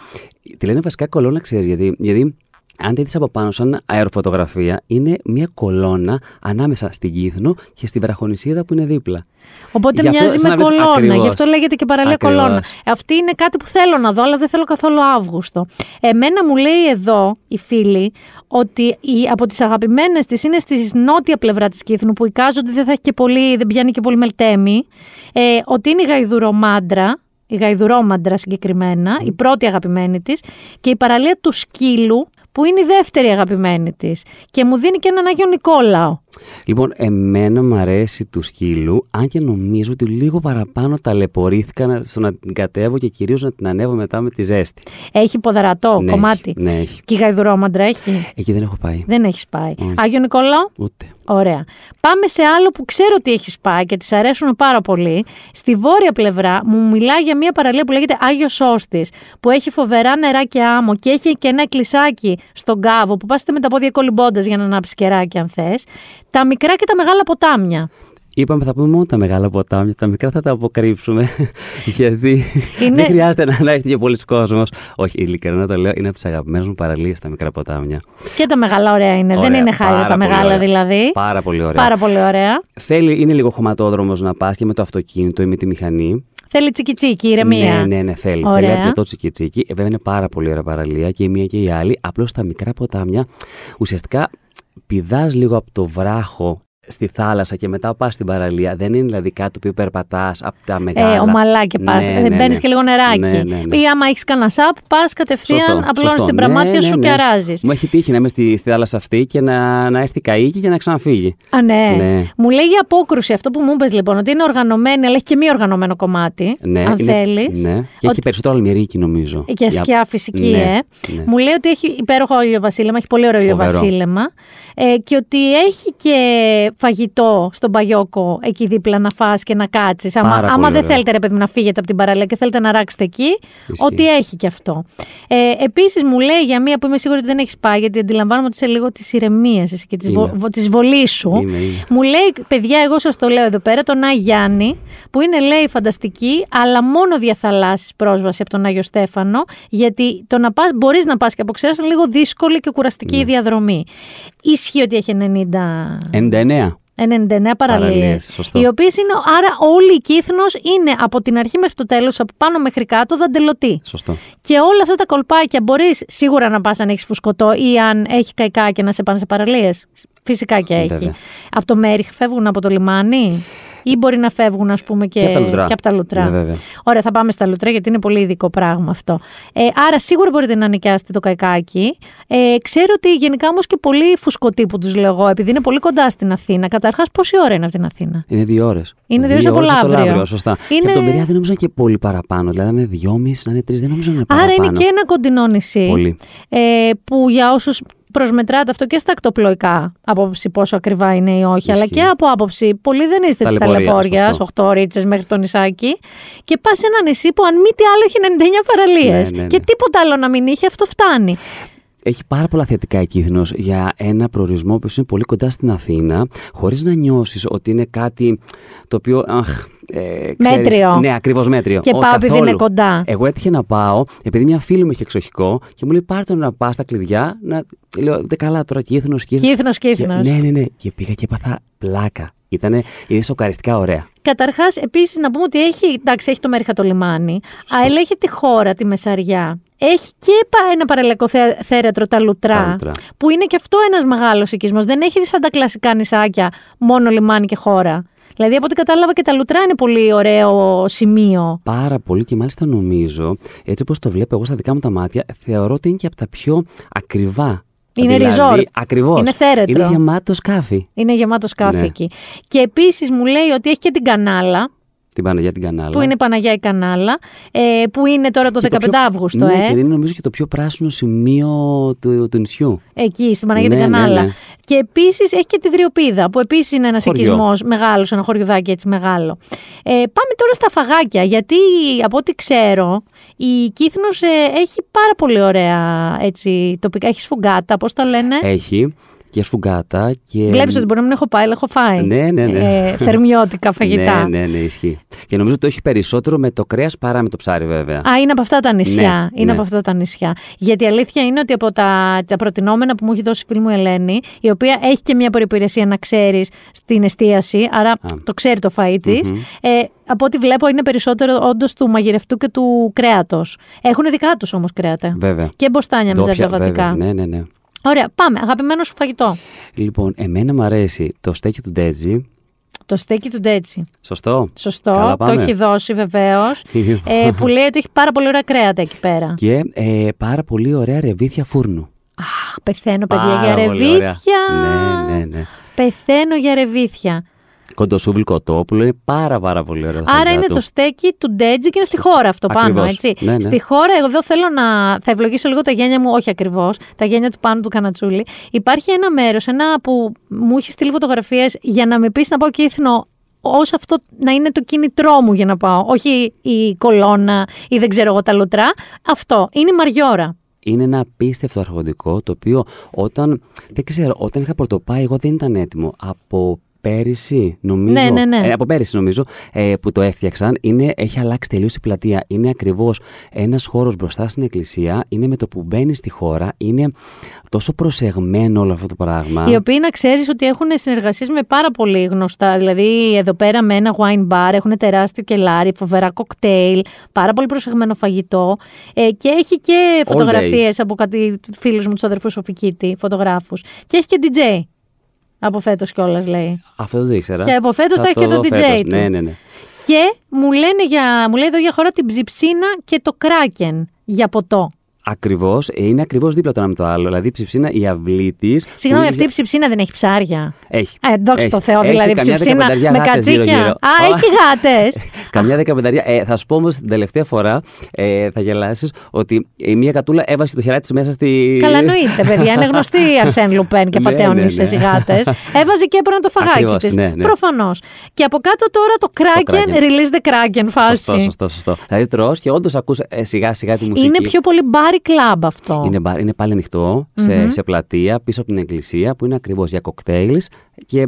τη λένε βασικά κολόνα, ξέρεις γιατί. Γιατί αν τη δεις από πάνω σαν αεροφωτογραφία, είναι μια κολόνα ανάμεσα στην Κύθνο και στη βραχονισίδα που είναι δίπλα. Οπότε Γι' αυτό μοιάζει σαν με να βρεις- κολόνα. ακριβώς. Γι' αυτό λέγεται και παραλία Ακριβώς. κολόνα. Αυτή είναι κάτι που θέλω να δω, αλλά δεν θέλω καθόλου Αύγουστο. Εμένα μου λέει εδώ η φίλη ότι η, από τις αγαπημένες της είναι στη νότια πλευρά της Κύθνου, που εικάζονται δεν θα έχει και πολύ, δεν πιάνει και πολύ μελτέμι. Ε, ότι είναι η γαϊδουρομάντρα. Η γαϊδουρόμαντρα συγκεκριμένα, η πρώτη αγαπημένη της και η παραλία του σκύλου που είναι η δεύτερη αγαπημένη της και μου δίνει και έναν Άγιο Νικόλαο. Λοιπόν, εμένα μου αρέσει του σκύλου, αν και νομίζω ότι λίγο παραπάνω ταλαιπωρήθηκα να- στο να την κατέβω και κυρίως να την ανέβω μετά με τη ζέστη. Έχει ποδαρατό Ναι, κομμάτι. έχει, ναι, έχει. Και η γαϊδουρόμαντρα έχει; Εκεί δεν έχω πάει. Δεν έχεις πάει. Όχι. Άγιο Νικόλαο. Ούτε. Ωραία. Πάμε σε άλλο που ξέρω ότι έχεις πάει και τη αρέσουν πάρα πολύ. Στη βόρεια πλευρά μου μιλάει για μια παραλία που λέγεται Άγιος Σώστη, που έχει φοβερά νερά και άμμο και έχει και ένα εκκλησάκι στον κάβο που πάστε με τα πόδια κολυμπώντας για να ανάψεις κεράκι, αν θες. Τα μικρά και τα μεγάλα ποτάμια. Είπαμε θα πούμε μόνο τα μεγάλα ποτάμια, τα μικρά θα τα αποκρύψουμε. γιατί Είναι- δεν χρειάζεται να, να έρθει και πολλοί κόσμος. Όχι, ειλικρινά το λέω, είναι από τις αγαπημένες μου παραλίες τα μικρά ποτάμια. Και τα μεγάλα ωραία είναι. Δεν Ωραία, είναι χάλια πάρα τα πολύ μεγάλα ωραία. δηλαδή. Πάρα πολύ ωραία. Πάρα πολύ ωραία. Θέλει, είναι λίγο χωματόδρομος να πας και με το αυτοκίνητο ή με τη μηχανή. Θέλει τσικιτσίκι, ηρεμία. Ναι, ναι, ναι, θέλει. Ωραία. Θέλει αρκετό τσικιτσίκι. Ε, βέβαια είναι πάρα πολύ ωραία παραλία και η μία και η άλλη. Απλώς τα μικρά ποτάμια ουσιαστικά πηδάς λίγο από το βράχο στη θάλασσα και μετά πας στην παραλία. Δεν είναι δηλαδή κάτι που περπατάς από τα μεγάλα. Ε, ομαλά και πας. Ναι, δεν ναι, μπαίνεις ναι. και λίγο νεράκι. Ναι, ναι, ναι. Ή άμα έχεις κανένα σαπ, πας κατευθείαν, Σωστό, απλώνεις σωστό. την Ναι, πραμάτια ναι, σου ναι. και αράζεις. Μου έχει τύχει να είμαι στη, στη θάλασσα αυτή και να, να έρθει καίκι και να ξαναφύγει. Α, ναι. Ναι. Μου λέει η απόκρουση αυτό που μου είπες λοιπόν, ότι είναι οργανωμένη, αλλά έχει και μη οργανωμένο κομμάτι. Ναι, αν είναι- θέλεις. Ναι. Και έχει περισσότερο αλμυρίκι νομίζω. Και σκιά φυσική, Ναι, ε. ναι. Μου λέει ότι έχει υπέροχο ηλιοβασίλεμα, έχει πολύ ωραίο Φοβερό. ηλιοβασίλεμα. Ε, και ότι έχει και φαγητό στον Παγιόκο εκεί δίπλα να φας και να κάτσεις. Άμα, Πάρα άμα πολύ δεν ωραίο. θέλετε ρε παιδί μου, να φύγετε από την παραλία και θέλετε να ράξετε εκεί, Ισχύει. ότι έχει και αυτό. Ε, Επίσης μου λέει για μία που είμαι σίγουρη ότι δεν έχεις πάει, γιατί αντιλαμβάνομαι ότι είσαι λίγο τη ηρεμία και τη Είμαι. βο, της βολής σου. Είμαι, είμαι. Μου λέει, παιδιά, εγώ σας το λέω εδώ πέρα, τον Άγιο Γιάννη, που είναι λέει φανταστική, αλλά μόνο διαθαλάσσης πρόσβαση από τον Άγιο Στέφανο, γιατί το να πας, μπορείς να πας και από ξέρας είναι λίγο δύσκολη και κουραστική Ναι. η διαδρομή. Ισχύει ότι έχει 90... 99. 99 παραλίες. Παραλίες, σωστό. Οι οποίες είναι. Άρα, όλη η κύθνος είναι από την αρχή μέχρι το τέλος, από πάνω μέχρι κάτω, δαντελωτή. Σωστό. Και όλα αυτά τα κολπάκια μπορείς σίγουρα να πας αν έχεις φουσκωτό ή αν έχει καϊκά και να σε πάνε σε παραλίες. Φυσικά και έχει. Βέβαια. Από το Μέριχ φεύγουν από το λιμάνι; Ή μπορεί να φεύγουν, ας πούμε, και, Και από τα λουτρά. και από τα λουτρά. Ναι, βέβαια. Ωραία, θα πάμε στα λουτρά γιατί είναι πολύ ειδικό πράγμα αυτό. Ε, άρα, σίγουρα μπορείτε να νοικιάσετε το καϊκάκι. Ε, ξέρω ότι γενικά όμως και πολλοί φουσκωτοί που τους λέω εγώ, επειδή είναι πολύ κοντά στην Αθήνα. Καταρχάς, πόση ώρα είναι από την Αθήνα; Είναι δύο ώρες. Είναι δύο ώρες από Λαύριο. Σωστά. Είναι- Και από τον Πειραιά δεν νομίζω και πολύ παραπάνω. Δηλαδή, να είναι δυόμιση, να είναι τρεις, δεν νομίζω να είναι Άρα παραπάνω. είναι και ένα κοντινό νησί. Πολύ. Ε, που για όσους προσμετράτε αυτό και στα ακτοπλοϊκά άποψη πόσο ακριβά είναι ή όχι, αλλά Ισχύει. και από άποψη πολύ δεν είστε της Ταλαιπωρία, ταλαιπώριας, σωστό. 8 ρίτσες μέχρι το νησάκι. Και πας σε ένα νησί που αν μη τι άλλο έχει 99 παραλίες. Ναι, ναι, ναι. Και τίποτα άλλο να μην είχε, αυτό φτάνει. Έχει πάρα πολλά θετικά η Κύθνος για ένα προορισμό που είναι πολύ κοντά στην Αθήνα, χωρίς να νιώσεις ότι είναι κάτι το οποίο. Αχ, ε, ξέρεις, Μέτριο. Ναι, ακριβώς μέτριο. Και Ο, πάω επειδή καθόλου. είναι κοντά. Εγώ έτυχε να πάω, επειδή μια φίλη μου είχε εξοχικό και μου λέει: Πάρ το να πας στα κλειδιά. Να... Λέω: Δεν καλά τώρα, Κύθνος, Κύθνος. Κύθνος, Κύθνος. Και- Ναι, ναι, ναι. Και πήγα και έπαθα πλάκα. Ήτανε, είναι σοκαριστικά ωραία. Καταρχάς, επίσης να πούμε ότι έχει, εντάξει, έχει το Μέριχα το λιμάνι, αλλά έχει τη χώρα, τη Μεσαριά. Έχει και πα- ένα παραλιακό θε- θέρετρο, τα λουτρά, Τα Λουτρά. που είναι και αυτό ένας μεγάλος οικισμός. Δεν έχει σαν τα κλασικά νησάκια μόνο λιμάνι και χώρα. Δηλαδή, από ό,τι κατάλαβα και τα λουτρά είναι πολύ ωραίο σημείο. Πάρα πολύ και μάλιστα νομίζω, έτσι όπως το βλέπω εγώ στα δικά μου τα μάτια, θεωρώ ότι είναι και από τα πιο ακριβά. Είναι δηλαδή, resort. Ακριβώς. Είναι θέρετρο. Είναι γεμάτο σκάφη. Είναι γεμάτο σκάφη Ναι. εκεί. Και επίσης μου λέει ότι έχει και την κανάλα, Την Παναγιά την Κανάλα. που είναι η Παναγιά η Κανάλα, ε, που είναι τώρα το Και 15 πιο- Αύγουστο, ναι, ε. και είναι νομίζω και το πιο πράσινο σημείο του, του νησιού. Εκεί, στην Παναγία Ναι, την ναι, Κανάλα. ναι. Και επίσης έχει και τη Δριοπίδα, που επίσης είναι ένα Χωριό. οικισμός μεγάλος, ένα χωριουδάκι έτσι μεγάλο. Ε, πάμε τώρα στα φαγάκια, γιατί από ό,τι ξέρω, η Κύθνος έχει πάρα πολύ ωραία έτσι, τοπικά. Έχει σφουγγάτα, πώς τα λένε; Έχει και σφουγγάτα και... Βλέπεις ότι μπορεί να μην έχω πάει, αλλά έχω φάει. Ναι, ναι, ναι. Ε, θερμιώτικα φαγητά. Ναι, ναι, ναι, ισχύει. Και νομίζω ότι το έχει περισσότερο με το κρέας παρά με το ψάρι, βέβαια. Α, είναι από αυτά τα νησιά. Ναι, είναι ναι. από αυτά τα νησιά. Γιατί η αλήθεια είναι ότι από τα, τα προτινόμενα που μου έχει δώσει η φίλη μου η Ελένη, η οποία έχει και μια προπηρεσία να ξέρεις στην εστίαση, άρα το ξέρει το φαΐ της. Ε, από ό,τι βλέπω είναι περισσότερο όντως του μαγειρευτού και του κρέατος. Έχουν δικά τους όμως κρέατα. Βέβαια. Και μποστάνια με Ντόπια, ζαρζαβατικά. βέβαια. Ναι, ναι, ναι. Ωραία, πάμε. Αγαπημένο σου φαγητό. Λοιπόν, εμένα μου αρέσει το στέκι του Ντέτζι. Το στέκι του Ντέτσι. Σωστό. Σωστό, Καλά το πάμε. έχει δώσει βεβαίως. ε, που λέει ότι έχει πάρα πολύ ωραία κρέατα εκεί πέρα. Και ε, πάρα πολύ ωραία ρεβίθια φούρνου. Αχ, πεθαίνω παιδιά Πάρα για πολύ ωραία. ρεβίθια. Ναι, ναι, ναι. Πεθαίνω για ρεβίθια. Κοντοσούβλ κοτόπουλο είναι πάρα πάρα πολύ ωραίο. τα Άρα φαγητά είναι του. το στέκι του Ντέτζι και είναι στη χώρα αυτό πάνω, Ακριβώς. έτσι. Ναι, ναι. Στη χώρα, εγώ εδώ θέλω να. Θα ευλογήσω λίγο τα γένια μου, όχι ακριβώς, τα γένια του πάνω του Κανατσούλη. Υπάρχει ένα μέρος, ένα που μου έχει στείλει φωτογραφίες για να με πεις να πάω κύθνο ως αυτό να είναι το κίνητρό μου για να πάω. Όχι η κολόνα ή δεν ξέρω εγώ τα λουτρά. Αυτό. Είναι η Μαριόρα. Είναι ένα απίστευτο αρχοντικό το οποίο όταν, δεν ξέρω, όταν είχα πρωτοπάει εγώ δεν ήταν έτοιμο. Από πέρυσι νομίζω, Ναι, ναι, ναι. ε, από πέρυσι νομίζω ε, που το έφτιαξαν, είναι, έχει αλλάξει τελείως η πλατεία. Είναι ακριβώς ένας χώρος μπροστά στην εκκλησία, είναι με το που μπαίνεις στη χώρα, είναι τόσο προσεγμένο όλο αυτό το πράγμα. Οι οποίοι να ξέρεις ότι έχουν συνεργασίες με πάρα πολύ γνωστά. Δηλαδή, εδώ πέρα με ένα wine bar έχουν τεράστιο κελάρι, φοβερά κοκτέιλ, πάρα πολύ προσεγμένο φαγητό. Ε, και έχει και day. φωτογραφίες από κάτι φίλους μου, τους αδερφούς Σοφικίτη, φωτογράφους. Και έχει και DJ. Από φέτος κιόλας λέει. Αυτό δεν το ήξερα. Και από φέτος θα έχει και δω το DJ φέτος. του. Ναι, ναι, ναι. Και μου, λένε για, μου λέει εδώ για χώρα την ψιψίνα και το κράκεν για ποτό. Ακριβώς, είναι ακριβώς δίπλα το ένα με το άλλο. Δηλαδή η ψιψίνα, η αυλή τη. Συγγνώμη, αυτή η ψιψίνα δεν έχει ψάρια. Έχει. Ε, δόξα τω Έχει. Θεώ, Έχει δηλαδή καμιά ψιψίνα δεκαπενταριά με γάτες κατσίκια. γύρω-γύρω. Α, έχει γάτες. Καμιά δεκαπενταριά. Ε, θα σου πω όμως την τελευταία φορά, ε, θα γελάσεις, ότι η μία κατούλα έβασε το χεράκι της μέσα στη. Καλά, εννοείται, παιδιά. Είναι γνωστή η Αρσέν Λουπέν και Ναι, πατέωνε ναι, σε ναι. ζυγάτε. Έβαζε και έπαιρνε το φαγάκι Ακριβώς, της. ναι, ναι. Προφανώς. Και από κάτω τώρα το Kraken, Kraken. release the Kraken φάση. Σωστό, σωστό, σωστό. Δηλαδή τρώ και όντως ακούς ε, σιγά σιγά τη μουσική. Είναι πιο πολύ μπάρι κλαμπ αυτό. Είναι, μπαρ- είναι πάλι ανοιχτό σε, σε πλατεία πίσω από την εκκλησία που είναι ακριβώς για κοκτέιλς και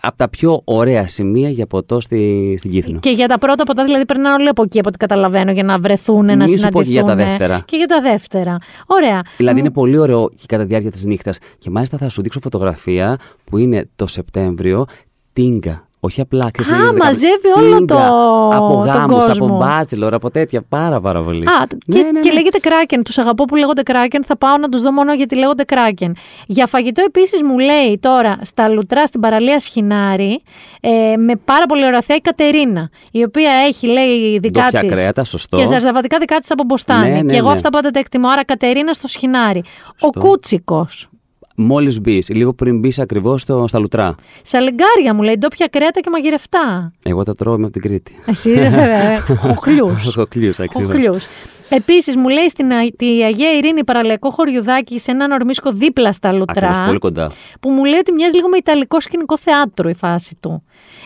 από τα πιο ωραία σημεία για ποτό στη, στην Κύθνο. Και για τα πρώτα ποτά, δηλαδή περνάνε όλοι από εκεί, από ό,τι καταλαβαίνω, για να βρεθούν, να Μη σου πω συναντηθούν. και για τα δεύτερα. Και για τα δεύτερα. Ωραία. Δηλαδή είναι πολύ ωραίο και κατά τη διάρκεια της νύχτας. Και μάλιστα θα σου δείξω φωτογραφία που είναι το Σεπτέμβριο τίνκα. Όχι απλά ξέρεις, Α, είναι μαζεύει όλο τίνκα. το- Από τον γάμους, κόσμο. από μπάτσελορ, από τέτοια. Πάρα πάρα πολύ. Α, Ναι, και, ναι, και ναι. λέγεται Kraken. Τους αγαπώ που λέγονται Kraken. Θα πάω να τους δω μόνο γιατί λέγονται Kraken. Για φαγητό επίσης μου λέει τώρα στα λουτρά στην παραλία Σχοινάρη ε, με πάρα πολύ ωραία θέα η Κατερίνα. Η οποία έχει, λέει, δικά Ντόπια της. κρέατα, σωστό. Και ζαρζαβατικά δικά της από μποστάνι. Ναι, ναι, και εγώ ναι. αυτά πάντα τα εκτιμώ. Άρα Κατερίνα στο Σχοινάρη. Ο Σωστό. Κούτσικος. Μόλις μπεις, λίγο πριν μπεις ακριβώς στα λουτρά. Σαλιγκάρια μου λέει, ντόπια κρέατα και μαγειρευτά. Εγώ τα τρώω είμαι από την Κρήτη. Εσύ είσαι βέβαια. Χοχλιούς. Χοχλιούς, ακριβώς. Χοχλιούς. Επίσης, μου λέει στην Α- τη Αγία Ειρήνη παραλιακό χωριουδάκι σε έναν ορμίσκο δίπλα στα Λουτρά. Ακριβώς, πολύ κοντά. Που μου λέει ότι μοιάζει λίγο με ιταλικό σκηνικό θέατρο η φάση του.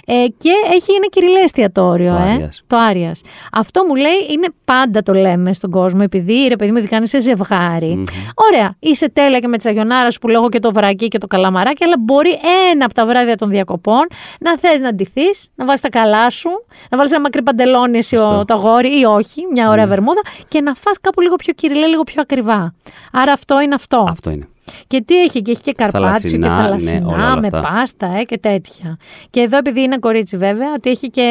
Ε, και έχει ένα κυριλέ εστιατόριο. Το ε, Άριας. Το Άριας. Αυτό μου λέει είναι πάντα το λέμε στον κόσμο, επειδή ρε παιδί μου, κάνει σε ζευγάρι. Ωραία, είσαι τέλεια και με τη σαγιονάρα σου που λέγω και το βρακί και το καλαμαράκι, αλλά μπορεί ένα από τα βράδια των διακοπών να θες να ντυθείς, να βάλεις τα καλά σου, να βάλεις ένα μακρύ παντελόνι εσύ ο- το αγόρι ή όχι, μια ωραία βερμούδα και να φας κάπου λίγο πιο κυριλέ, λίγο πιο ακριβά. Άρα αυτό είναι αυτό. Αυτό είναι. Και τι έχει, και έχει και καρπάτσιο και Θαλασσινά, ναι, θαλασσινά όλα, όλα με αυτά. πάστα ε, και τέτοια. Και εδώ επειδή είναι κορίτσι βέβαια, ότι έχει και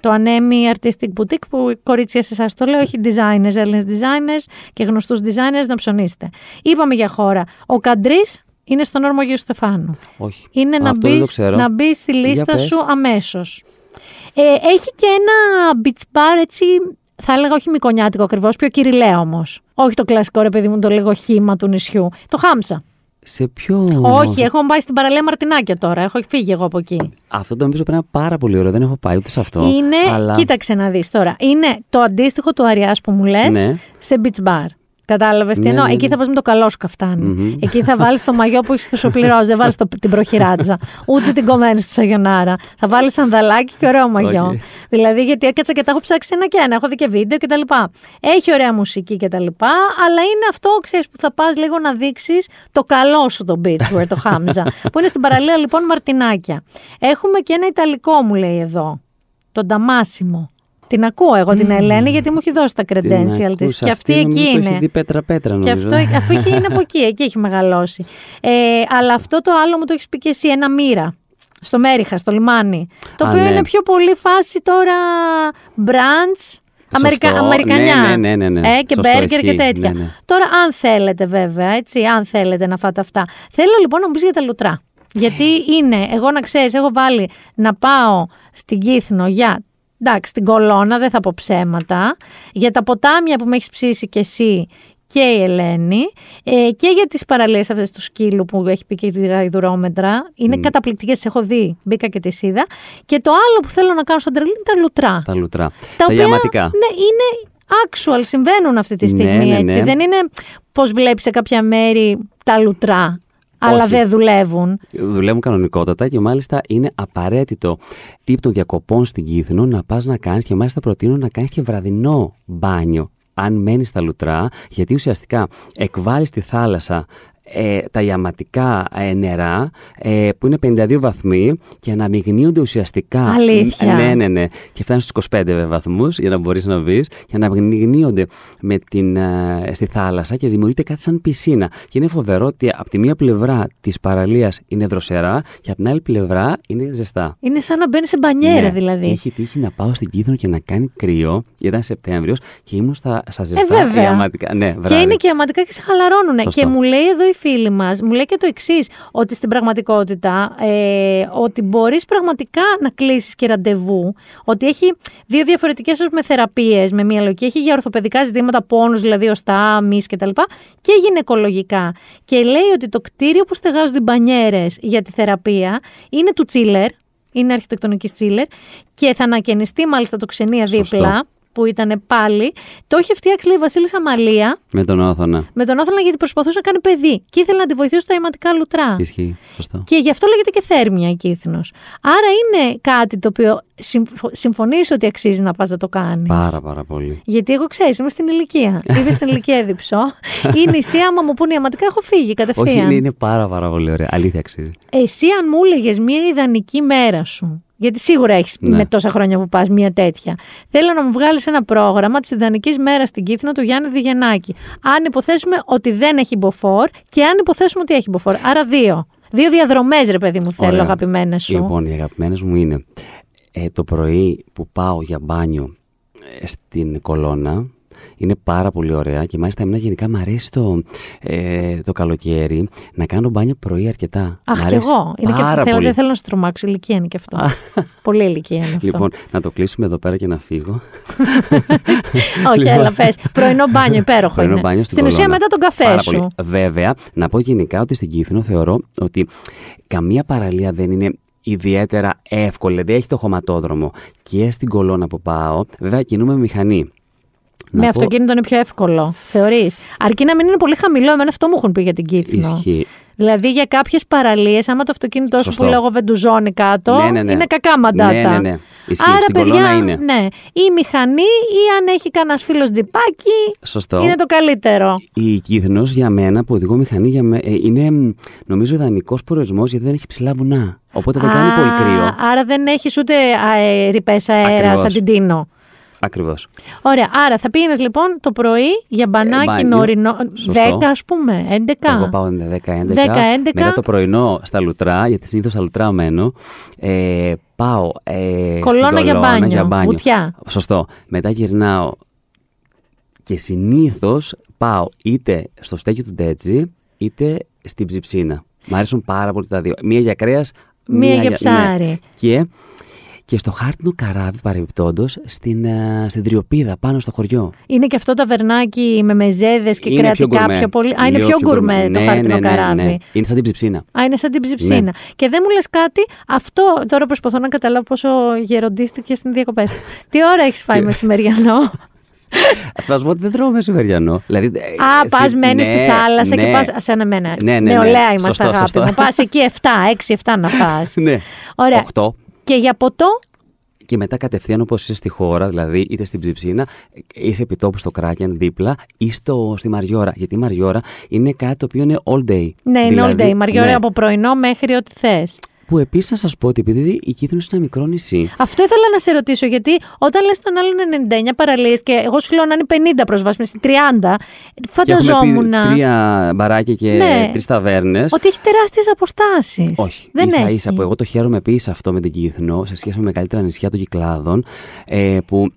το Anemi Artistic Boutique που κορίτσια σε εσάς το λέω, έχει designers, Έλληνες designers και γνωστούς designers να ψωνίσετε. Είπαμε για χώρα. Ο Καντρής είναι στον όρμο Αγίου Στεφάνου. Όχι. Είναι να Αυτό δεν το μπει ξέρω. να μπεις στη Για λίστα πες. σου αμέσως. Ε, έχει και ένα beach bar έτσι, θα έλεγα όχι μικονιάτικο ακριβώς, πιο κυριλαίο όμως. Όχι το κλασικό ρε παιδί μου, το λίγο χήμα του νησιού. Το Χάμσα. Σε ποιο. Όχι, έχω πάει στην παραλία Μαρτινάκια τώρα. Έχω φύγει εγώ από εκεί. Αυτό το νομίζω πρέπει να είναι πάρα πολύ ωραίο. Δεν έχω πάει ούτε σε αυτό. Είναι, αλλά... κοίταξε να δεις τώρα, είναι το αντίστοιχο του Αριάς που μου λες Ναι. σε beach bar. Κατάλαβες τι Ναι, εννοώ; ναι, Εκεί ναι. θα πας με το καλό σου καφτανι Εκεί θα βάλεις το μαγιό που έχεις χρυσοπληρώσει. Δεν βάλεις την προχειράτζα. Ούτε την κομμένη στη Σαγιονάρα. Θα βάλεις σανδαλάκι και ωραίο μαγιό. Οκ. Δηλαδή, γιατί έκατσα και τα έχω ψάξει ένα και ένα. Έχω δει και βίντεο κτλ. Έχει ωραία μουσική κτλ. Αλλά είναι αυτό, ξέρεις, που θα πας λίγο να δείξεις το καλό σου το beachwear, το Χάμζα. που είναι στην παραλία λοιπόν Μαρτινάκια. Έχουμε και ένα Ιταλικό μου λέει εδώ. Τον Νταμάσιμο. Την ακούω εγώ την Ελένη γιατί μου έχει δώσει τα Την credential της. ακούσα. Και αυτή νομίζω εκεί Το είναι. έχει δει πέτρα-πέτρα, Και νομίζω. αυτό, αφού είχε, είναι από εκεί, εκεί έχει μεγαλώσει. Ε, αλλά αυτό το άλλο μου το έχεις πει και εσύ, ένα μοίρα. Στο Μέριχα, στο λιμάνι. Το Α, οποίο ναι. είναι πιο πολύ φάση τώρα brunch. Αμερικα, Σωστό. Αμερικανιά. Ναι, ναι, ναι, ναι, ναι. Ε, και Σωστό, μπέργκερ και ισχύει. τέτοια. Ναι, ναι. Τώρα, αν θέλετε, βέβαια, έτσι, αν θέλετε να φάτε αυτά. Θέλω λοιπόν να μου πεις για τα λουτρά. Γιατί είναι, εγώ να ξέρεις, έχω βάλει να πάω στην Κύθνο για. Εντάξει, στην κολόνα, δεν θα πω ψέματα. Για τα ποτάμια που με έχεις ψήσει κι εσύ και η Ελένη. Ε, και για τις παραλίες αυτές του σκύλου που έχει πει και τη γαϊδουρόμετρα. Είναι καταπληκτικές, τι έχω δει. Μπήκα και τις είδα. Και το άλλο που θέλω να κάνω στον τρελή είναι τα λουτρά. Τα λουτρά. Τα, οποία, ιαματικά. Ναι, είναι actual, συμβαίνουν αυτή τη Ναι, στιγμή ναι, έτσι. ναι. Δεν είναι πώς βλέπεις σε κάποια μέρη τα λουτρά, αλλά Όχι. δεν δουλεύουν. Δουλεύουν κανονικότατα και μάλιστα είναι απαραίτητο τύπ των διακοπών στην Κύθνο να πας να κάνεις και μάλιστα προτείνω να κάνεις και βραδινό μπάνιο. Αν μένεις στα λουτρά, γιατί ουσιαστικά εκβάλλει στη θάλασσα ε, τα ιαματικά ε, νερά ε, που είναι 52 βαθμοί και αναμειγνύονται ουσιαστικά. Αλήθεια. Ναι, ναι, ναι. Και φτάνει στους 25 βαθμούς για να μπορείς να μπεις και αναμειγνύονται με την, ε, στη θάλασσα και δημιουργείται κάτι σαν πισίνα. Και είναι φοβερό ότι από τη μία πλευρά της παραλίας είναι δροσερά και από την άλλη πλευρά είναι ζεστά. Είναι σαν να μπαίνει σε μπανιέρα Ναι. δηλαδή. Και είχε τύχει να πάω στην Κύθνο και να κάνει κρύο. Ήταν Σεπτέμβριος και ήμουν στα, στα ζεστά Ε, βέβαια. ιαματικά. Ναι, Και βράδυ. είναι και αματικά και σε χαλαρώνουν. Σωστό. Και μου λέει εδώ η φίλη μας, μου λέει και το εξής, ότι στην πραγματικότητα, ε, ότι μπορείς πραγματικά να κλείσεις και ραντεβού. Ότι έχει δύο διαφορετικές με θεραπείες, με μία λογική. Έχει για ορθοπαιδικά ζητήματα, πόνους, δηλαδή οστά, μυς κτλ. Και, και γυναικολογικά. Και λέει ότι το κτίριο που στεγάζονται οι μπανιέρες για τη θεραπεία είναι του Τσίλερ. Είναι αρχιτεκτονικής Τσίλερ και θα ανακαινιστεί μάλιστα το ξενία Σωστό. δίπλα, που ήταν πάλι. Το έχει φτιάξει, λέει η Βασίλισσα Αμαλία, Με τον Όθωνα. με τον Όθωνα γιατί προσπαθούσε να κάνει παιδί και ήθελε να τη βοηθήσει στα αιματικά λουτρά. Ισχύει. Σωστό. Και γι' αυτό λέγεται και θέρμια η Κύθνος. Άρα είναι κάτι το οποίο συμφω- συμφωνείς ότι αξίζει να πας να το κάνεις. Πάρα πάρα πολύ. Γιατί εγώ ξέρεις, είμαι στην ηλικία. Είμαι στην ηλικία έδιψω. Η νησί, άμα μου πούνε ιαματικά, έχω φύγει κατευθείαν. Όχι, είναι, είναι πάρα πάρα πολύ ωραία. Αλήθεια αξίζει. Εσύ, αν μου έλεγες μία ιδανική μέρα σου, γιατί σίγουρα έχεις Ναι. με τόσα χρόνια που πας μία τέτοια. Θέλω να μου βγάλεις ένα πρόγραμμα της ιδανικής μέρας στην Κύθνα του Γιάννη Διγενάκη. Αν υποθέσουμε ότι δεν έχει μποφόρ και αν υποθέσουμε ότι έχει μποφόρ. Άρα δύο. Δύο διαδρομές, ρε παιδί μου, θέλω, Ωραία. αγαπημένες σου. Λοιπόν, οι αγαπημένες μου είναι ε, το πρωί που πάω για μπάνιο ε, στην κολόνα. Είναι πάρα πολύ ωραία και μάλιστα εμένα γενικά μου αρέσει το, ε, το καλοκαίρι να κάνω μπάνιο πρωί αρκετά. Μ' Αχ, κι αρέσει εγώ. Είναι και πάρα αυτό. Θέλω, πολύ. δεν θέλω να σου τρομάξω. Ηλικία είναι και αυτό. πολύ ηλικία είναι αυτό. Λοιπόν, να το κλείσουμε εδώ πέρα και να φύγω. Όχι, έλα, πες. Πρωινό μπάνιο, υπέροχο. Πρωινό είναι. μπάνιο στην Στην ουσία κολόνα. μετά τον καφέ Πάρα σου. πολύ. Βέβαια, να πω γενικά ότι στην Κύθινο θεωρώ ότι καμία παραλία δεν είναι ιδιαίτερα εύκολη. Δηλαδή έχει το χωματόδρομο και στην κολόνα που πάω. Βέβαια, κινούμε με μηχανή. Με Να πω- αυτοκίνητο είναι πιο εύκολο, θεωρείς. Αρκεί να μην είναι πολύ χαμηλό. Εμένα αυτό μου έχουν πει για την Κύθινο. Ισχύει. Δηλαδή για κάποιες παραλίες, άμα το αυτοκίνητό σου Σωστό. που λέγω βεντουζώνει κάτω, Ναι, ναι, ναι. είναι κακά μαντάτα. Ναι, ναι, ναι. Ισχύει. Άρα, Στην παιδιά, κολόνα είναι. Ναι, ή μηχανή ή αν έχει κανένας φίλος τζιπάκι, Σωστό. είναι το καλύτερο. Η Κύθινος για μένα που οδηγώ μηχανή για με, ε, είναι μ, νομίζω ιδανικός προορισμός γιατί δεν έχει ψηλά βουνά. Οπότε δεν κάνει Α, πολύ κρύο. Άρα δεν έχεις ούτε ρηπές αέρα Ακριβώς. σαν την Τίνο. Ακριβώς. Ωραία, άρα θα πήγαινες λοιπόν το πρωί για μπανάκι μπάνιο. νωρινό. Σωστό. 10 ας πούμε, 11. Εγώ πάω 10-11. 10-11. Μετά το πρωινό στα λουτρά, γιατί συνήθως στα λουτρά μένω. Ε, πάω. Ε, Κολόνα στην για κολόνα μπάνιο, για μπάνιο. βουτιά. Σωστό. Μετά γυρνάω και συνήθως πάω είτε στο στέκι του Ντέτζι είτε στην ψιψίνα. Μ' αρέσουν πάρα πολύ τα δύο. Μία για κρέας, Μία για ψάρι. Και, και στο χάρτινο καράβι παρεμπιπτόντως στην, ε, στην Τριοπίδα πάνω στο χωριό. Είναι και αυτό ταβερνάκι με μεζέδες και Είναι κρεατικά πιο γκουρμέ. πολύ. Α, είναι Λίγο πιο γκουρμέ το Ναι, χάρτινο ναι, ναι, καράβι. ναι. Είναι σαν την ψιψίνα. Α, είναι σαν την ψιψίνα. Ναι. Και δεν μου λες κάτι, αυτό τώρα προσπαθώ να καταλάβω πόσο γεροντίστηκες στην διακοπές του. Τι ώρα έχεις φάει μεσημεριανό; Θα σου πω ότι δεν τρώω μεσημεριανό. Δηλαδή, Α, πας, μένεις στη θάλασσα και πας. Σαν εμένα. Ναι, ναι, ναι. Νεολαία είμαστε, Σωστό, αγάπη σωστό. μου. Πας εκεί 7, 6-7 να πας. Ναι. Ωραία. 8. Και για ποτό, Και μετά κατευθείαν όπως είσαι στη χώρα, δηλαδή είτε στην Ψιψίνα, είσαι επιτόπου στο Κράκεν δίπλα ή στο, στη Μαριόρα. Γιατί η Μαριόρα είναι κάτι το οποίο είναι all day. ναι, είναι Δηλαδή, all day. Μαριόρα ναι. από πρωινό μέχρι ό,τι θες. Που επίσης να σας πω ότι επειδή η Κύθινο είναι ένα μικρό νησί. Αυτό ήθελα να σε ρωτήσω, γιατί όταν λες τον άλλον 99 παραλίες και εγώ σου λέω να είναι 50 προσβάσιμες, 30, Και έχουμε φανταζόμουν πει τρία μπαράκια και Ναι. τρεις ταβέρνες. ότι έχει τεράστιες αποστάσεις. Όχι. Δεν ίσα έχει. ίσα που εγώ το χαίρομαι επίσης αυτό με την Κύθνο σε σχέση με μεγαλύτερα νησιά των Κυκλάδων. Ε, που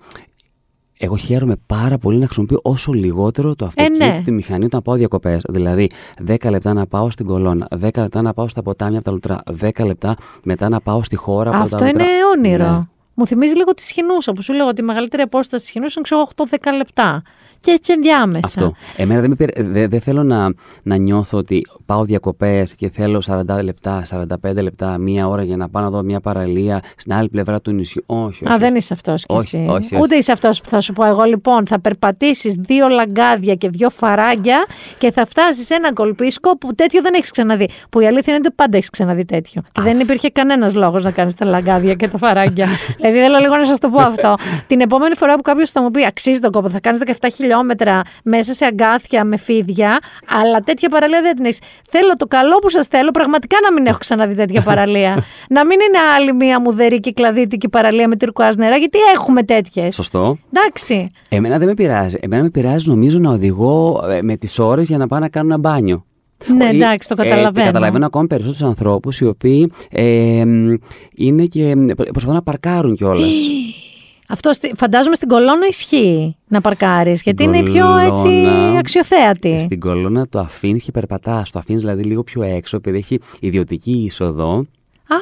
εγώ χαίρομαι πάρα πολύ να χρησιμοποιώ όσο λιγότερο το αυτοκίνητο, ναι. τη μηχανή όταν πάω διακοπές. Δηλαδή, 10 λεπτά να πάω στην κολόνα, 10 λεπτά να πάω στα ποτάμια από τα λουτρά, 10 λεπτά μετά να πάω στη χώρα από τα Αυτό λουτρά. είναι όνειρο. Ναι. Μου θυμίζει λίγο τη σχοινούσα που σου λέω ότι η μεγαλύτερη απόσταση τη σχοινούσα είναι ξέρω 8-10 λεπτά. Και έτσι ενδιάμεσα. Αυτό. Εμένα δεν, με πειρα- δεν, δεν θέλω να, να νιώθω ότι πάω διακοπές και θέλω 40 λεπτά, 45 λεπτά, μία ώρα για να πάω να δω μια παραλία στην άλλη πλευρά του νησιού. Όχι, όχι. Α, δεν είσαι αυτός κι Όχι, εσύ. όχι, όχι. Ούτε είσαι αυτός που θα σου πω εγώ. Λοιπόν, θα περπατήσεις δύο λαγκάδια και δύο φαράγγια και θα φτάσεις σε ένα κολπίσκο που τέτοιο δεν έχεις ξαναδεί. Που η αλήθεια είναι ότι πάντα έχεις ξαναδεί τέτοιο. Και δεν υπήρχε κανένας λόγος να κάνεις τα λαγκάδια και τα φαράγγια. δηλαδή θέλω λίγο να σας το πω αυτό. Την επόμενη φορά που κάποιος θα μου πει αξίζει τον κόπο, θα κάνεις 17 χιλιόμετρα μέσα σε αγκάθια με φίδια, αλλά τέτοια παραλία δεν την έχεις. Θέλω το καλό που σας θέλω, πραγματικά να μην έχω ξαναδεί τέτοια παραλία. να μην είναι άλλη μία μουδερή κυκλαδίτικη παραλία με τυρκουάζ νερά, γιατί έχουμε τέτοιες. Σωστό. Εντάξει. Εμένα δεν με πειράζει. Εμένα με πειράζει νομίζω να οδηγώ ε, με τις ώρες για να πάω να κάνω ένα μπάνιο. Ναι, Ή- εντάξει, το ε, και καταλαβαίνω. καταλαβαίνω ακόμη περισσότερους ανθρώπους οι οποίοι ε, μ, είναι και. μ, προσπαθούν να παρκάρουν κιόλας. Αυτό στη- φαντάζομαι στην κολόνα ισχύει να παρκάρεις, γιατί είναι η πιο έτσι κολόνα- αξιοθέατη. Στην κολόνα το αφήνει και περπατάς. Το αφήνεις δηλαδή λίγο πιο έξω, επειδή έχει ιδιωτική είσοδο.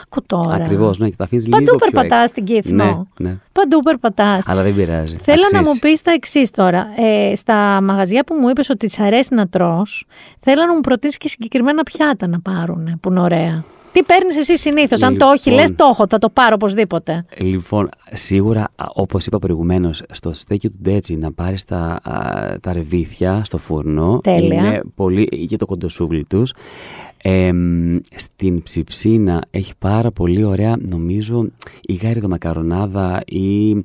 Άκου τώρα. Ακριβώς, ναι, και το αφήνεις λίγο Παντού πιο περπατάς έξω. στην Κύθνο. Ναι, ναι. Παντού περπατάς. Αλλά δεν πειράζει. Θέλω να Αξίζει. μου πεις τα εξής τώρα. Ε, στα μαγαζιά που μου είπες ότι της αρέσει να τρως, θέλω να μου προτείνεις και συγκεκριμένα πιάτα να πάρουν που είναι ωραία. Τι παίρνεις εσύ συνήθως. Αν το όχι, Λοιπόν. λε το έχω, θα το πάρω οπωσδήποτε. Λοιπόν, σίγουρα, όπως είπα προηγουμένως, στο στέκι του Ντέτσι να πάρεις τα, α, τα ρεβίθια στο φούρνο. Τέλεια. Είναι πολύ. και το κοντοσούβλι τους. Ε, μ, στην ψιψίνα έχει πάρα πολύ ωραία, νομίζω, η γάριδο μακαρονάδα ή.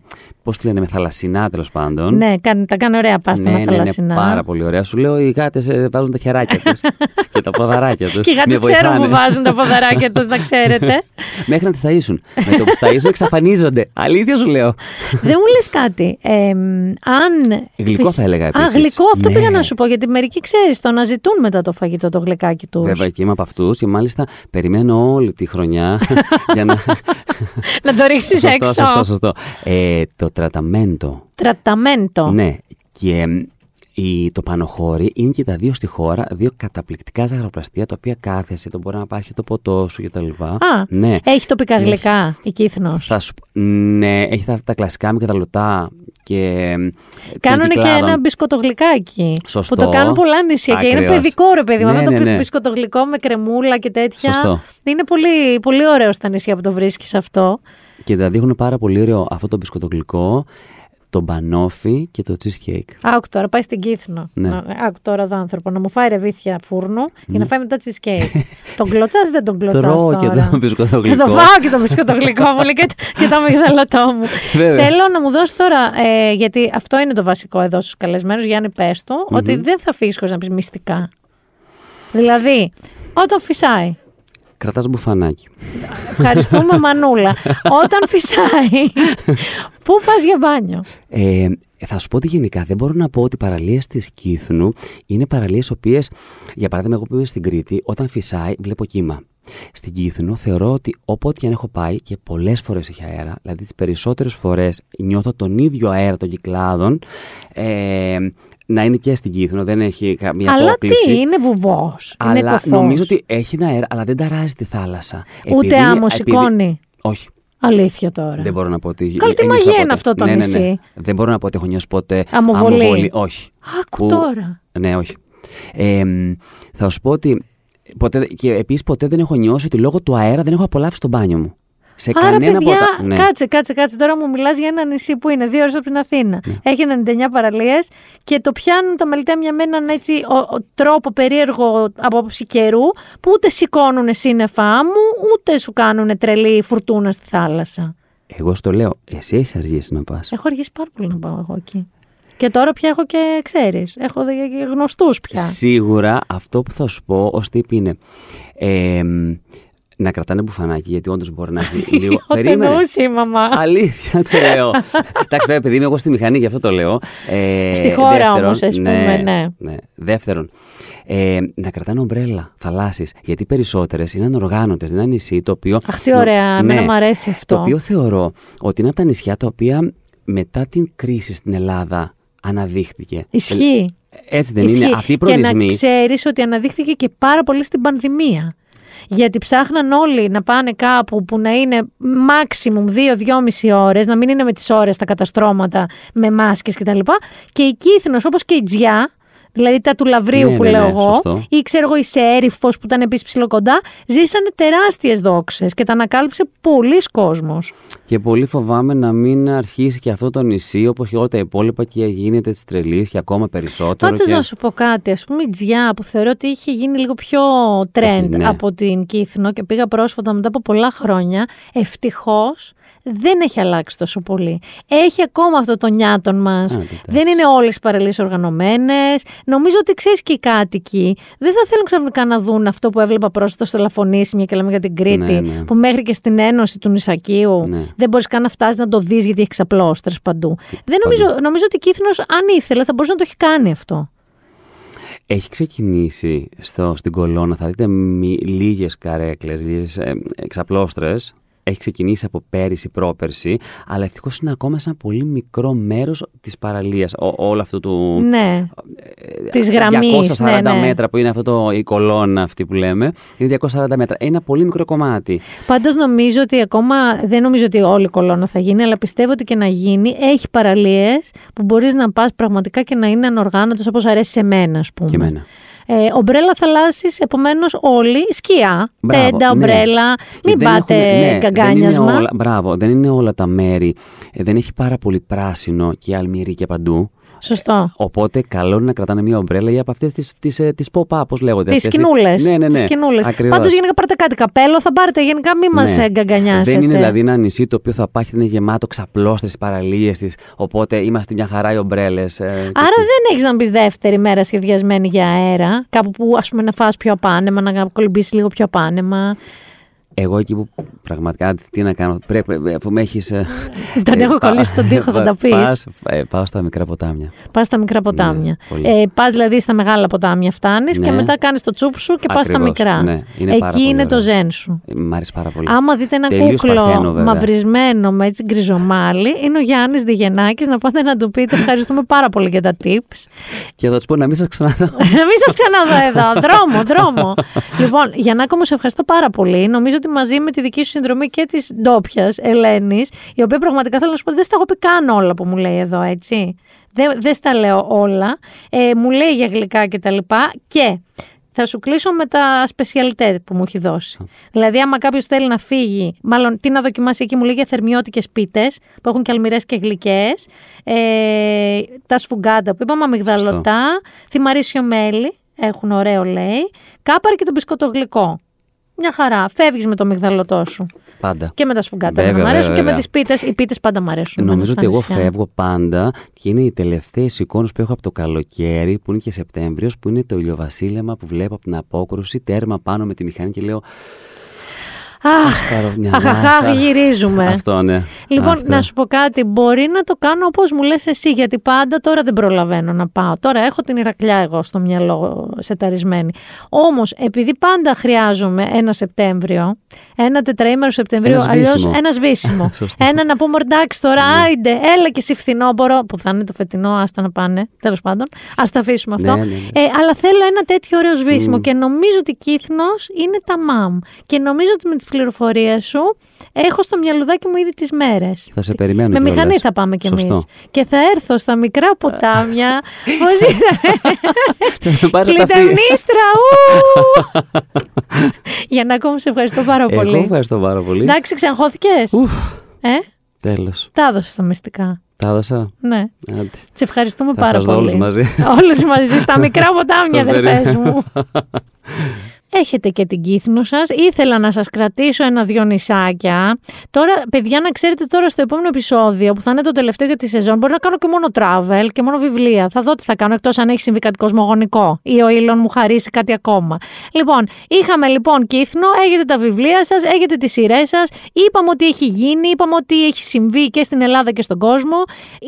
Πώς τη λένε, με θαλασσινά τέλος πάντων. Ναι, κάνει, τα κάνει ωραία πάστα ναι, με ναι, ναι, θαλασσινά. πάρα πολύ ωραία. Σου λέω, οι γάτες βάζουν τα χεράκια τους και τα ποδαράκια τους. Και οι γάτες ξέρουν που βάζουν τα ποδαράκια τους, να ξέρετε. Μέχρι να τις ταΐσουν. Με το που τις ταΐσουν εξαφανίζονται. Αλήθεια σου λέω. Δεν μου λες κάτι. Ε, μ, αν. Γλυκό φυσ- θα έλεγα Α, επίσης. γλυκό, αυτό Ναι. πήγα να σου πω. Γιατί μερικοί ξέρεις το να ζητούν μετά το φαγητό το γλυκάκι τους. Βέβαια και είμαι είμαι από αυτούς και μάλιστα περιμένω όλη τη χρονιά για να. Να το ρίξεις σωστό, έξω. σωστό, σωστό. Ε, το τραταμέντο. Τραταμέντο. Ναι. Και εμ, η, το Πανοχώρι είναι και τα δύο στη χώρα, δύο καταπληκτικά ζαχαροπλαστεία τα οποία κάθεσαι, το μπορεί να πάρει το ποτό σου κτλ. Α, ναι. έχει τοπικά γλυκά η Κύθνος. Θα σου, π- ναι, έχει τα, τα κλασικά με καταναλωτά και. εμ, Κάνουν των και κυκλάδων. ένα μπισκοτογλυκάκι. Σωστό. Που το κάνουν πολλά νησιά και είναι Ακριβώς. παιδικό ρε παιδί. μου. Ναι, Αυτό ναι, το ναι. μπισκοτογλυκό με κρεμούλα και τέτοια. Σωστό. Είναι πολύ, πολύ ωραίο στα νησιά που το βρίσκεις αυτό. Και τα δείχνουν πάρα πολύ ωραίο αυτό το μπισκοτογλυκό, το μπανόφι και το cheesecake. Άκου τώρα, πάει στην Κύθνο. Ναι. Να- Άκου τώρα εδώ άνθρωπο να μου φάει ρεβίθια φούρνου για να φάει μετά cheesecake. τον κλωτσάς ή δεν τον κλωτσάς. Τρώω και τώρα; το μπισκοτογλυκό. Θα το φάω και το μπισκοτογλυκό μου λέει, και, και το αμυγδαλωτό μου. Βέβαια. Θέλω να μου δώσεις τώρα, ε, γιατί αυτό είναι το βασικό εδώ στους καλεσμένους, Γιάννη, πες του, ότι δεν θα φύγεις χωρίς να πεις μυστικά. Δηλαδή, όταν φυσάει. Κρατάς μπουφανάκι. Ευχαριστούμε, Μανούλα. Όταν φυσάει, πού πας για μπάνιο; Ε, θα σου πω ότι γενικά δεν μπορώ να πω ότι οι παραλίες της Κύθνου είναι παραλίες οποίες, για παράδειγμα εγώ που είμαι στην Κρήτη, όταν φυσάει βλέπω κύμα. Στην Κύθνο θεωρώ ότι όποτε και αν έχω πάει και πολλές φορές έχει αέρα, δηλαδή τις περισσότερες φορές νιώθω τον ίδιο αέρα των κυκλάδων, ε, να είναι και στην Κύθνο, δεν έχει καμία Αλλά απόκληση. τι, είναι βουβός. Είναι Αλλά κοφός. νομίζω ότι έχει ένα αέρα, αλλά δεν ταράζει τη θάλασσα. Ούτε άμμο σηκώνει. Όχι. Αλήθεια τώρα. Δεν μπορώ να πω ότι. Καλή, τι ένιωσα μαγεία ποτέ. είναι αυτό το ναι, ναι, ναι. νησί. Δεν μπορώ να πω ότι έχω νιώσει ποτέ. Αμοβολή. Όχι. Άκου τώρα. Ναι, όχι. Ε, μ, θα σου πω ότι. Ποτέ, και επίσης ποτέ δεν έχω νιώσει ότι λόγω του αέρα δεν έχω απολαύσει το μπάνιο μου. Σε Άρα, κανένα παιδιά, από τα. Ναι. κάτσε, κάτσε, κάτσε. Τώρα μου μιλάς για ένα νησί που είναι δύο ώρες από την Αθήνα. Ναι. Έχει 99 παραλίες και το πιάνουν τα μελιτέμια με έναν έτσι ο, ο, τρόπο περίεργο από άποψη καιρού που ούτε σηκώνουν σύννεφά μου, ούτε σου κάνουν τρελή φουρτούνα στη θάλασσα. Εγώ στο λέω, εσύ έχεις αργήσει να πας. Έχω αργήσει πάρα πολύ να πάω εγώ εκεί. Και τώρα πια έχω και ξέρεις. Έχω γνωστούς πια. Σίγουρα αυτό που θα σου πω ως τύπη είναι. Ε, μ, να κρατάνε μπουφανάκι, γιατί όντως μπορεί να έχει λίγο. Ό,τι εννοούσε η μαμά. Αλήθεια το λέω. Εντάξει, βέβαια, παιδί μου, εγώ στη μηχανή, γι' αυτό το λέω. Ε, Στη χώρα δεύτερον, όμως, ας πούμε, ναι. ναι. Δεύτερον, ε, να κρατάνε ομπρέλα θαλάσσις. Γιατί περισσότερες είναι ανοργάνωτες. Δεν είναι ένα νησί το οποίο. Αχ, τι ωραία, εμένα μου αρέσει αυτό. Το οποίο θεωρώ ότι είναι από τα νησιά τα οποία μετά την κρίση στην Ελλάδα αναδείχθηκε. Ισχύει. Έτσι δεν Ισχύει. είναι. Αυτοί οι Και να προορισμοί. ξέρεις ότι αναδείχθηκε και πάρα πολύ στην πανδημία. Γιατί ψάχναν όλοι να πάνε κάπου που να είναι maximum 2-2,5 ώρες, να μην είναι με τις ώρες τα καταστρώματα με μάσκες κτλ. Και η Κύθνος όπως και η Τζιά, δηλαδή τα του Λαβρίου Ναι, που ναι, λέω ναι, εγώ, σωστό. ή ξέρω εγώ η Σέριφος που ήταν επίσης ψηλοκοντά, ζήσανε τεράστιες δόξες και τα ανακάλυψε πολλοί κόσμος. Και πολύ φοβάμαι να μην αρχίσει και αυτό το νησί όπως και όλα τα υπόλοιπα και γίνεται της τρελής και ακόμα περισσότερο. Πάντως και... να σου πω κάτι, ας πούμε η Τζιά που θεωρώ ότι είχε γίνει λίγο πιο trend Έχει, ναι. από την Κύθνο και πήγα πρόσφατα μετά από πολλά χρόνια, ευτυχώς δεν έχει αλλάξει τόσο πολύ. Έχει ακόμα αυτό το νιάτον μας. εντάξει. Δεν είναι όλες οι παραλίε οργανωμένες. Νομίζω ότι ξέρεις και οι κάτοικοι δεν θα θέλουν ξαφνικά να δουν αυτό που έβλεπα πρόσφατα στο Λαφωνήσι, μια και λέμε για την Κρήτη, Ναι, ναι. που μέχρι και στην Ένωση του Νησακίου Ναι. δεν μπορείς καν να φτάσεις να το δεις γιατί έχεις ξαπλώστρε παντού. Δεν νομίζω, νομίζω ότι η Κύθνος, αν ήθελε, θα μπορούσε να το έχει κάνει αυτό. Έχει ξεκινήσει στο, στην κολόνα, θα δείτε μη, λίγες καρέκλες, λίγες ε, εξαπλώστρες. Έχει ξεκινήσει από πέρυσι, πρόπερσι, αλλά ευτυχώς είναι ακόμα σε ένα πολύ μικρό μέρος της παραλίας. Ο, όλο αυτό του... Ναι. Της γραμμής. 240 ναι, ναι. μέτρα που είναι αυτό το, η κολόνα αυτή που λέμε, είναι 240 μέτρα. Είναι ένα πολύ μικρό κομμάτι. Πάντως νομίζω ότι ακόμα, δεν νομίζω ότι όλη η κολόνα θα γίνει, αλλά πιστεύω ότι και να γίνει, έχει παραλίες που μπορείς να πας πραγματικά και να είναι ανοργάνωτες όπως αρέσει σε μένα, ας πούμε. Και εμένα. Ε, ομπρέλα θαλάσσης, επομένως όλοι, σκιά, Μπράβο, τέντα, ναι. ομπρέλα, Και μην δεν πάτε έχουν- ναι, δεν γκαγκάνιασμα. είναι όλα- μπράβο, δεν είναι όλα τα μέρη. ε, δεν έχει πάρα πολύ πράσινο και αλμυρί και παντού. Σωστό. Οπότε καλό είναι να κρατάνε μια ομπρέλα ή από αυτές τις τις, ε, τις pop-up, πώ λέγονται. Τις αυτές οι- σκηνούλες. Ναι, ναι, ναι. Ακριβώς. Πάντως γενικά πάρτε κάτι καπέλο, θα πάρετε γενικά, μην μας Ναι. γκαγκανιάσετε. Δεν είναι δηλαδή ένα νησί το οποίο θα πάει είναι γεμάτο ξαπλώστε στι παραλίες της. Οπότε είμαστε μια χαρά οι ομπρέλες. Άρα δεν έχεις να μπεις δεύτερη μέρα σχεδιασμένη για αέρα. Κάπου που ας πούμε να φας πιο απάνεμα, να κολυμπήσεις λίγο πιο απάνεμα. Εγώ εκεί που πραγματικά τι να κάνω, πρέπει, αφού με έχεις. Τον έχω κολλήσει στον τοίχο, θα τα πεις. Πάω στα μικρά ποτάμια. Πας στα μικρά ποτάμια. Ναι, ε, πας δηλαδή στα μεγάλα ποτάμια, φτάνεις και Ναι. μετά κάνεις το τσούπ σου και πας στα Ακριβώς, μικρά. ναι, είναι πάρα Εκεί πολύ είναι το ωραίο. ζεν σου. Ε, Μ' άρεσε πάρα πολύ. Άμα δείτε ένα Τελείως κούκλο παθαίνω, βέβαια. μαυρισμένο με έτσι γκριζομάλι, είναι ο Γιάννης Διγενάκης. Να πάτε να του πείτε ευχαριστούμε πάρα πολύ για τα tips. Και θα τους πω να μην σας ξαναδώ. Να μην σας ξαναδώ εδώ. Δρόμο, δρόμο. λοιπόν, Γιαννάκο μου, σε ευχαριστώ πάρα πολύ. Νομίζω ότι μαζί με τη δική σου συνδρομή και της ντόπιας Ελένης, η οποία πραγματικά θέλω να σου πω δεν στα έχω πει καν όλα που μου λέει εδώ, έτσι. Δεν, δεν στα λέω όλα. Ε, μου λέει για γλυκά και τα λοιπά. Και θα σου κλείσω με τα σπεσιαλιτέ που μου έχει δώσει. Δηλαδή, άμα κάποιος θέλει να φύγει, μάλλον τι να δοκιμάσει εκεί, μου λέει για θερμιώτικε πίτες που έχουν και αλμυρές και γλυκές. Ε, τα σφουγγάντα που είπαμε, αμυγδαλωτά, θυμαρίσιο μέλι, έχουν ωραίο λέει. Κάπαρ και το μπισκότο γλυκό. Μια χαρά. Φεύγεις με το μυγδαλωτό σου. Πάντα. Και με τα σφουγγάτα. Βέβαια, μου αρέσουν βέβαια, και με βέβαια. τις πίτες. Οι πίτες πάντα μου αρέσουν. Νομίζω εμένα ότι εγώ στα νησιά. φεύγω πάντα και είναι οι τελευταίες εικόνες που έχω από το καλοκαίρι, που είναι και Σεπτέμβριος, που είναι το ηλιοβασίλεμα που βλέπω από την απόκρουση, τέρμα πάνω με τη μηχανή και λέω. Αχ, πάρω μια αχαχ, ανάσα». γυρίζουμε. Αυτό, ναι. Λοιπόν, Αυτό. να σου πω κάτι. Μπορεί να το κάνω όπως μου λες εσύ, γιατί πάντα τώρα δεν προλαβαίνω να πάω. Τώρα έχω την Ηρακλιά εγώ στο μυαλό σεταρισμένη. Όμως, επειδή πάντα χρειάζομαι ένα Σεπτέμβριο, ένα τετραήμερο Σεπτεμβρίου, Ένας αλλιώς σβήσιμο. ένας σβήσιμο. Σωστό. ένα να πούμε εντάξει τώρα, άιντε, έλα και εσύ φθινόπωρο, που θα είναι το φετινό, άστα να πάνε. Τέλος πάντων, ας τα αφήσουμε αυτό. Ναι, ναι, ναι. Ε, αλλά θέλω ένα τέτοιο ωραίος σβήσιμο και νομίζω ότι Κύθνος είναι τα μαμ. Και νομίζω ότι με τις πληροφορίες σου έχω στο μυαλουδάκι μου ήδη τις μέρες. Θα σε περιμένω Με κιόλας. μηχανή θα πάμε κι εμείς. Σωστό. Και θα έρθω στα μικρά ποτάμια. Πώς ήταν. Πάρε τα αυτή. Κλειτεμνίστρα, ου! Για να ακόμα σε ευχαριστώ πάρα Εγώ πολύ. ευχαριστώ πάρα πολύ. Εντάξει, ξανχώθηκε. Ουφ, Ε, τέλος. τα έδωσε τα μυστικά. Τα έδωσα. Ναι. Άντε. Σε ευχαριστούμε Θα πάρα σας δω πολύ. όλους μαζί. Όλους μαζί, στα μικρά ποτάμια, Το αδερφές περίμενα. μου. Έχετε και την κύθνο σας. Ήθελα να σας κρατήσω ένα-δυο νησάκια. Τώρα, παιδιά, να ξέρετε τώρα στο επόμενο επεισόδιο, που θα είναι το τελευταίο για τη σεζόν, μπορεί να κάνω και μόνο travel και μόνο βιβλία. Θα δω τι θα κάνω, εκτός αν έχει συμβεί κάτι κοσμογονικό ή ο Ήλον μου χαρίσει κάτι ακόμα. Λοιπόν, είχαμε λοιπόν κύθνο, έχετε τα βιβλία σας, έχετε τις σειρές σας. Είπαμε ότι έχει γίνει, είπαμε ότι έχει συμβεί και στην Ελλάδα και στον κόσμο.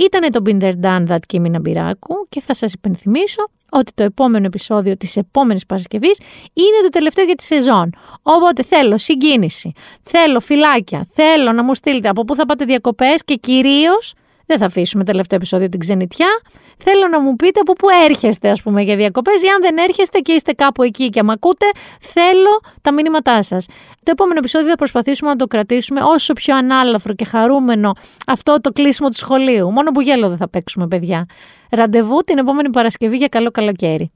Ήτανε το Binder Done That Κίμηνα Μπυράκου και θα σας υπενθυμίσω ότι το επόμενο επεισόδιο της επόμενης Παρασκευής είναι το τελευταίο για τη σεζόν. Οπότε θέλω συγκίνηση, θέλω φυλάκια, θέλω να μου στείλετε από πού θα πάτε διακοπές και κυρίως δεν θα αφήσουμε τελευταίο επεισόδιο την ξενιτιά. Θέλω να μου πείτε από πού έρχεστε, ας πούμε, για διακοπές ή αν δεν έρχεστε και είστε κάπου εκεί και με ακούτε, θέλω τα μηνύματά σας. Το επόμενο επεισόδιο θα προσπαθήσουμε να το κρατήσουμε όσο πιο ανάλαφρο και χαρούμενο αυτό το κλείσιμο του σχολείου. Μόνο που γέλο δεν θα παίξουμε, παιδιά. Ραντεβού την επόμενη Παρασκευή για καλό καλοκαίρι.